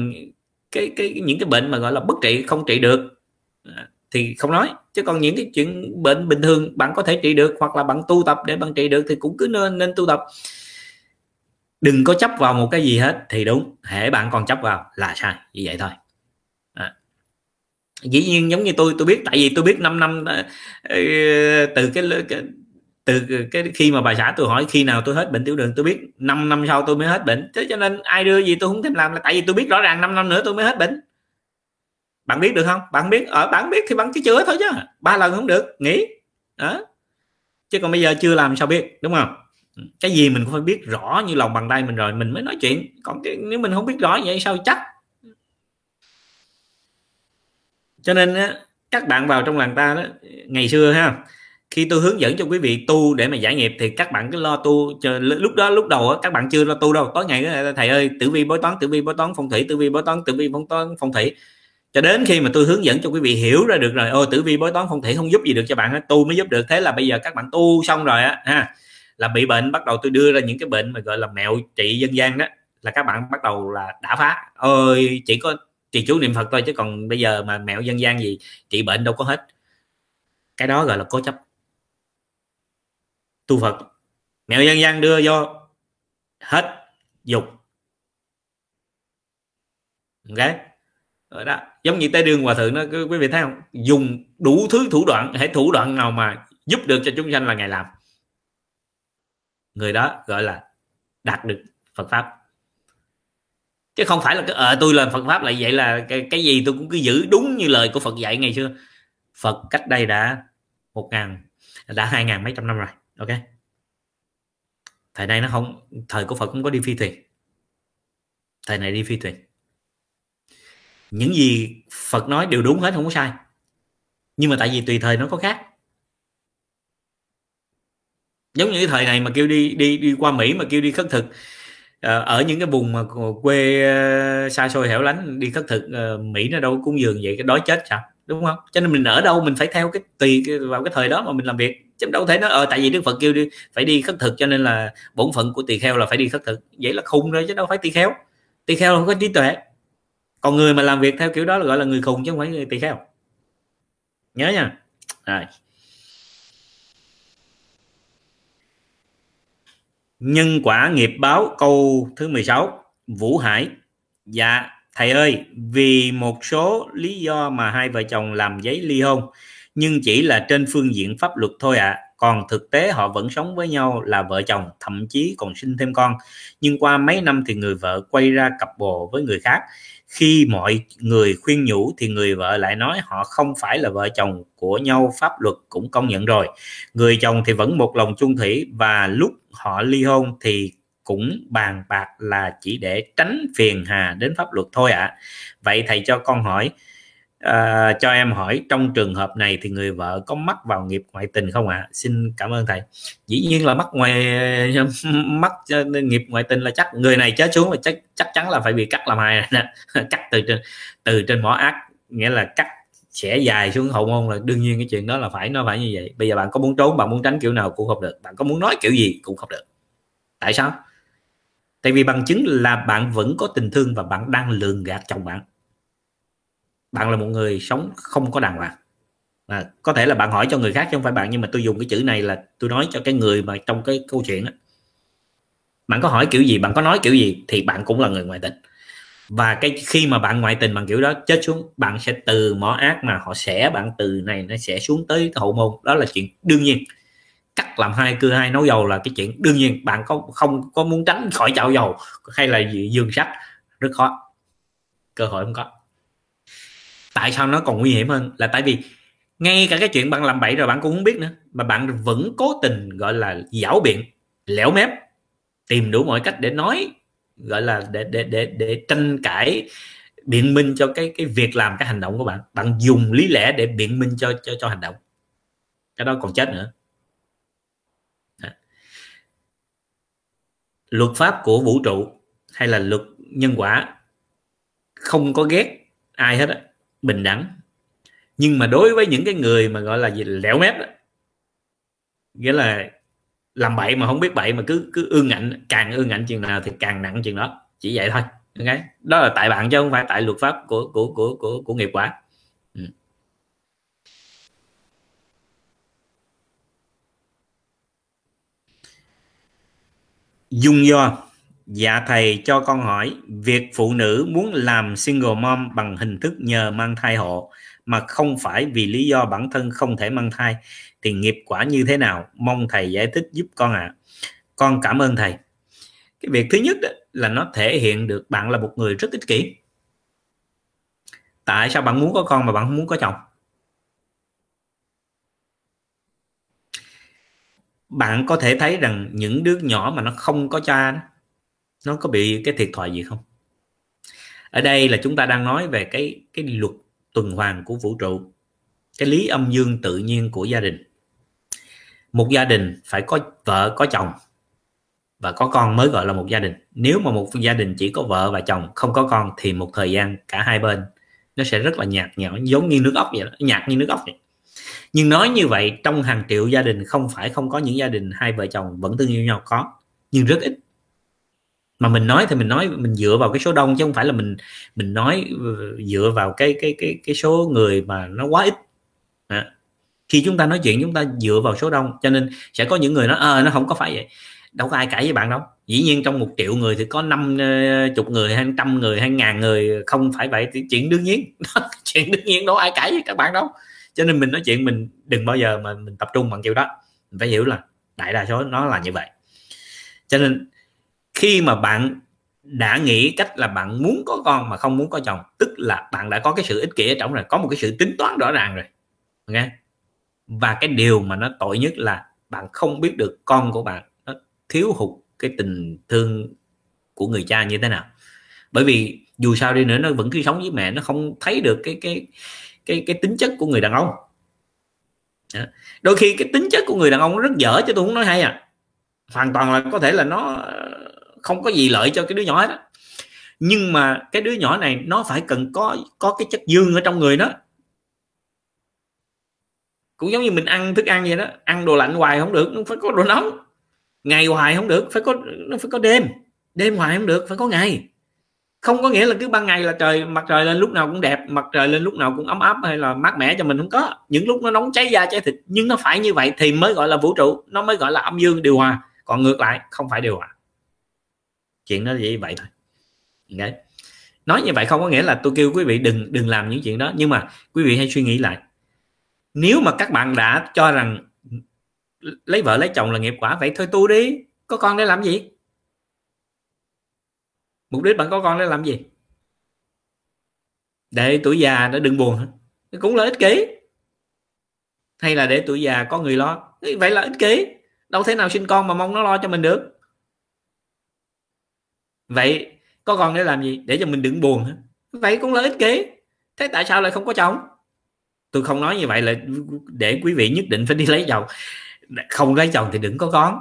cái cái những cái bệnh mà gọi là bất trị không trị được. À, thì không nói. Chứ còn những cái chuyện bệnh bình thường bạn có thể trị được hoặc là bạn tu tập để bạn trị được thì cũng cứ nên nên tu tập. Đừng có chấp vào một cái gì hết thì đúng hệ bạn còn chấp vào là sai như vậy thôi. À. dĩ nhiên giống như tôi tôi biết tại vì tôi biết 5 năm à, ờ, từ cái, cái từ cái khi mà bà xã tôi hỏi khi nào tôi hết bệnh tiểu đường tôi biết 5 năm sau tôi mới hết bệnh. Thế cho nên ai đưa gì tôi không thèm làm là tại vì tôi biết rõ ràng 5 năm nữa tôi mới hết bệnh. Bạn biết được không? Bạn biết ở bạn biết thì bạn cứ chữa thôi chứ. Ba lần không được nghỉ. Đó. Chứ còn bây giờ chưa làm sao biết đúng không? Cái gì mình cũng phải biết rõ như lòng bàn tay mình rồi mình mới nói chuyện. Còn cái, nếu mình không biết rõ vậy sao chắc? Cho nên á, các bạn vào trong làng ta đó ngày xưa ha khi tôi hướng dẫn cho quý vị tu để mà giải nghiệp thì các bạn cứ lo tu chờ lúc đó lúc đầu á, các bạn chưa lo tu đâu. Tối ngày thầy ơi tử vi bói toán tử vi bói toán phong thủy tử vi bói toán tử vi bói toán phong thủy. Cho đến khi mà tôi hướng dẫn cho quý vị hiểu ra được rồi ô tử vi bói toán phong thủy không giúp gì được cho bạn tu mới giúp được. Thế là bây giờ các bạn tu xong rồi á ha là bị bệnh bắt đầu tôi đưa ra những cái bệnh mà gọi là mẹo trị dân gian đó là các bạn bắt đầu là đã phá. Ơi chỉ có trì chú niệm phật thôi chứ còn bây giờ mà mẹo dân gian gì trị bệnh đâu có hết. Cái đó gọi là cố chấp tu phật. Mẹo dân gian đưa vô. Hết dục. Ok rồi đó. Giống như tay đường hòa thượng đó quý vị thấy không? Dùng đủ thứ thủ đoạn hãy thủ đoạn nào mà giúp được cho chúng sanh là ngài làm. Người đó gọi là đạt được Phật pháp. Chứ không phải là cái ờ tôi làm Phật pháp lại vậy là cái, cái gì tôi cũng cứ giữ đúng như lời của Phật dạy ngày xưa. Phật cách đây đã một ngàn đã hai ngàn mấy trăm năm rồi ok. Thời này nó không, thời của Phật cũng có đi phi thuyền. Thời này đi phi thuyền. Những gì Phật nói đều đúng hết, không có sai. Nhưng mà tại vì tùy thời nó có khác. Giống như cái thời này mà kêu đi đi đi qua Mỹ mà kêu đi khất thực ờ, ở những cái vùng mà quê ờ, xa xôi hẻo lánh, đi khất thực ờ, Mỹ nó đâu cúng dường vậy, cái đói chết sao? Đúng không? Cho nên mình ở đâu mình phải theo cái tùy vào cái thời đó mà mình làm việc. Chứ đâu thể nói ờ tại vì Đức Phật kêu đi, phải đi khất thực cho nên là bổn phận của tỳ kheo là phải đi khất thực. Vậy là khùng rồi chứ đâu phải tỳ kheo. Tỳ kheo không có trí tuệ. Còn người mà làm việc theo kiểu đó là gọi là người khùng chứ không phải người tỳ kheo. Nhớ nha. Rồi. Nhân quả nghiệp báo câu thứ 16 Vũ Hải dạ thầy ơi, vì một số lý do mà hai vợ chồng làm giấy ly hôn, nhưng chỉ là trên phương diện pháp luật thôi ạ. À. còn thực tế họ vẫn sống với nhau là vợ chồng, thậm chí còn sinh thêm con. Nhưng qua mấy năm thì người vợ quay ra cặp bồ với người khác. Khi mọi người khuyên nhủ thì người vợ lại nói họ không phải là vợ chồng của nhau, pháp luật cũng công nhận rồi. Người chồng thì vẫn một lòng chung thủy và lúc họ ly hôn thì cũng bàn bạc là chỉ để tránh phiền hà đến pháp luật thôi ạ. À. vậy thầy cho con hỏi uh, cho em hỏi trong trường hợp này thì người vợ có mắc vào nghiệp ngoại tình không ạ? À? xin cảm ơn thầy. Dĩ nhiên là mắc ngoài (laughs) mắc nghiệp ngoại tình là chắc người này chết xuống là chắc chắc chắn là phải bị cắt làm hai (laughs) cắt từ trên từ trên mỏ ác nghĩa là cắt sẽ dài xuống hậu môn là đương nhiên cái chuyện đó là phải nó phải như vậy. Bây giờ bạn có muốn trốn bạn muốn tránh kiểu nào cũng không được. Bạn có muốn nói kiểu gì cũng không được. Tại sao? Tại vì bằng chứng là bạn vẫn có tình thương và bạn đang lường gạt chồng bạn. Bạn là một người sống không có đàng hoàng. À, có thể là bạn hỏi cho người khác chứ không phải bạn nhưng mà tôi dùng cái chữ này là tôi nói cho cái người mà trong cái câu chuyện đó. Bạn có hỏi kiểu gì bạn có nói kiểu gì thì bạn cũng là người ngoại tình. Và cái khi mà bạn ngoại tình bằng kiểu đó chết xuống bạn sẽ từ mỏ ác mà họ sẽ bạn từ này nó sẽ xuống tới hậu môn. Đó là chuyện đương nhiên cắt làm hai, cưa hai, nấu dầu là cái chuyện đương nhiên. Bạn có, không có muốn tránh khỏi chảo dầu hay là gì dương sắt, rất khó. Cơ hội không có. Tại sao nó còn nguy hiểm hơn? Là tại vì ngay cả cái chuyện bạn làm bậy rồi bạn cũng không biết nữa, mà bạn vẫn cố tình gọi là giảo biện, lẻo mép, tìm đủ mọi cách để nói, gọi là để để để để tranh cãi, biện minh cho cái cái việc làm, cái hành động của bạn. Bạn dùng lý lẽ để biện minh cho cho cho hành động. Cái đó còn chết nữa. Luật pháp của vũ trụ hay là luật nhân quả không có ghét ai hết á bình đẳng. Nhưng mà đối với những cái người mà gọi là gì lẻo mép đó, nghĩa là làm bậy mà không biết bậy mà cứ cứ ương ngạnh càng ương ngạnh chừng nào thì càng nặng chừng đó. Chỉ vậy thôi ok? Đó là tại bạn chứ không phải tại luật pháp của của của của, của nghiệp quả ừ dung do dạ thầy cho con hỏi, việc phụ nữ muốn làm single mom bằng hình thức nhờ mang thai hộ mà không phải vì lý do bản thân không thể mang thai thì nghiệp quả như thế nào? Mong thầy giải thích giúp con ạ. À. con cảm ơn thầy. Cái việc thứ nhất đó là nó thể hiện được bạn là một người rất ích kỷ. Tại sao bạn muốn có con mà bạn không muốn có chồng? Bạn có thể thấy rằng những đứa nhỏ mà nó không có cha đó, nó có bị cái thiệt thòi gì không? Ở đây là chúng ta đang nói về cái cái luật tuần hoàn của vũ trụ cái lý âm dương tự nhiên của gia đình. Một gia đình phải có vợ có chồng và có con mới gọi là một gia đình. Nếu mà một gia đình chỉ có vợ và chồng không có con thì một thời gian cả hai bên nó sẽ rất là nhạt nhẽo giống như nước ốc vậy đó nhạt như nước ốc vậy nhưng nói như vậy trong hàng triệu gia đình không phải không có những gia đình hai vợ chồng vẫn thương yêu nhau có nhưng rất ít. Mà mình nói thì mình nói mình dựa vào cái số đông chứ không phải là mình mình nói ừ, dựa vào cái cái cái cái số người mà nó quá ít. À. khi chúng ta nói chuyện chúng ta dựa vào số đông cho nên sẽ có những người nói à, nó không có phải vậy. Đâu có ai cãi với bạn đâu. Dĩ nhiên trong một triệu người thì có năm ờ, chục người hay trăm người hay ngàn người không phải vậy thì chuyện đương nhiên. (laughs) Chuyện đương nhiên đâu ai cãi với các bạn đâu cho nên mình nói chuyện, mình đừng bao giờ mà mình tập trung bằng kiểu đó. Mình phải hiểu là đại đa số nó là như vậy. Cho nên khi mà bạn đã nghĩ cách là bạn muốn có con mà không muốn có chồng, tức là bạn đã có cái sự ích kỷ ở trong rồi, có một cái sự tính toán rõ ràng rồi nghe và cái điều mà nó tội nhất là bạn không biết được con của bạn nó thiếu hụt cái tình thương của người cha như thế nào. Bởi vì dù sao đi nữa, nó vẫn cứ sống với mẹ, nó không thấy được cái cái cái cái tính chất của người đàn ông. Đôi khi cái tính chất của người đàn ông rất dở chứ tôi không nói hay à. Hoàn toàn là có thể là nó ờ, không có gì lợi cho cái đứa nhỏ đó nhưng mà cái đứa nhỏ này nó phải cần có có cái chất dương ở trong người nó. Cũng giống như mình ăn thức ăn vậy đó, ăn đồ lạnh hoài không được, nó phải có đồ nóng. Ngày hoài không được, phải có, nó phải có đêm. Đêm hoài không được, phải có ngày không có nghĩa là cứ ban ngày là trời, mặt trời lên lúc nào cũng đẹp, mặt trời lên lúc nào cũng ấm áp hay là mát mẻ cho mình, không có. Những lúc nó nóng cháy da cháy thịt, nhưng nó phải như vậy thì mới gọi là vũ trụ, nó mới gọi là âm dương điều hòa. Còn ngược lại, không phải điều hòa. Chuyện nó chỉ vậy thôi. Đấy. Nói như vậy không có nghĩa là tôi kêu quý vị đừng đừng làm những chuyện đó, nhưng mà quý vị hãy suy nghĩ lại. Nếu mà các bạn đã cho rằng lấy vợ lấy chồng là nghiệp quả, vậy thôi tu đi. Có con để làm gì? Mục đích bạn có con để làm gì? Để tuổi già nó đừng buồn cũng là ích kỷ. Hay là để tuổi già có người lo? Vậy là ích kỷ. Đâu thế nào sinh con mà mong nó lo cho mình được. Vậy có con để làm gì? Để cho mình đừng buồn vậy cũng là ích kỷ. Thế tại sao lại không có chồng? Tôi không nói như vậy là để quý vị nhất định phải đi lấy chồng. Không lấy chồng thì đừng có con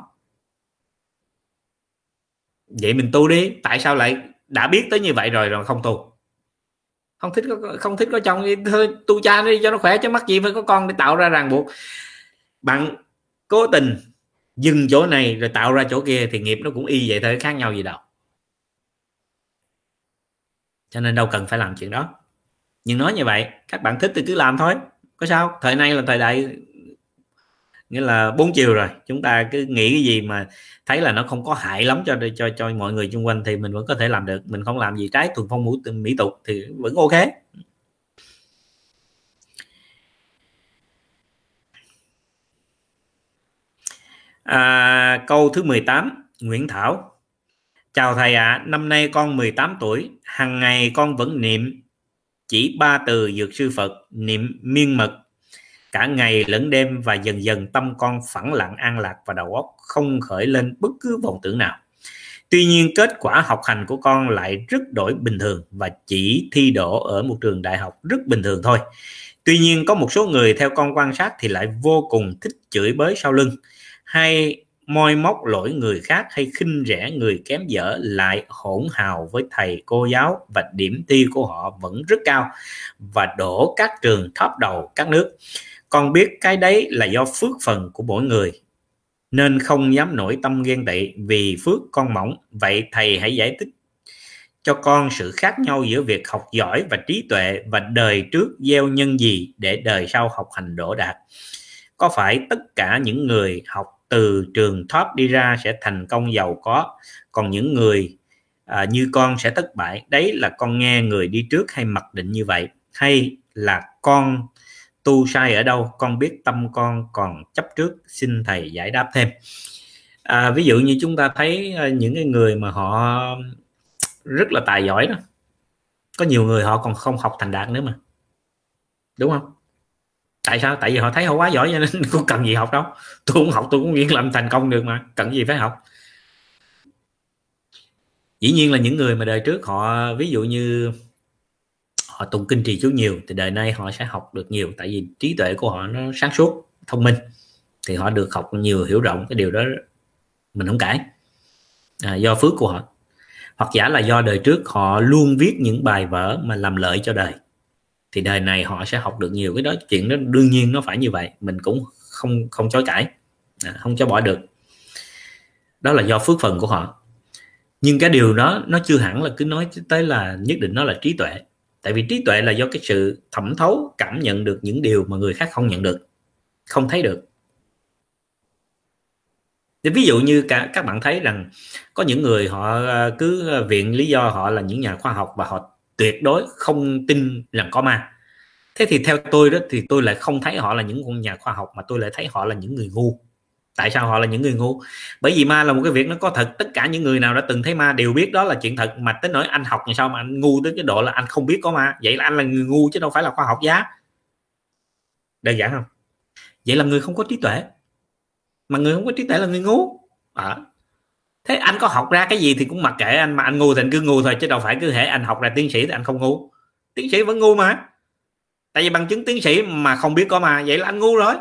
vậy mình tu đi. Tại sao lại đã biết tới như vậy rồi rồi không tu? Không thích có không thích có chồng thì thôi, tu cha đi cho nó khỏe, chứ mắc gì phải có con để tạo ra ràng buộc. Bạn cố tình dừng chỗ này rồi tạo ra chỗ kia thì nghiệp nó cũng y vậy thôi, khác nhau gì đâu. Cho nên đâu cần phải làm chuyện đó. Nhưng nói như vậy, các bạn thích thì cứ làm thôi. Có sao? Thời nay là thời đại nghĩa là bốn chiều rồi chúng ta cứ nghĩ cái gì mà thấy là nó không có hại lắm cho cho cho mọi người xung quanh thì mình vẫn có thể làm được. Mình không làm gì trái thuần phong mỹ, mỹ tục thì vẫn ok. À, câu thứ 18 Nguyễn Thảo. Chào thầy ạ à, năm nay con 18 tuổi hàng ngày con vẫn niệm chỉ ba từ dược sư Phật niệm miên mật cả ngày lẫn đêm và dần dần tâm con phẳng lặng, an lạc và đầu óc không khởi lên bất cứ vọng tưởng nào. Tuy nhiên, kết quả học hành của con lại rất đổi bình thường và chỉ thi đỗ ở một trường đại học rất bình thường thôi. Tuy nhiên, có một số người theo con quan sát thì lại vô cùng thích chửi bới sau lưng, hay moi móc lỗi người khác, hay khinh rẻ người kém dở, lại hỗn hào với thầy, cô giáo và điểm thi của họ vẫn rất cao và đổ các trường top đầu các nước con biết cái đấy là do phước phần của mỗi người nên không dám nổi tâm ghen tị vì phước con mỏng. Vậy thầy hãy giải thích cho con sự khác nhau giữa việc học giỏi và trí tuệ và đời trước gieo nhân gì để đời sau học hành đỗ đạt. Có phải tất cả những người học từ trường top đi ra sẽ thành công giàu có còn những người à, như con sẽ thất bại? Đấy là con nghe người đi trước hay mặc định như vậy hay là con tu sai ở đâu con biết tâm con còn chấp trước xin thầy giải đáp thêm. À, ví dụ như chúng ta thấy à, những cái người mà họ rất là tài giỏi đó có nhiều người họ còn không học thành đạt nữa mà. Đúng không? Tại sao? Tại vì họ thấy họ quá giỏi cho nên (laughs) không cần gì học đâu. Tôi cũng học tôi cũng nghĩ làm thành công được mà cần gì phải học. Dĩ nhiên là những người mà đời trước họ ví dụ như họ tụng kinh trì chú nhiều thì đời nay họ sẽ học được nhiều. Tại vì trí tuệ của họ nó sáng suốt thông minh thì họ được học nhiều hiểu rộng cái điều đó mình không cãi. À, do phước của họ. Hoặc giả là do đời trước họ luôn viết những bài vở mà làm lợi cho đời thì đời này họ sẽ học được nhiều. Cái đó chuyện đó đương nhiên nó phải như vậy. Mình cũng không không chối cãi à, không cho bỏ được. Đó là do phước phần của họ. Nhưng cái điều đó nó chưa hẳn là cứ nói tới là nhất định nó là trí tuệ tại vì trí tuệ là do cái sự thẩm thấu, cảm nhận được những điều mà người khác không nhận được, không thấy được. Thì ví dụ như cả, các bạn thấy rằng có những người họ à, cứ à, viện lý do họ là những nhà khoa học và họ tuyệt đối không tin rằng có ma. Thế thì theo tôi đó thì tôi lại không thấy họ là những nhà khoa học mà tôi lại thấy họ là những người ngu tại sao họ là những người ngu? Bởi vì ma là một cái việc nó có thật. Tất cả những người nào đã từng thấy ma đều biết đó là chuyện thật. Mà tới nỗi anh học làm sao mà anh ngu tới cái độ là anh không biết có ma? Vậy là anh là người ngu chứ đâu phải là khoa học giá đơn giản không? Vậy là người không có trí tuệ. Mà người không có trí tuệ là người ngu. À. thế anh có học ra cái gì thì cũng mặc kệ anh. Mà anh ngu thì anh cứ ngu thôi, chứ đâu phải cứ hệ anh học ra tiến sĩ thì anh không ngu. Tiến sĩ vẫn ngu mà. Tại vì bằng chứng tiến sĩ mà không biết có ma, vậy là anh ngu rồi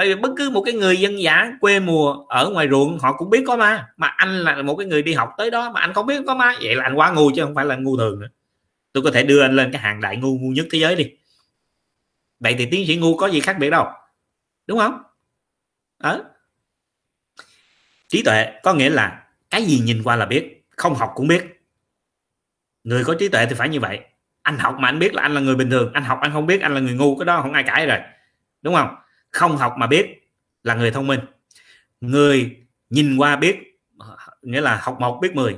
tại vì bất cứ một cái người dân giả quê mùa ở ngoài ruộng, họ cũng biết có ma. Mà anh là một cái người đi học tới đó mà anh không biết có ma. Vậy là anh quá ngu chứ không phải là ngu thường nữa. Tôi có thể đưa anh lên cái hàng đại ngu ngu nhất thế giới đi. Vậy thì tiến sĩ ngu có gì khác biệt đâu. Đúng không? Đó trí tuệ có nghĩa là cái gì nhìn qua là biết, không học cũng biết. Người có trí tuệ thì phải như vậy. Anh học mà anh biết là anh là người bình thường. Anh học anh không biết, anh là người ngu. Cái đó không ai cãi rồi. Đúng không? Không học mà biết là người thông minh. Người nhìn qua biết, nghĩa là học một biết 10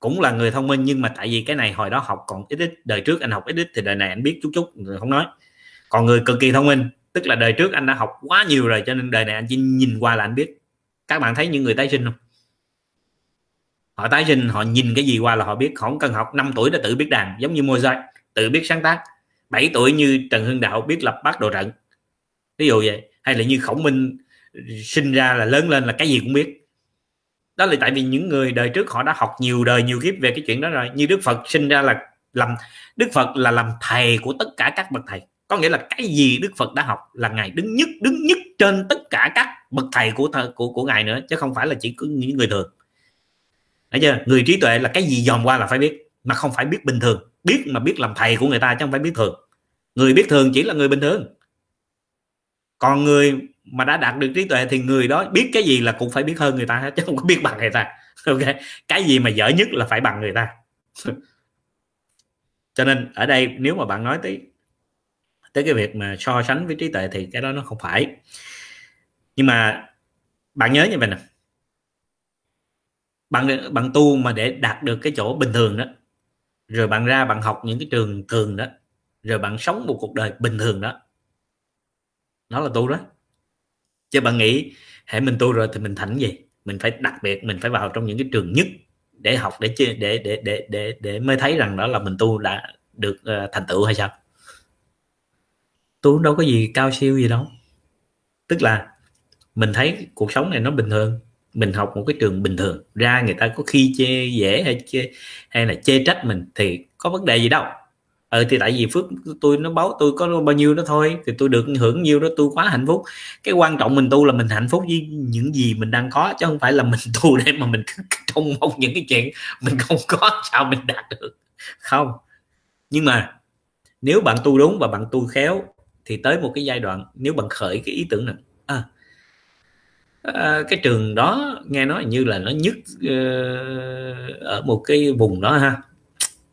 cũng là người thông minh, nhưng mà tại vì cái này hồi đó học còn ít ít, đời trước anh học ít ít thì đời này anh biết chút chút không nói. Còn người cực kỳ thông minh, tức là đời trước anh đã học quá nhiều rồi, cho nên đời này anh chỉ nhìn qua là anh biết. Các bạn thấy những người tái sinh không? Họ tái sinh, họ nhìn cái gì qua là họ biết không cần học 5 tuổi đã tự biết đàn, giống như Mozart tự biết sáng tác. 7 tuổi như Trần Hưng Đạo biết lập bát đồ trận ví dụ vậy, hay là như Khổng Minh sinh ra là lớn lên là cái gì cũng biết. Đó là tại vì những người đời trước họ đã học nhiều đời, nhiều kiếp về cái chuyện đó rồi. Như Đức Phật sinh ra là làm, Đức Phật là làm thầy của tất cả các bậc thầy. Có nghĩa là cái gì Đức Phật đã học là ngài đứng nhất đứng nhất trên tất cả các bậc thầy của của của ngài nữa, chứ không phải là chỉ có những người thường. Thấy chưa? Người trí tuệ là cái gì dòm qua là phải biết, mà không phải biết bình thường. Biết mà biết làm thầy của người ta chứ không phải biết thường. Người biết thường chỉ là người bình thường còn người mà đã đạt được trí tuệ thì người đó biết cái gì là cũng phải biết hơn người ta chứ không có biết bằng người ta. (laughs) Ok, cái gì mà dở nhất là phải bằng người ta. (laughs) Cho nên ở đây nếu mà bạn nói tới tới cái việc mà so sánh với trí tuệ thì cái đó nó không phải. Nhưng mà bạn nhớ như vậy nè. Bạn bạn tu mà để đạt được cái chỗ bình thường đó, rồi bạn ra bạn học những cái trường thường đó, rồi bạn sống một cuộc đời bình thường đó nó là tu đó. Chứ bạn nghĩ hệ mình tu rồi thì mình thành gì? Mình phải đặc biệt mình phải vào trong những cái trường nhất để học để để để để để để mới thấy rằng đó là mình tu đã được uh, thành tựu hay sao? Tu đâu có gì cao siêu gì đâu. Tức là mình thấy cuộc sống này nó bình thường mình học một cái trường bình thường ra người ta có khi chê dễ hay chê hay là chê trách mình thì có vấn đề gì đâu ờ thì tại vì phước tôi nó báo tôi có bao nhiêu đó thôi thì tôi được hưởng nhiêu đó tôi quá hạnh phúc. Cái quan trọng mình tu là mình hạnh phúc với những gì mình đang có chứ không phải là mình (laughs) tu để mà mình (laughs) trông mong những cái chuyện mình không có sao mình đạt được. Không. Nhưng mà nếu bạn tu đúng và bạn tu khéo thì tới một cái giai đoạn nếu bạn khởi cái ý tưởng này à, à, cái trường đó nghe nói như là nó nhất uh, ở một cái vùng đó ha.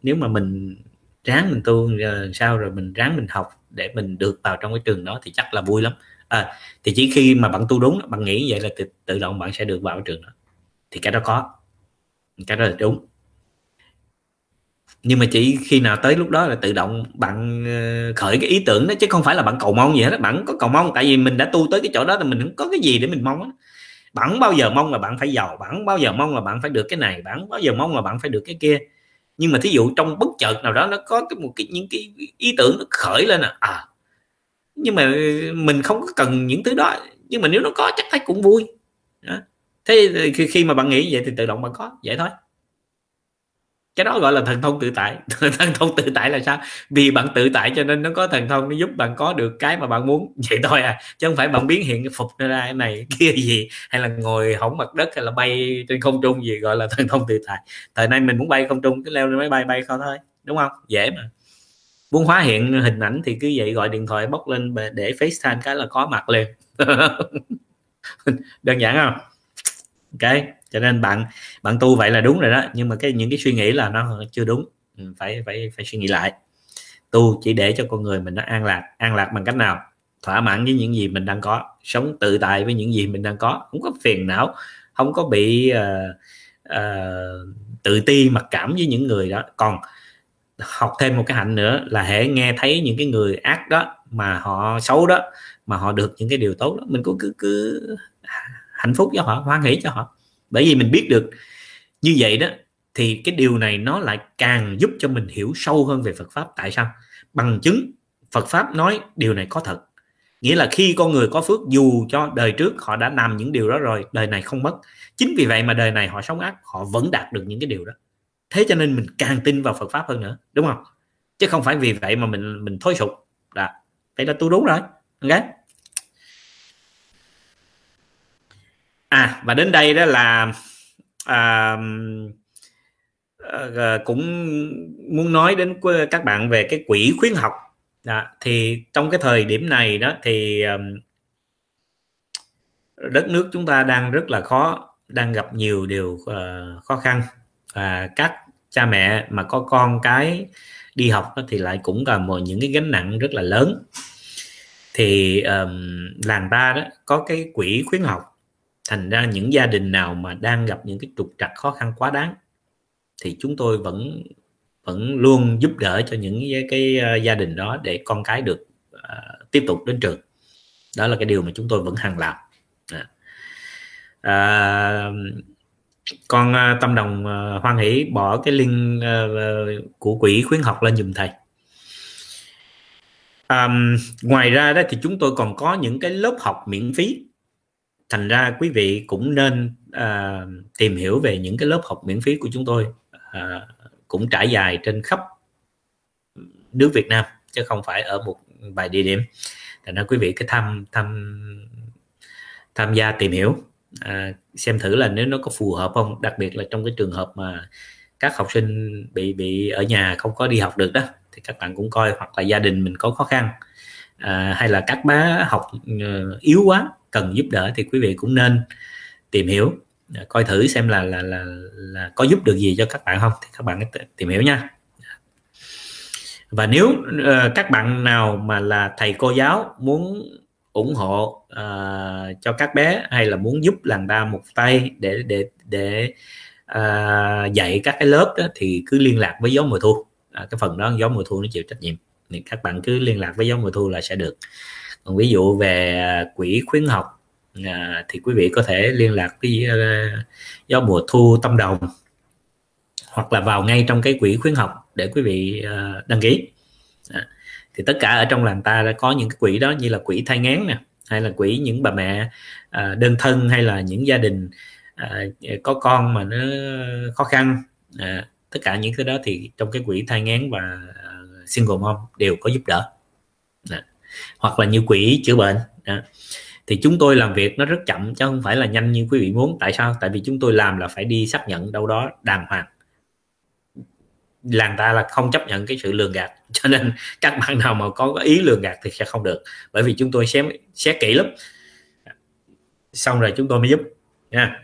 Nếu mà mình ráng mình tu rồi sao rồi mình ráng mình học để mình được vào trong cái trường đó thì chắc là vui lắm. À, thì chỉ khi mà bạn tu đúng bạn nghĩ vậy là tự, tự động bạn sẽ được vào cái trường đó. Thì cái đó có cái đó là đúng. Nhưng mà chỉ khi nào tới lúc đó là tự động bạn ờ, khởi cái ý tưởng đó chứ không phải là bạn cầu mong gì hết bạn có cầu mong tại vì mình đã tu tới cái chỗ đó thì mình không có cái gì để mình mong bạn không bao giờ mong là bạn phải giàu bạn không bao giờ mong là bạn phải được cái này bạn không bao giờ mong là bạn phải được cái kia nhưng mà thí dụ trong bất chợt nào đó nó có cái một cái những cái ý tưởng nó khởi lên à, à nhưng mà mình không có cần những thứ đó nhưng mà nếu nó có chắc thấy cũng vui đó. thế khi mà bạn nghĩ vậy thì tự động bạn có vậy thôi cái đó gọi là thần thông tự tại. (laughs) Thần thông tự tại là sao? Vì bạn tự tại cho nên nó có thần thông, nó giúp bạn có được cái mà bạn muốn. (laughs) Vậy thôi à chứ không phải bạn biến hiện cái phục ra cái này, (laughs) kia gì, hay là ngồi hỏng mặt đất, hay là bay trên không trung gì, gọi là thần thông tự tại. Thời nay mình muốn bay không trung, cứ leo lên máy bay bay không thôi, đúng không? Dễ mà. Muốn hóa hiện hình ảnh thì cứ vậy gọi điện thoại bóc lên để FaceTime cái là có mặt liền. Đơn giản không? Ok cho nên bạn bạn tu vậy là đúng rồi đó nhưng mà cái những cái suy nghĩ là nó chưa đúng. Ừ, phải phải phải suy nghĩ lại. Tu chỉ để cho con người mình nó an lạc. An lạc bằng cách nào? Thỏa mãn với những gì mình đang có. Sống tự tại với những gì mình đang có. Không có phiền não không có bị uh, uh, tự ti mặc cảm với những người đó. Còn học thêm một cái hạnh nữa là hãy nghe thấy những cái người ác đó mà họ xấu đó mà họ được những cái điều tốt đó mình cũng cứ cứ hạnh phúc cho họ hoan hỷ cho họ bởi vì mình biết được như vậy đó, thì cái điều này nó lại càng giúp cho mình hiểu sâu hơn về Phật pháp. Tại sao? Bằng chứng Phật pháp nói điều này có thật. Nghĩa là khi con người có phước, dù cho đời trước họ đã làm những điều đó rồi, đời này không mất. Chính vì vậy mà đời này họ sống ác, họ vẫn đạt được những cái điều đó. Thế cho nên mình càng tin vào Phật pháp hơn nữa, đúng không? Chứ không phải vì vậy mà mình mình thối sụp. Đó vậy là tôi đúng rồi, ok? À và đến đây đó là à, à, cũng muốn nói đến các bạn về cái quỹ khuyến học. Đó, thì trong cái thời điểm này đó thì um, đất nước chúng ta đang rất là khó đang gặp nhiều điều uh, khó khăn. Và các cha mẹ mà có con cái đi học thì lại cũng là một những cái gánh nặng rất là lớn. Thì um, làng ta đó có cái quỹ khuyến học thành ra những gia đình nào mà đang gặp những cái trục trặc khó khăn quá đáng thì chúng tôi vẫn vẫn luôn giúp đỡ cho những cái, cái ờ, gia đình đó để con cái được uh, tiếp tục đến trường. Đó là cái điều mà chúng tôi vẫn hàng làm. À. À, con uh, tâm đồng uh, hoan hỷ bỏ cái link uh, của quỹ khuyến học lên dùm thầy. Um, ngoài ra đó thì chúng tôi còn có những cái lớp học miễn phí thành ra quý vị cũng nên uh, tìm hiểu về những cái lớp học miễn phí của chúng tôi uh, cũng trải dài trên khắp nước Việt Nam chứ không phải ở một vài địa điểm. Thành ra quý vị cứ tham tham tham gia tìm hiểu à, xem thử là nếu nó có phù hợp không đặc biệt là trong cái trường hợp mà các học sinh bị bị ở nhà không có đi học được đó thì các bạn cũng coi hoặc là gia đình mình có khó khăn à, hay là các bé học uh, yếu quá cần giúp đỡ thì quý vị cũng nên tìm hiểu. Coi thử xem là là là là có giúp được gì cho các bạn không thì các bạn tìm hiểu nha. Và nếu uh, các bạn nào mà là thầy cô giáo muốn ủng hộ uh, cho các bé hay là muốn giúp làng ta một tay để để để uh, dạy các cái lớp đó thì cứ liên lạc với gió mùa thu. À, cái phần đó gió mùa thu nó chịu trách nhiệm. Thì các bạn cứ liên lạc với gió mùa thu là sẽ được còn ví dụ về à, quỹ khuyến học à, thì quý vị có thể liên lạc với uh, gió mùa thu tâm đồng hoặc là vào ngay trong cái quỹ khuyến học để quý vị uh, đăng ký à, thì tất cả ở trong làng ta đã có những cái quỹ đó như là quỹ thai ngán nè hay là quỹ những bà mẹ uh, đơn thân hay là những gia đình uh, có con mà nó khó khăn à, tất cả những cái đó thì trong cái quỹ thai ngán và uh, single mom đều có giúp đỡ à hoặc là như quỹ chữa bệnh. Đó. thì chúng tôi làm việc nó rất chậm, chứ không phải là nhanh như quý vị muốn. Tại sao? Tại vì chúng tôi làm là phải đi xác nhận đâu đó đàng hoàng. Làng ta là không chấp nhận cái sự lường gạt, (laughs) cho nên các bạn nào mà có ý lường gạt thì sẽ không được. Bởi vì chúng tôi xem xét kỹ lắm. Xong rồi chúng tôi mới giúp, nha.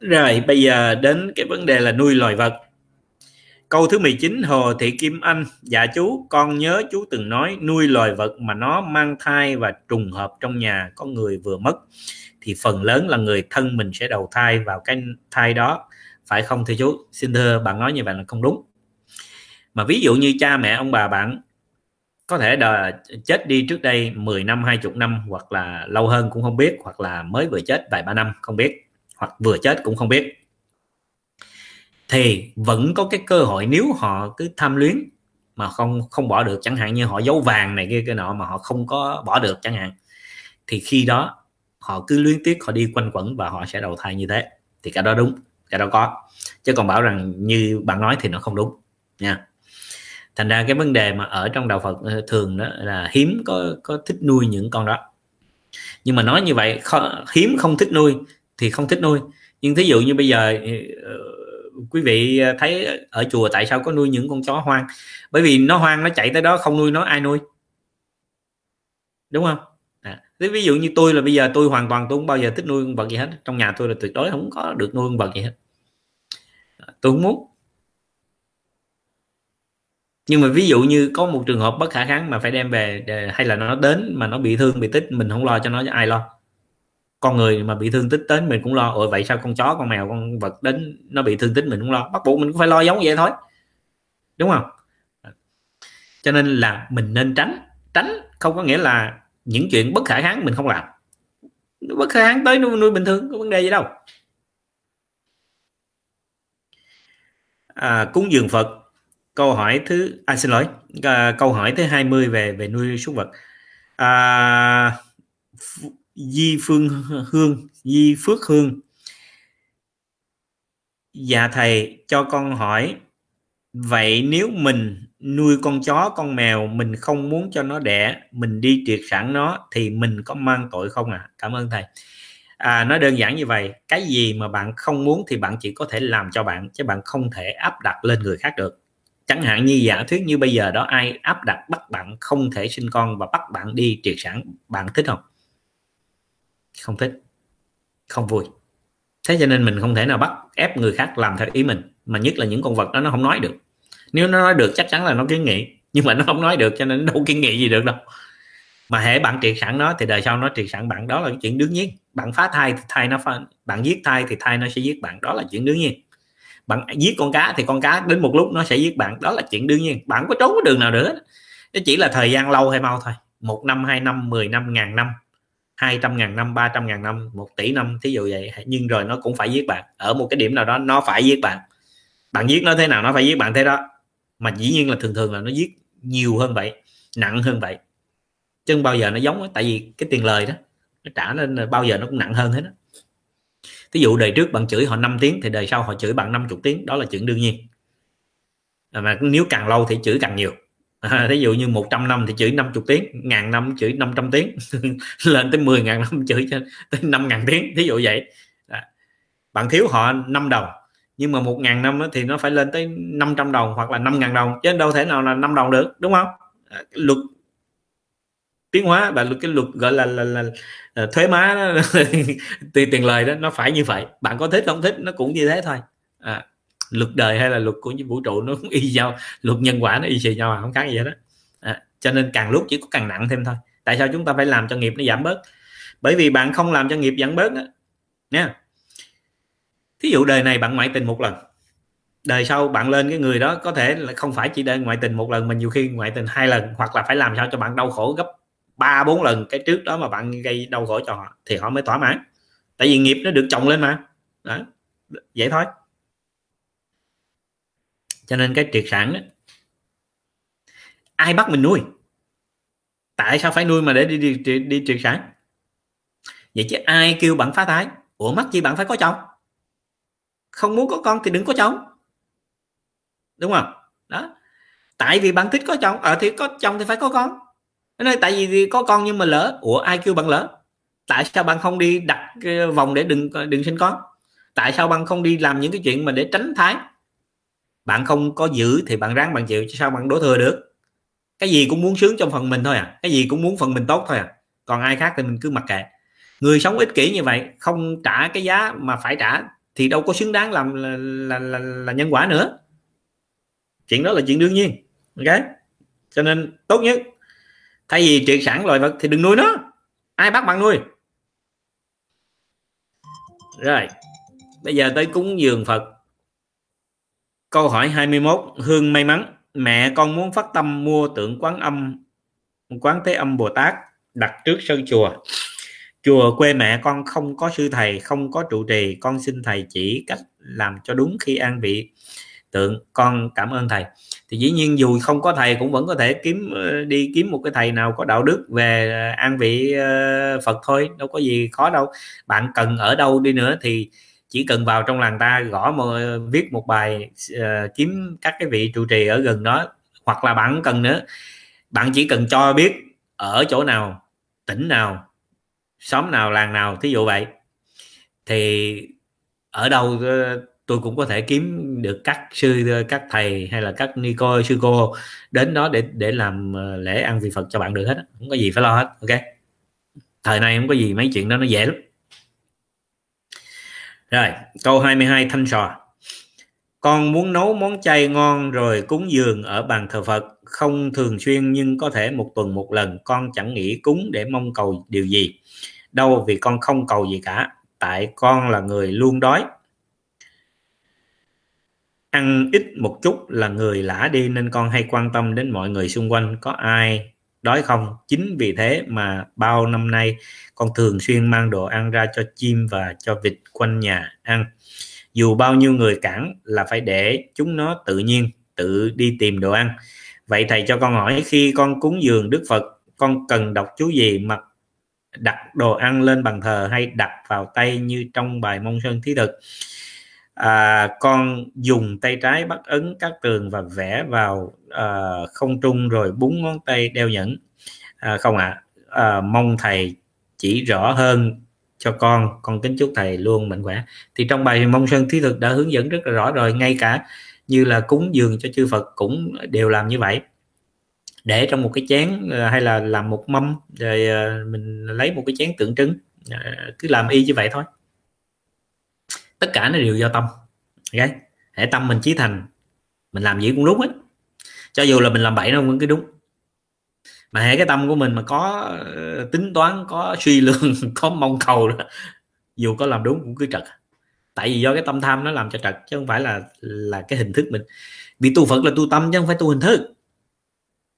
Rồi, bây giờ đến cái vấn đề là nuôi loài vật câu thứ 19 Hồ Thị Kim Anh. Dạ chú, con nhớ chú từng nói, nuôi loài vật mà nó mang thai và trùng hợp trong nhà có người vừa mất, thì phần lớn là người thân mình sẽ đầu thai vào cái thai đó. Phải không thưa chú? Xin thưa bạn nói như vậy là không đúng. Mà ví dụ như cha mẹ, ông bà bạn, có thể là chết đi trước đây 10 năm 20 năm, hoặc là lâu hơn cũng không biết, hoặc là mới vừa chết vài ba năm, không biết, hoặc vừa chết cũng không biết thì vẫn có cái cơ hội nếu họ cứ tham luyến mà không không bỏ được. Chẳng hạn như họ giấu vàng này kia cái nọ mà họ không có bỏ được chẳng hạn. Thì khi đó họ cứ luyến tiếc họ đi quanh quẩn và họ sẽ đầu thai như thế. Thì cả đó đúng cả đó có. Chứ còn bảo rằng như bạn nói thì nó không đúng nha. Thành ra cái vấn đề mà ở trong đạo Phật ờ, thường đó là hiếm có có thích nuôi những con đó. Nhưng mà nói như vậy khó, hiếm không thích nuôi thì không thích nuôi. Nhưng thí dụ như bây giờ ờ, quý vị à, thấy ở chùa tại sao có nuôi những con chó hoang? Bởi vì nó hoang nó chạy tới đó không nuôi nó ai nuôi? Đúng không? À, thế ví dụ như tôi là bây giờ tôi hoàn toàn tôi không bao giờ thích nuôi con vật gì hết. Trong nhà tôi là tuyệt đối không có được nuôi con vật gì hết. À, tôi không muốn. Nhưng mà ví dụ như có một trường hợp bất khả kháng mà phải đem về à, hay là nó đến mà nó bị thương bị tích mình không lo cho nó cho ai lo? Con người mà bị thương tích đến mình cũng lo. Ôi vậy sao con chó con mèo con vật đến nó bị thương tích mình cũng lo? Bắt buộc mình cũng phải lo giống vậy thôi. Đúng không? Cho nên là mình nên tránh. Tránh không có nghĩa là những chuyện bất khả kháng mình không làm. Bất khả kháng tới nuôi, nuôi bình thường có vấn đề gì đâu. À, cúng dường Phật. Câu hỏi thứ à, xin lỗi. À, câu hỏi thứ 20 về về nuôi súc vật. À, Di Phương Hương Di Phước Hương. Dạ thầy cho con hỏi vậy nếu mình nuôi con chó con mèo mình không muốn cho nó đẻ mình đi triệt sản nó thì mình có mang tội không à cảm ơn thầy. À, nó đơn giản như vậy cái gì mà bạn không muốn thì bạn chỉ có thể làm cho bạn chứ bạn không thể áp đặt lên người khác được. Chẳng hạn như giả thuyết như bây giờ đó ai áp đặt bắt bạn không thể sinh con và bắt bạn đi triệt sản bạn thích không? Không thích. Không vui. Thế cho nên mình không thể nào bắt ép người khác làm theo ý mình mà nhất là những con vật đó nó không nói được. Nếu nó nói được chắc chắn là nó kiến nghị nhưng mà nó không nói được cho nên nó đâu kiến nghị gì được đâu. Mà hệ bạn triệt sản nó thì đời sau nó triệt sản bạn đó là cái chuyện đương nhiên. Bạn phá thai thì thai nó phá, bạn giết thai thì thai nó sẽ giết bạn đó là chuyện đương nhiên. Bạn giết con cá thì con cá đến một lúc nó sẽ giết bạn đó là chuyện đương nhiên. Bạn có trốn cái đường nào nữa. Nó chỉ là thời gian lâu hay mau thôi. Một năm hai năm mười năm ngàn năm hai trăm ngàn năm, ba trăm ngàn năm, một tỷ năm, thí dụ vậy. Nhưng rồi nó cũng phải giết bạn. Ở một cái điểm nào đó, nó phải giết bạn. Bạn giết nó thế nào, nó phải giết bạn thế đó. Mà dĩ nhiên là thường thường là nó giết nhiều hơn vậy, nặng hơn vậy. Chứ bao giờ nó giống đó. tại vì cái tiền lời đó, nó trả nên bao giờ nó cũng nặng hơn hết đó ví dụ đời trước bạn chửi họ 5 tiếng, thì đời sau họ chửi bạn 50 tiếng. Đó là chuyện đương nhiên. Mà nếu càng lâu thì chửi càng nhiều à, ví dụ như 100 năm thì chửi 50 tiếng ngàn năm chửi 500 tiếng (laughs) lên tới 10 ngàn năm chửi tới 5 ngàn tiếng ví dụ vậy. À, bạn thiếu họ 5 đồng nhưng mà 1 ngàn năm thì nó phải lên tới 500 đồng hoặc là 5 ngàn đồng chứ đâu thể nào là 5 đồng được đúng không? À, luật tiến hóa và cái luật gọi là, là, là, là thuế má (laughs) tiền tiền lời đó nó phải như vậy. Bạn có thích không thích nó cũng như thế thôi. À, luật đời hay là luật của vũ trụ nó cũng y nhau luật nhân quả nó y xì nhau mà không khác gì hết đó à, cho nên càng lúc chỉ có càng nặng thêm thôi. Tại sao chúng ta phải làm cho nghiệp nó giảm bớt? Bởi vì bạn không làm cho nghiệp giảm bớt đó nha. Thí dụ đời này bạn ngoại tình một lần đời sau bạn lên cái người đó có thể là không phải chỉ để ngoại tình một lần mà nhiều khi ngoại tình hai lần hoặc là phải làm sao cho bạn đau khổ gấp ba bốn lần cái trước đó mà bạn gây đau khổ cho họ thì họ mới thỏa mãn. Tại vì nghiệp nó được chồng lên mà. Đó vậy thôi cho nên cái triệt sản đó ai bắt mình nuôi? Tại sao phải nuôi mà để đi đi, đi, đi triệt sản? Vậy chứ ai kêu bạn phá thai? Ủa mắc chi bạn phải có chồng? Không muốn có con thì đừng có chồng. Đúng không? Đó. Tại vì bạn thích có chồng ở à, thì có chồng thì phải có con. Nói tại vì có con nhưng mà lỡ ủa ai kêu bạn lỡ? Tại sao bạn không đi đặt ờ, vòng để đừng ờ, đừng sinh con? Tại sao bạn không đi làm những cái chuyện mà để tránh thái bạn không có giữ thì bạn ráng bạn chịu chứ sao bạn đổ thừa được? Cái gì cũng muốn sướng trong phần mình thôi à cái gì cũng muốn phần mình tốt thôi à. Còn ai khác thì mình cứ mặc kệ. Người sống ích kỷ như vậy không trả cái giá mà phải trả thì đâu có xứng đáng làm là, là, là, là nhân quả nữa. Chuyện đó là chuyện đương nhiên ok? Cho nên tốt nhất thay vì triệt sản loài vật thì đừng nuôi nó. Ai bắt bạn nuôi? Rồi bây giờ tới cúng dường phật câu hỏi 21 hương may mắn, mẹ con muốn phát tâm mua tượng quán âm, quán thế âm bồ tát đặt trước sân chùa. Chùa quê mẹ con không có sư thầy, không có trụ trì, con xin thầy chỉ cách làm cho đúng khi an vị tượng. Con cảm ơn thầy. Thì dĩ nhiên dù không có thầy cũng vẫn có thể kiếm ờ, đi kiếm một cái thầy nào có đạo đức về ờ, an vị ờ, Phật thôi, đâu có gì khó đâu. Bạn cần ở đâu đi nữa thì chỉ cần vào trong làng ta gõ một viết một bài uh, kiếm các cái vị trụ trì ở gần đó hoặc là bạn cần nữa. Bạn chỉ cần cho biết ở chỗ nào tỉnh nào xóm nào làng nào thí dụ vậy. Thì ở đâu ờ, tôi cũng có thể kiếm được các sư các thầy hay là các ni cô sư cô đến đó để để làm ờ, lễ ăn vị Phật cho bạn được hết không có gì phải lo hết ok? Thời nay không có gì mấy chuyện đó nó dễ lắm rồi, câu 22 thanh sò. Con muốn nấu món chay ngon rồi cúng dường ở bàn thờ Phật. Không thường xuyên nhưng có thể một tuần một lần. Con chẳng nghĩ cúng để mong cầu điều gì. Đâu vì con không cầu gì cả. Tại con là người luôn đói. Ăn ít một chút là người lã đi nên con hay quan tâm đến mọi người xung quanh. Có ai đói không? Chính vì thế mà bao năm nay, con thường xuyên mang đồ ăn ra cho chim và cho vịt quanh nhà ăn. Dù bao nhiêu người cản là phải để chúng nó tự nhiên, tự đi tìm đồ ăn. Vậy thầy cho con hỏi, khi con cúng dường đức phật, con cần đọc chú gì mặc đặt đồ ăn lên bàn thờ hay đặt vào tay như trong bài mông sơn thí thực? À, con dùng tay trái bắt ấn các tường và vẽ vào à, không trung rồi búng ngón tay đeo nhẫn. À, không ạ. À? à, mong thầy chỉ rõ hơn cho con. Con kính chúc thầy luôn mạnh khỏe. Thì trong bài mong sơn thí thực đã hướng dẫn rất là rõ rồi. Ngay cả như là cúng dường cho chư Phật cũng đều làm như vậy. Để trong một cái chén à, hay là làm một mâm rồi à, mình lấy một cái chén tượng trưng. À, cứ làm y như vậy thôi tất cả nó đều do tâm. Okay? hệ tâm mình chí thành, mình làm gì cũng đúng hết. Cho dù là mình làm bậy nó cũng cái đúng. Mà hệ cái tâm của mình mà có ờ, tính toán, có suy lương (laughs) có mong cầu đó, dù có làm đúng cũng cứ trật. Tại vì do cái tâm tham nó làm cho trật, chứ không phải là là cái hình thức mình. Vì tu phật là tu tâm chứ không phải tu hình thức.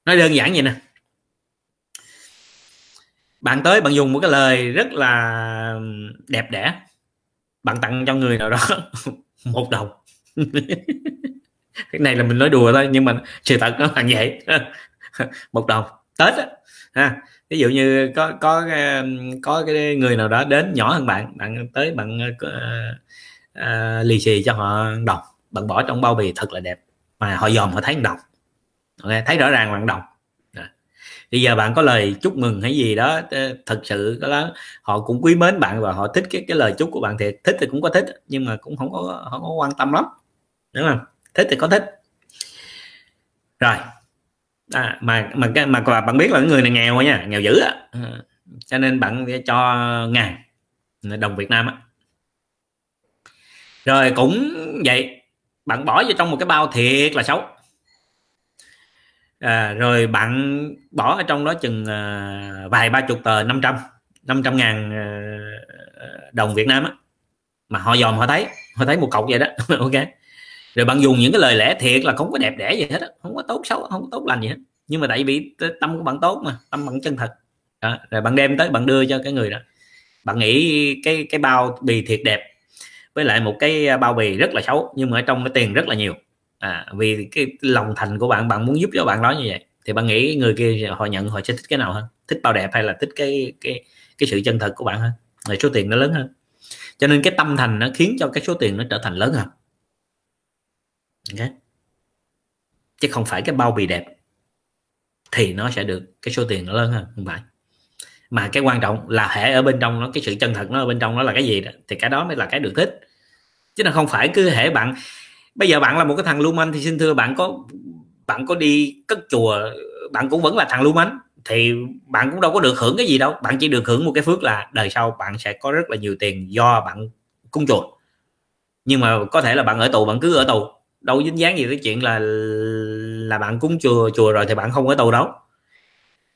Nói đơn giản vậy nè. Bạn tới bạn dùng một cái lời rất là đẹp đẽ bạn tặng cho người nào đó (laughs) một đồng. Cái này là mình nói đùa thôi nhưng mà sự thật nó là vậy. (laughs) Một đồng. Tết á ha. Ví dụ như có có có cái người nào đó đến nhỏ hơn bạn bạn tới bạn uh, uh, lì xì cho họ đồng. Bạn bỏ trong bao bì thật là đẹp. Mà họ dòm họ thấy đồng. Okay, thấy rõ ràng bạn đồng bây giờ bạn có lời chúc mừng hay gì đó ờ, thật sự đó đó họ cũng quý mến bạn và họ thích cái cái lời chúc của bạn thiệt. Thích thì cũng có thích nhưng mà cũng không có không có quan tâm lắm. Đúng không? Thích thì có thích. Rồi. À, mà mà cái mà bạn biết là người này nghèo nha nghèo dữ á. À, cho nên bạn cho ngàn. Đồng Việt Nam á. Rồi cũng vậy bạn bỏ vô trong một cái bao thiệt là xấu à, rồi bạn bỏ ở trong đó chừng à, vài ba chục tờ 500 500 ngàn à, đồng Việt Nam á. Mà họ dòm họ thấy họ thấy một cọc vậy đó. (laughs) Ok. Rồi bạn dùng những cái lời lẽ thiệt là không có đẹp đẽ gì hết đó. không có tốt xấu không có tốt lành gì hết. Nhưng mà tại vì tâm của bạn tốt mà tâm bạn chân thật. Đó. rồi bạn đem tới bạn đưa cho cái người đó. Bạn nghĩ cái cái bao bì thiệt đẹp với lại một cái à, bao bì rất là xấu nhưng mà ở trong cái tiền rất là nhiều à, vì cái lòng thành của bạn bạn muốn giúp cho bạn đó như vậy thì bạn nghĩ người kia họ nhận họ sẽ thích cái nào hơn? Thích bao đẹp hay là thích cái cái cái sự chân thật của bạn hơn? Là số tiền nó lớn hơn. Cho nên cái tâm thành nó khiến cho cái số tiền nó trở thành lớn hơn. Okay. chứ không phải cái bao bì đẹp thì nó sẽ được cái số tiền nó lớn hơn không phải. Mà cái quan trọng là hệ ở bên trong nó cái sự chân thật nó ở bên trong nó là cái gì đó thì cái đó mới là cái được thích. Chứ nó không phải cứ hệ bạn bây giờ bạn là một cái thằng lưu manh thì xin thưa bạn có bạn có đi cất chùa, bạn cũng vẫn là thằng lưu manh, thì bạn cũng đâu có được hưởng cái gì đâu. Bạn chỉ được hưởng một cái phước là đời sau bạn sẽ có rất là nhiều tiền do bạn cung chùa. Nhưng mà có thể là bạn ở tù, bạn cứ ở tù. Đâu dính dáng gì tới chuyện là là bạn cúng chùa chùa rồi thì bạn không ở tù đâu.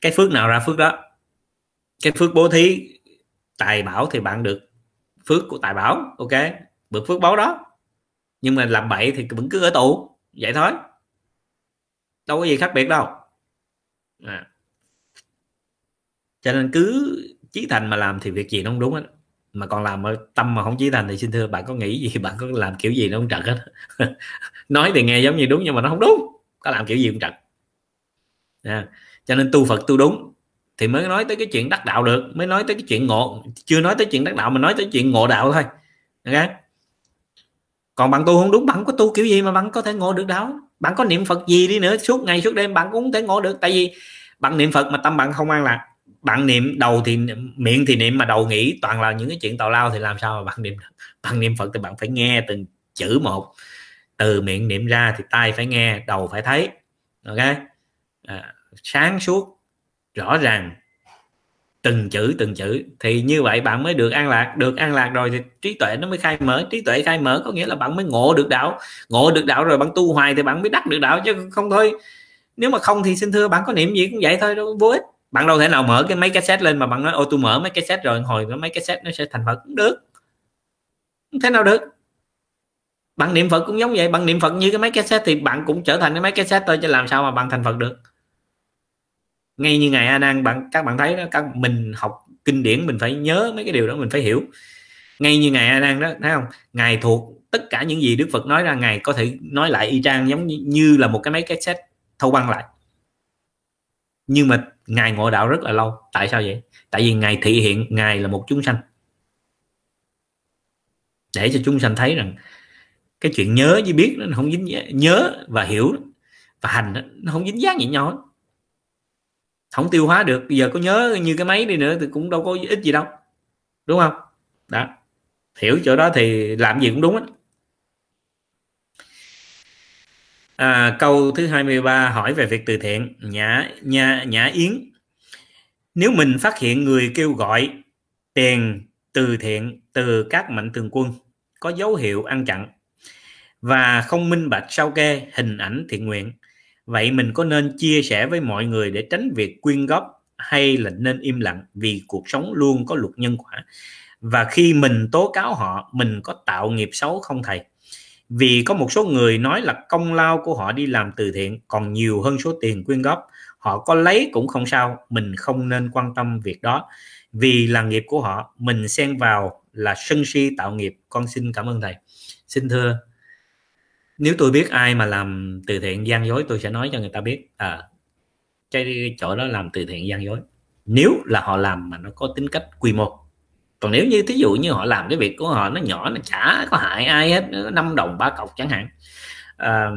Cái phước nào ra phước đó? Cái phước bố thí, tài bảo thì bạn được phước của tài bảo, ok? Được phước báo đó nhưng mà làm bậy thì vẫn cứ ở tù. Vậy thôi. Đâu có gì khác biệt đâu. À. cho nên cứ chí thành mà làm thì việc gì nó không đúng hết. Mà còn làm ở tâm mà không chí thành thì xin thưa, bạn có nghĩ gì? (laughs) Bạn có làm kiểu gì nó không trật hết. (laughs) Nói thì nghe giống như đúng nhưng mà nó không đúng. Có làm kiểu gì cũng trật à. cho nên tu phật tu đúng thì mới nói tới cái chuyện đắc đạo được. Mới nói tới cái chuyện ngộ. Chưa nói tới chuyện đắc đạo mà nói tới chuyện ngộ đạo thôi. Okay? Còn bạn tu không đúng bạn có tu kiểu gì mà bạn có thể ngộ được đâu. Bạn có niệm phật gì đi nữa suốt ngày suốt đêm bạn cũng không thể ngộ được. Tại vì bạn niệm phật mà tâm bạn không an lạc. Bạn niệm đầu thì miệng thì niệm mà đầu nghĩ toàn là những cái chuyện tào lao thì làm sao mà bạn niệm bạn niệm phật thì bạn phải nghe từng chữ một. Từ miệng niệm ra thì tai phải nghe đầu phải thấy. Ok? À, sáng suốt rõ ràng từng chữ từng chữ. Thì như vậy bạn mới được an lạc. Được an lạc rồi thì trí tuệ nó mới khai mở. Trí tuệ khai mở có nghĩa là bạn mới ngộ được đạo. Ngộ được đạo rồi bạn tu hoài thì bạn mới đắc được đạo, chứ không thôi. Nếu mà không thì xin thưa, bạn có niệm gì cũng vậy thôi, đâu vô ích. Bạn đâu thể nào mở cái mấy cái set lên mà bạn nói, ô, tôi mở mấy cái set rồi, hồi nó mấy cái set nó sẽ thành phật. Cũng được. Không thế nào được. Bạn niệm phật cũng giống vậy. Bạn niệm phật như cái mấy cái thì bạn cũng trở thành cái mấy cái thôi, chứ làm sao mà bạn thành phật được? Ngay như ngày a nan bạn các bạn thấy đó các mình học kinh điển mình phải nhớ mấy cái điều đó mình phải hiểu. Ngay như ngày a nan đó thấy không? Ngài thuộc tất cả những gì đức phật nói ra ngài có thể nói lại y chang giống như, như là một cái mấy cái set thâu băng lại. Nhưng mà ngài ngộ đạo rất là lâu. Tại sao vậy? Tại vì ngài thị hiện ngài là một chúng sanh. Để cho chúng sanh thấy rằng cái chuyện nhớ với biết nó không dính nhớ và hiểu và hành nó không dính dáng gì nhau hết không tiêu hóa được giờ có nhớ như cái máy đi nữa thì cũng đâu có ích gì đâu. Đúng không? Đó. Hiểu chỗ đó thì làm gì cũng đúng ấy. à, câu thứ 23 hỏi về việc từ thiện. Nhã nhã nhã yến. Nếu mình phát hiện người kêu gọi tiền từ thiện từ các mạnh thường quân có dấu hiệu ăn chặn và không minh bạch sao kê hình ảnh thiện nguyện vậy mình có nên chia sẻ với mọi người để tránh việc quyên góp hay là nên im lặng vì cuộc sống luôn có luật nhân quả? Và khi mình tố cáo họ, mình có tạo nghiệp xấu không thầy? Vì có một số người nói là công lao của họ đi làm từ thiện, còn nhiều hơn số tiền quyên góp. Họ có lấy cũng không sao, mình không nên quan tâm việc đó. Vì là nghiệp của họ, mình xen vào là sân si tạo nghiệp. Con xin cảm ơn thầy. Xin thưa nếu tôi biết ai mà làm từ thiện gian dối tôi sẽ nói cho người ta biết à cái chỗ đó làm từ thiện gian dối. Nếu là họ làm mà nó có tính cách quy mô. Còn nếu như thí dụ như họ làm cái việc của họ nó nhỏ nó chả có hại ai hết năm đồng ba cọc chẳng hạn à,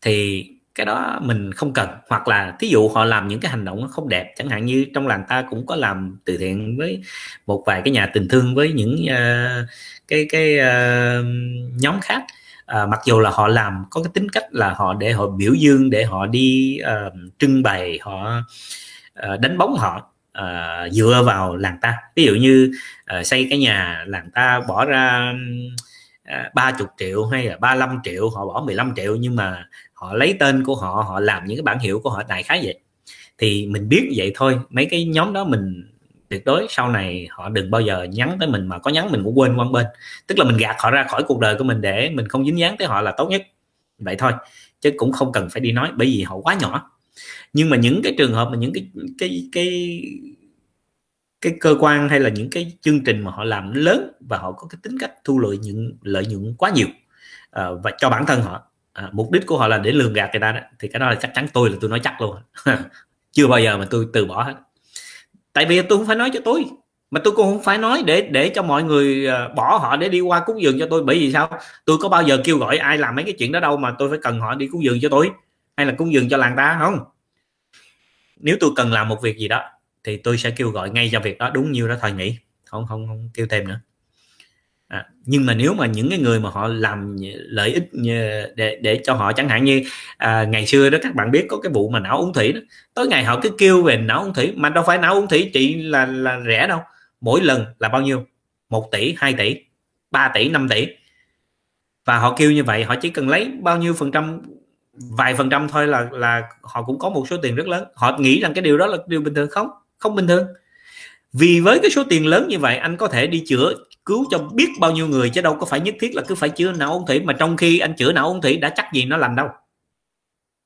thì cái đó mình không cần. Hoặc là thí dụ họ làm những cái hành động không đẹp chẳng hạn như trong làng ta cũng có làm từ thiện với một vài cái nhà tình thương với những uh, cái cái uh, nhóm khác. Uh, mặc dù là họ làm có cái tính cách là họ để họ biểu dương để họ đi uh, trưng bày họ uh, đánh bóng họ uh, dựa vào làng ta. Ví dụ như uh, xây cái nhà làng ta bỏ ra À, ba uh, chục triệu hay là 35 triệu họ bỏ 15 triệu nhưng mà họ lấy tên của họ họ làm những cái bản hiệu của họ đại khái vậy. Thì mình biết vậy thôi mấy cái nhóm đó mình tuyệt đối sau này họ đừng bao giờ nhắn tới mình mà có nhắn mình cũng quên qua bên. Tức là mình gạt họ ra khỏi cuộc đời của mình để mình không dính dáng tới họ là tốt nhất. Vậy thôi chứ cũng không cần phải đi nói bởi vì họ quá nhỏ. Nhưng mà những cái trường hợp mà những cái cái cái cái cơ quan hay là những cái chương trình mà họ làm lớn và họ có cái tính cách thu lợi nhuận lợi nhuận quá nhiều uh, và cho bản thân họ. À, mục đích của họ là để lường gạt người ta đó. Thì cái đó là chắc chắn tôi là tôi nói chắc luôn. (laughs) Chưa bao giờ mà tôi từ bỏ hết. Tại vì tôi không phải nói cho tôi mà tôi cũng không phải nói để để cho mọi người ờ, bỏ họ để đi qua cúng dường cho tôi. Bởi vì sao? Tôi có bao giờ kêu gọi ai làm mấy cái chuyện đó đâu mà tôi phải cần họ đi cúng dường cho tôi hay là cúng dường cho làng ta không? Nếu tôi cần làm một việc gì đó thì tôi sẽ kêu gọi ngay cho việc đó. Đúng nhiêu đó thôi nghỉ không không không kêu thêm nữa. À, nhưng mà nếu mà những cái người mà họ làm lợi ích để để cho họ chẳng hạn như à, ngày xưa đó các bạn biết có cái vụ mà não uống thủy đó. Tối ngày họ cứ kêu về não uống thủy mà đâu phải não uống thủy chỉ là là rẻ đâu. Mỗi lần là bao nhiêu? Một tỷ 2 tỷ 3 tỷ 5 tỷ. Và họ kêu như vậy họ chỉ cần lấy bao nhiêu phần trăm vài phần trăm thôi là là họ cũng có một số tiền rất lớn. Họ nghĩ rằng cái điều đó là điều bình thường không? Không bình thường. Vì với cái số tiền lớn như vậy, anh có thể đi chữa, cứu cho biết bao nhiêu người chứ đâu có phải nhất thiết là cứ phải chữa não ung thủy mà trong khi anh chữa não ung thủy đã chắc gì nó lành đâu.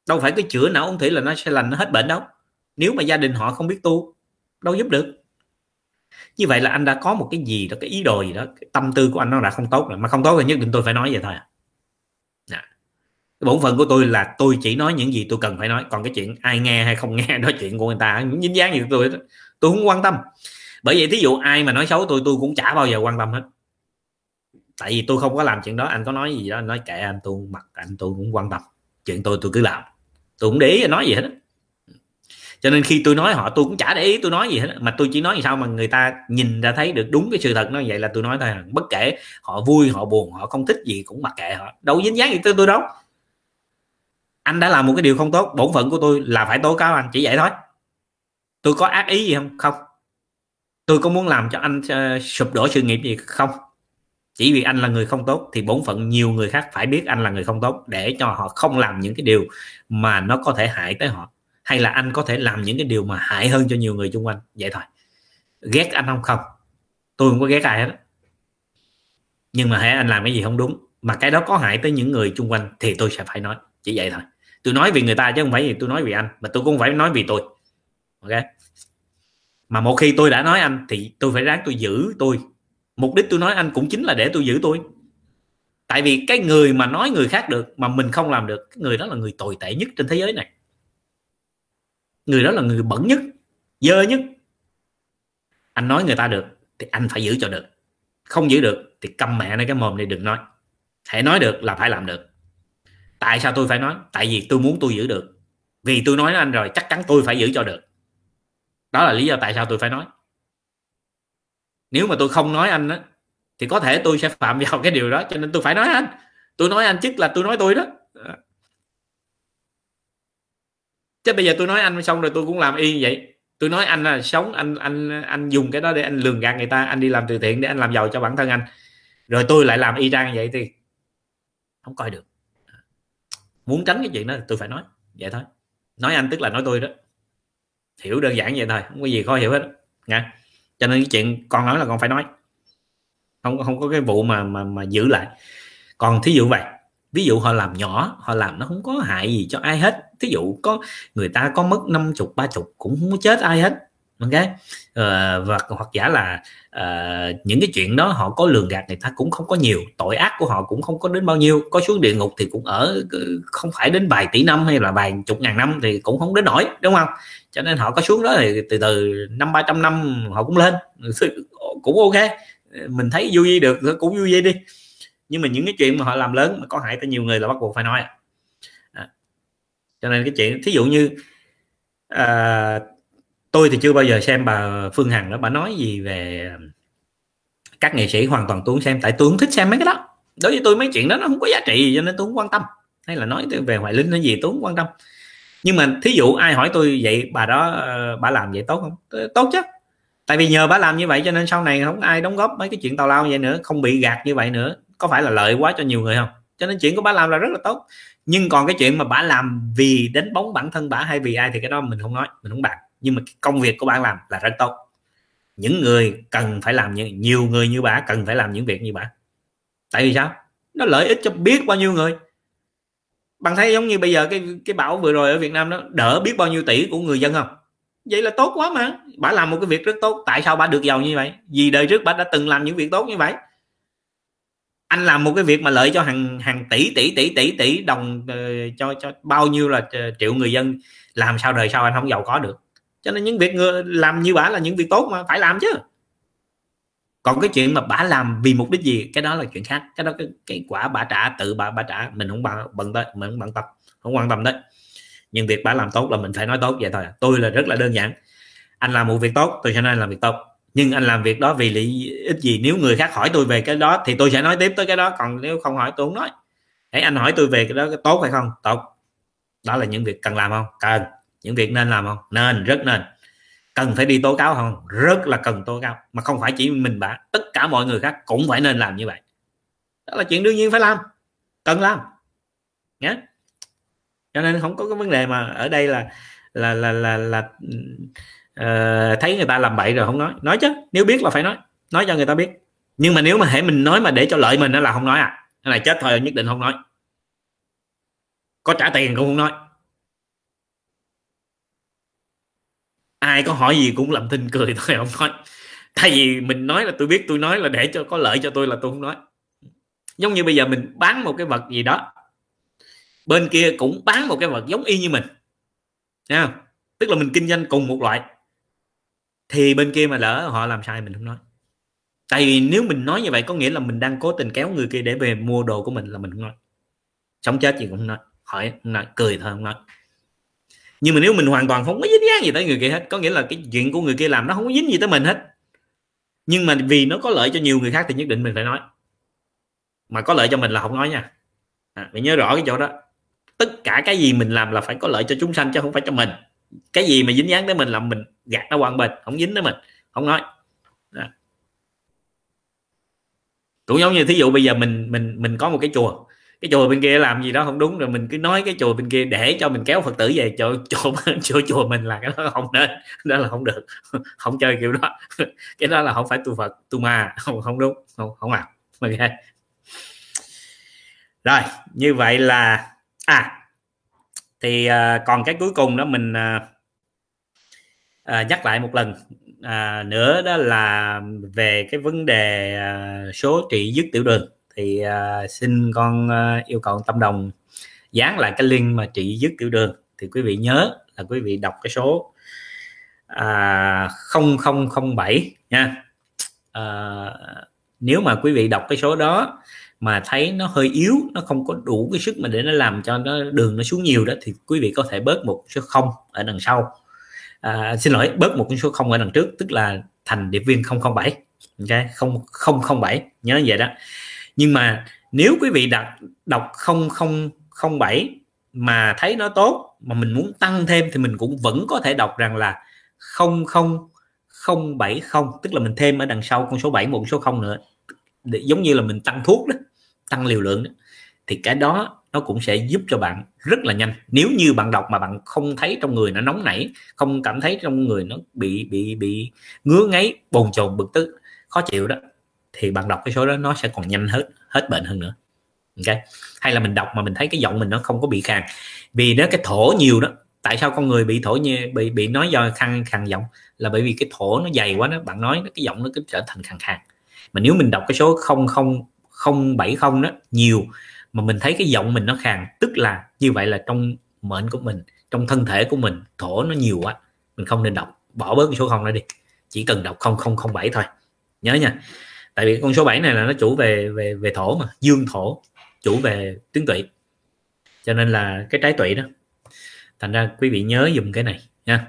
Đâu phải cái chữa não ung thủy là nó sẽ lành, nó hết bệnh đâu. Nếu mà gia đình họ không biết tu, đâu giúp được. Như vậy là anh đã có một cái gì đó, cái ý đồ gì đó, cái tâm tư của anh nó đã không tốt rồi. Mà không tốt thì nhất định tôi phải nói vậy thôi à bổn phận của tôi là tôi chỉ nói những gì tôi cần phải nói. Còn cái chuyện ai nghe hay không (laughs) nghe đó, chuyện của người ta dính dáng gì tôi tôi không quan tâm. Bởi vậy thí dụ ai mà nói xấu tôi tôi cũng chả bao giờ quan tâm hết. Tại vì tôi không có làm chuyện đó, anh có nói gì đó nói kệ anh, tôi mặc anh tôi cũng quan tâm. Chuyện tôi tôi cứ làm. Tôi cũng để ý nói gì hết cho nên khi tôi nói họ, tôi cũng chả để ý tôi nói gì hết mà tôi chỉ nói sao mà người ta nhìn ra thấy được đúng cái sự thật nó vậy là tôi nói thôi à. bất kể họ vui, họ buồn, họ không thích gì cũng mặc kệ họ. Đâu dính dáng gì tới tôi đâu anh đã làm một cái điều không tốt bổn phận của tôi là phải tố cáo anh chỉ vậy thôi. Tôi có ác ý gì không? Không. Tôi có muốn làm cho anh uh, sụp đổ sự nghiệp gì? Không. Chỉ vì anh là người không tốt thì bổn phận nhiều người khác phải biết anh là người không tốt để cho họ không làm những cái điều mà nó có thể hại tới họ. Hay là anh có thể làm những cái điều mà hại hơn cho nhiều người xung quanh? Vậy thôi. Ghét anh không? Không. Tôi không có ghét ai hết nhưng mà hãy anh làm cái gì không đúng mà cái đó có hại tới những người xung quanh thì tôi sẽ phải nói. Chỉ vậy thôi tôi nói vì người ta chứ không phải vì tôi nói vì anh, mà tôi cũng phải nói vì tôi. Ok? Mà một khi tôi đã nói anh thì tôi phải ráng tôi giữ tôi. Mục đích tôi nói anh cũng chính là để tôi giữ tôi. Tại vì cái người mà nói người khác được mà mình không làm được, cái người đó là người tồi tệ nhất trên thế giới này. Người đó là người bẩn nhất, dơ nhất. Anh nói người ta được thì anh phải giữ cho được. Không giữ được thì câm mẹ này cái mồm này đừng nói. Hãy nói được là phải làm được tại sao tôi phải nói? Tại vì tôi muốn tôi giữ được. Vì tôi nói với anh rồi, chắc chắn tôi phải giữ cho được. Đó là lý do tại sao tôi phải nói. Nếu mà tôi không nói anh á, thì có thể tôi sẽ phạm vào cái điều đó, cho nên tôi phải nói anh. Tôi nói anh chức là tôi nói tôi đó. Chứ bây giờ tôi nói anh xong rồi tôi cũng làm y như vậy. Tôi nói anh là sống, anh anh anh dùng cái đó để anh lường gạt người ta, anh đi làm từ thiện để anh làm giàu cho bản thân anh. Rồi tôi lại làm y chang vậy thì không coi được muốn tránh cái chuyện đó tôi phải nói, vậy thôi. Nói anh tức là nói tôi đó. Hiểu đơn giản vậy thôi, không có gì khó hiểu hết. Nha. Cho nên cái chuyện con nói là con phải nói. Không không có cái vụ mà mà mà giữ lại. Còn thí dụ vậy, ví dụ họ làm nhỏ, họ làm nó không có hại gì cho ai hết. Thí dụ có người ta có mất năm chục, ba chục cũng không có chết ai hết ok? Uh, và hoặc giả là uh, những cái chuyện đó họ có lường gạt người ta cũng không có nhiều tội ác của họ cũng không có đến bao nhiêu có xuống địa ngục thì cũng ở ờ, không phải đến vài tỷ năm hay là vài chục ngàn năm thì cũng không đến nổi đúng không? Cho nên họ có xuống đó thì từ từ năm ba trăm năm họ cũng lên (laughs) cũng ok. Mình thấy vui được cũng vui đi. Nhưng mà những cái chuyện mà họ làm lớn mà có hại tới nhiều người là bắt buộc phải nói. À. cho nên cái chuyện thí dụ như uh, tôi thì chưa bao giờ xem bà Phương Hằng đó. Bà nói gì về um, các nghệ sĩ hoàn toàn tôi không xem? Tại tôi không thích xem mấy cái đó. Đối với tôi, mấy chuyện đó nó không có giá trị cho nên tôi không quan tâm. Hay là nói về Hoài Linh hay gì, tôi không quan tâm. Nhưng mà thí dụ ai hỏi tôi vậy, bà đó ờ, bà làm vậy tốt không? Tốt chứ. Tại vì nhờ bà làm như vậy cho nên sau này không ai đóng góp mấy cái chuyện tào lao vậy nữa, không bị gạt như vậy nữa. Có phải là lợi quá cho nhiều người không? Cho nên chuyện của bà làm là rất là tốt. Nhưng còn cái chuyện mà bà làm vì đánh bóng bản thân bà hay vì ai thì cái đó mình không nói, mình không bàn nhưng mà công việc của bạn làm là rất tốt. Những người cần phải làm như nhiều người như bà cần phải làm những việc như bà. Tại vì sao? Nó lợi ích cho biết bao nhiêu người. Bạn thấy giống như bây giờ cái cái bão vừa rồi ở Việt Nam đó đỡ biết bao nhiêu tỷ của người dân không? Vậy là tốt quá mà. Bà làm một cái việc rất tốt. Tại sao bà được giàu như vậy? Vì đời trước bà đã từng làm những việc tốt như vậy. Anh làm một cái việc mà lợi cho hàng hàng tỷ tỷ tỷ tỷ tỷ đồng uh, cho cho bao nhiêu là ờ, triệu người dân làm sao đời sau anh không giàu có được cho nên những việc người làm như bả là những việc tốt mà phải làm chứ. Còn cái chuyện mà bả làm vì mục đích gì cái đó là chuyện khác. Cái đó cái, cái quả bả trả tự bà bả trả. Mình không bận bận tới mình không bận tâm không quan tâm đấy nhưng việc bả làm tốt là mình phải nói tốt vậy thôi à. tôi là rất là đơn giản. Anh làm một việc tốt tôi sẽ nói anh làm việc tốt. Nhưng anh làm việc đó vì lý ích gì? Nếu người khác hỏi tôi về cái đó thì tôi sẽ nói tiếp tới cái đó. Còn nếu không hỏi tôi không nói. Hãy anh hỏi tôi về cái đó cái tốt hay không? Tốt. Đó là những việc cần làm không? Cần những việc nên làm không? Nên rất nên. Cần phải đi tố cáo không? Rất là cần tố cáo. Mà không phải chỉ mình bạn tất cả mọi người khác cũng phải nên làm như vậy. Đó là chuyện đương nhiên phải làm. Cần làm. Nhé cho nên không có cái vấn đề mà ở đây là là là là, là uh, thấy người ta làm bậy rồi không nói. Nói chứ nếu biết là phải nói. Nói cho người ta biết. Nhưng mà nếu mà hãy mình nói mà để cho lợi mình đó là không nói à. Cái này chết thôi nhất định không nói. Có trả tiền cũng không nói. Ai có hỏi gì cũng làm thinh cười thôi, không nói. Tại vì mình nói là tôi biết, tôi nói là để cho, có lợi cho tôi là tôi không nói. Giống như bây giờ mình bán một cái vật gì đó, bên kia cũng bán một cái vật giống y như mình. Nha tức là mình kinh doanh cùng một loại. Thì bên kia mà lỡ họ làm sai mình không nói. Tại vì nếu mình nói như vậy có nghĩa là mình đang cố tình kéo người kia để về mua đồ của mình là mình không nói. Sống chết gì cũng không nói. Hỏi, không nói. Cười thôi, không nói nhưng mà nếu mình hoàn toàn không có dính dáng gì tới người kia hết có nghĩa là cái chuyện của người kia làm nó không có dính gì tới mình hết. Nhưng mà vì nó có lợi cho nhiều người khác thì nhất định mình phải nói. Mà có lợi cho mình là không nói nha. À, mình nhớ rõ cái chỗ đó. Tất cả cái gì mình làm là phải có lợi cho chúng sanh chứ không phải cho mình. Cái gì mà dính dáng tới mình là mình gạt nó qua bên không dính tới mình không nói. À. cũng giống như thí dụ bây giờ mình mình mình có một cái chùa cái chùa bên kia làm gì đó không đúng rồi mình cứ nói cái chùa bên kia để cho mình kéo phật tử về cho chỗ chùa (laughs) chùa mình là cái đó không nên (laughs) đó là không được (laughs) không chơi kiểu đó. Cái đó là không phải tu phật tu ma không không đúng không không à. Ok. Rồi như vậy là à thì à, còn cái cuối cùng đó mình à, à, nhắc lại một lần à, nữa đó là về cái vấn đề à, số trị dứt tiểu đường thì uh, xin con uh, yêu cầu tâm đồng dán lại cái link mà trị dứt tiểu đường. Thì quý vị nhớ là quý vị đọc cái số à, 0007 nha. À, nếu mà quý vị đọc cái số đó mà thấy nó hơi yếu nó không có đủ cái sức mà để nó làm cho nó đường nó xuống nhiều đó thì quý vị có thể bớt một số không ở đằng sau. À, xin lỗi bớt một số không ở đằng trước tức là thành điệp viên 007 ok? Không không bảy nhớ vậy đó nhưng mà nếu quý vị đặt đọc 0007 mà thấy nó tốt, mà mình muốn tăng thêm thì mình cũng vẫn có thể đọc rằng là không không không bảy không. Tức là mình thêm ở đằng sau con số 7 một số không nữa. Để giống như là mình tăng thuốc đó, tăng liều lượng đó. Thì cái đó nó cũng sẽ giúp cho bạn rất là nhanh. Nếu như bạn đọc mà bạn không thấy trong người nó nóng nảy, không cảm thấy trong người nó bị bị bị ngứa ngáy, bồn chồn, bực tức, khó chịu đó thì bạn đọc cái số đó nó sẽ còn nhanh hết hết bệnh hơn nữa. Ok? Hay là mình đọc mà mình thấy cái giọng mình nó không có bị khàn. Vì nó cái thổ nhiều đó, tại sao con người bị thổ như bị bị nói do khăn, khàn giọng? Là bởi vì cái thổ nó dày quá đó, bạn nói cái giọng nó cứ trở thành khàn khàn. Mà nếu mình đọc cái số không không không bảy không đó, nhiều, mà mình thấy cái giọng mình nó khàn, tức là như vậy là trong mệnh của mình, trong thân thể của mình, thổ nó nhiều quá. Mình không nên đọc, bỏ bớt cái số không ra đi. Chỉ cần đọc không không không bảy thôi. Nhớ nha tại vì con số 7 này là nó chủ về về về thổ mà dương thổ chủ về tướng tụy. Cho nên là cái trái tụy đó. Thành ra quý vị nhớ dùng cái này nha.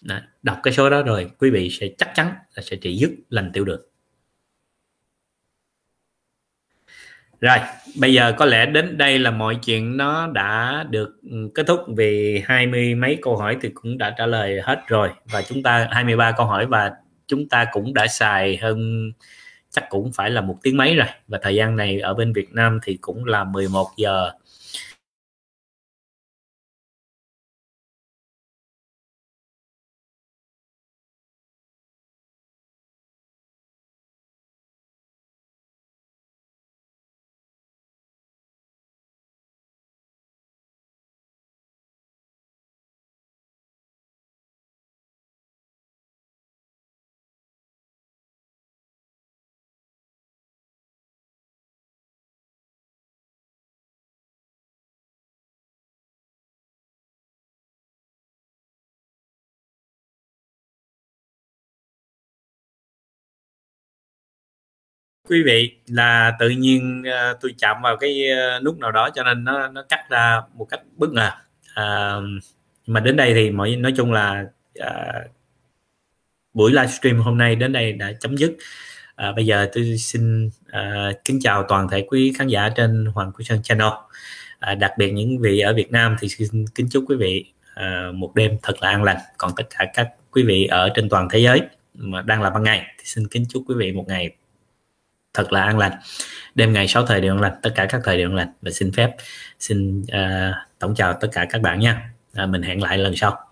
Đó, đọc cái số đó rồi quý vị sẽ chắc chắn là sẽ trị dứt lành tiểu đường. Rồi bây giờ có lẽ đến đây là mọi chuyện nó đã được ừ, kết thúc vì hai mươi mấy câu hỏi thì cũng đã trả lời hết rồi. Và chúng ta 23 câu hỏi và chúng ta cũng đã xài hơn, chắc cũng phải là một tiếng mấy rồi. Và thời gian này ở bên Việt Nam thì cũng là 11 giờ. Quý vị là tự nhiên uh, tôi chạm vào cái uh, nút nào đó cho nên nó nó cắt ra một cách bất ngờ. Uh, mà đến đây thì mọi nói chung là uh, buổi livestream hôm nay đến đây đã chấm dứt. À, bây giờ tôi xin à, kính chào toàn thể quý khán giả trên Hoàng Quý Sơn Channel. À, đặc biệt những vị ở Việt Nam thì xin kính chúc quý vị à, một đêm thật là an lành. Còn tất cả các quý vị ở trên toàn thế giới mà đang là ban ngày thì xin kính chúc quý vị một ngày thật là an lành. Đêm ngày sáu thời đều an lành tất cả các thời đều an lành. Và xin phép xin uh, tổng chào tất cả các bạn nha. À, mình hẹn lại lần sau.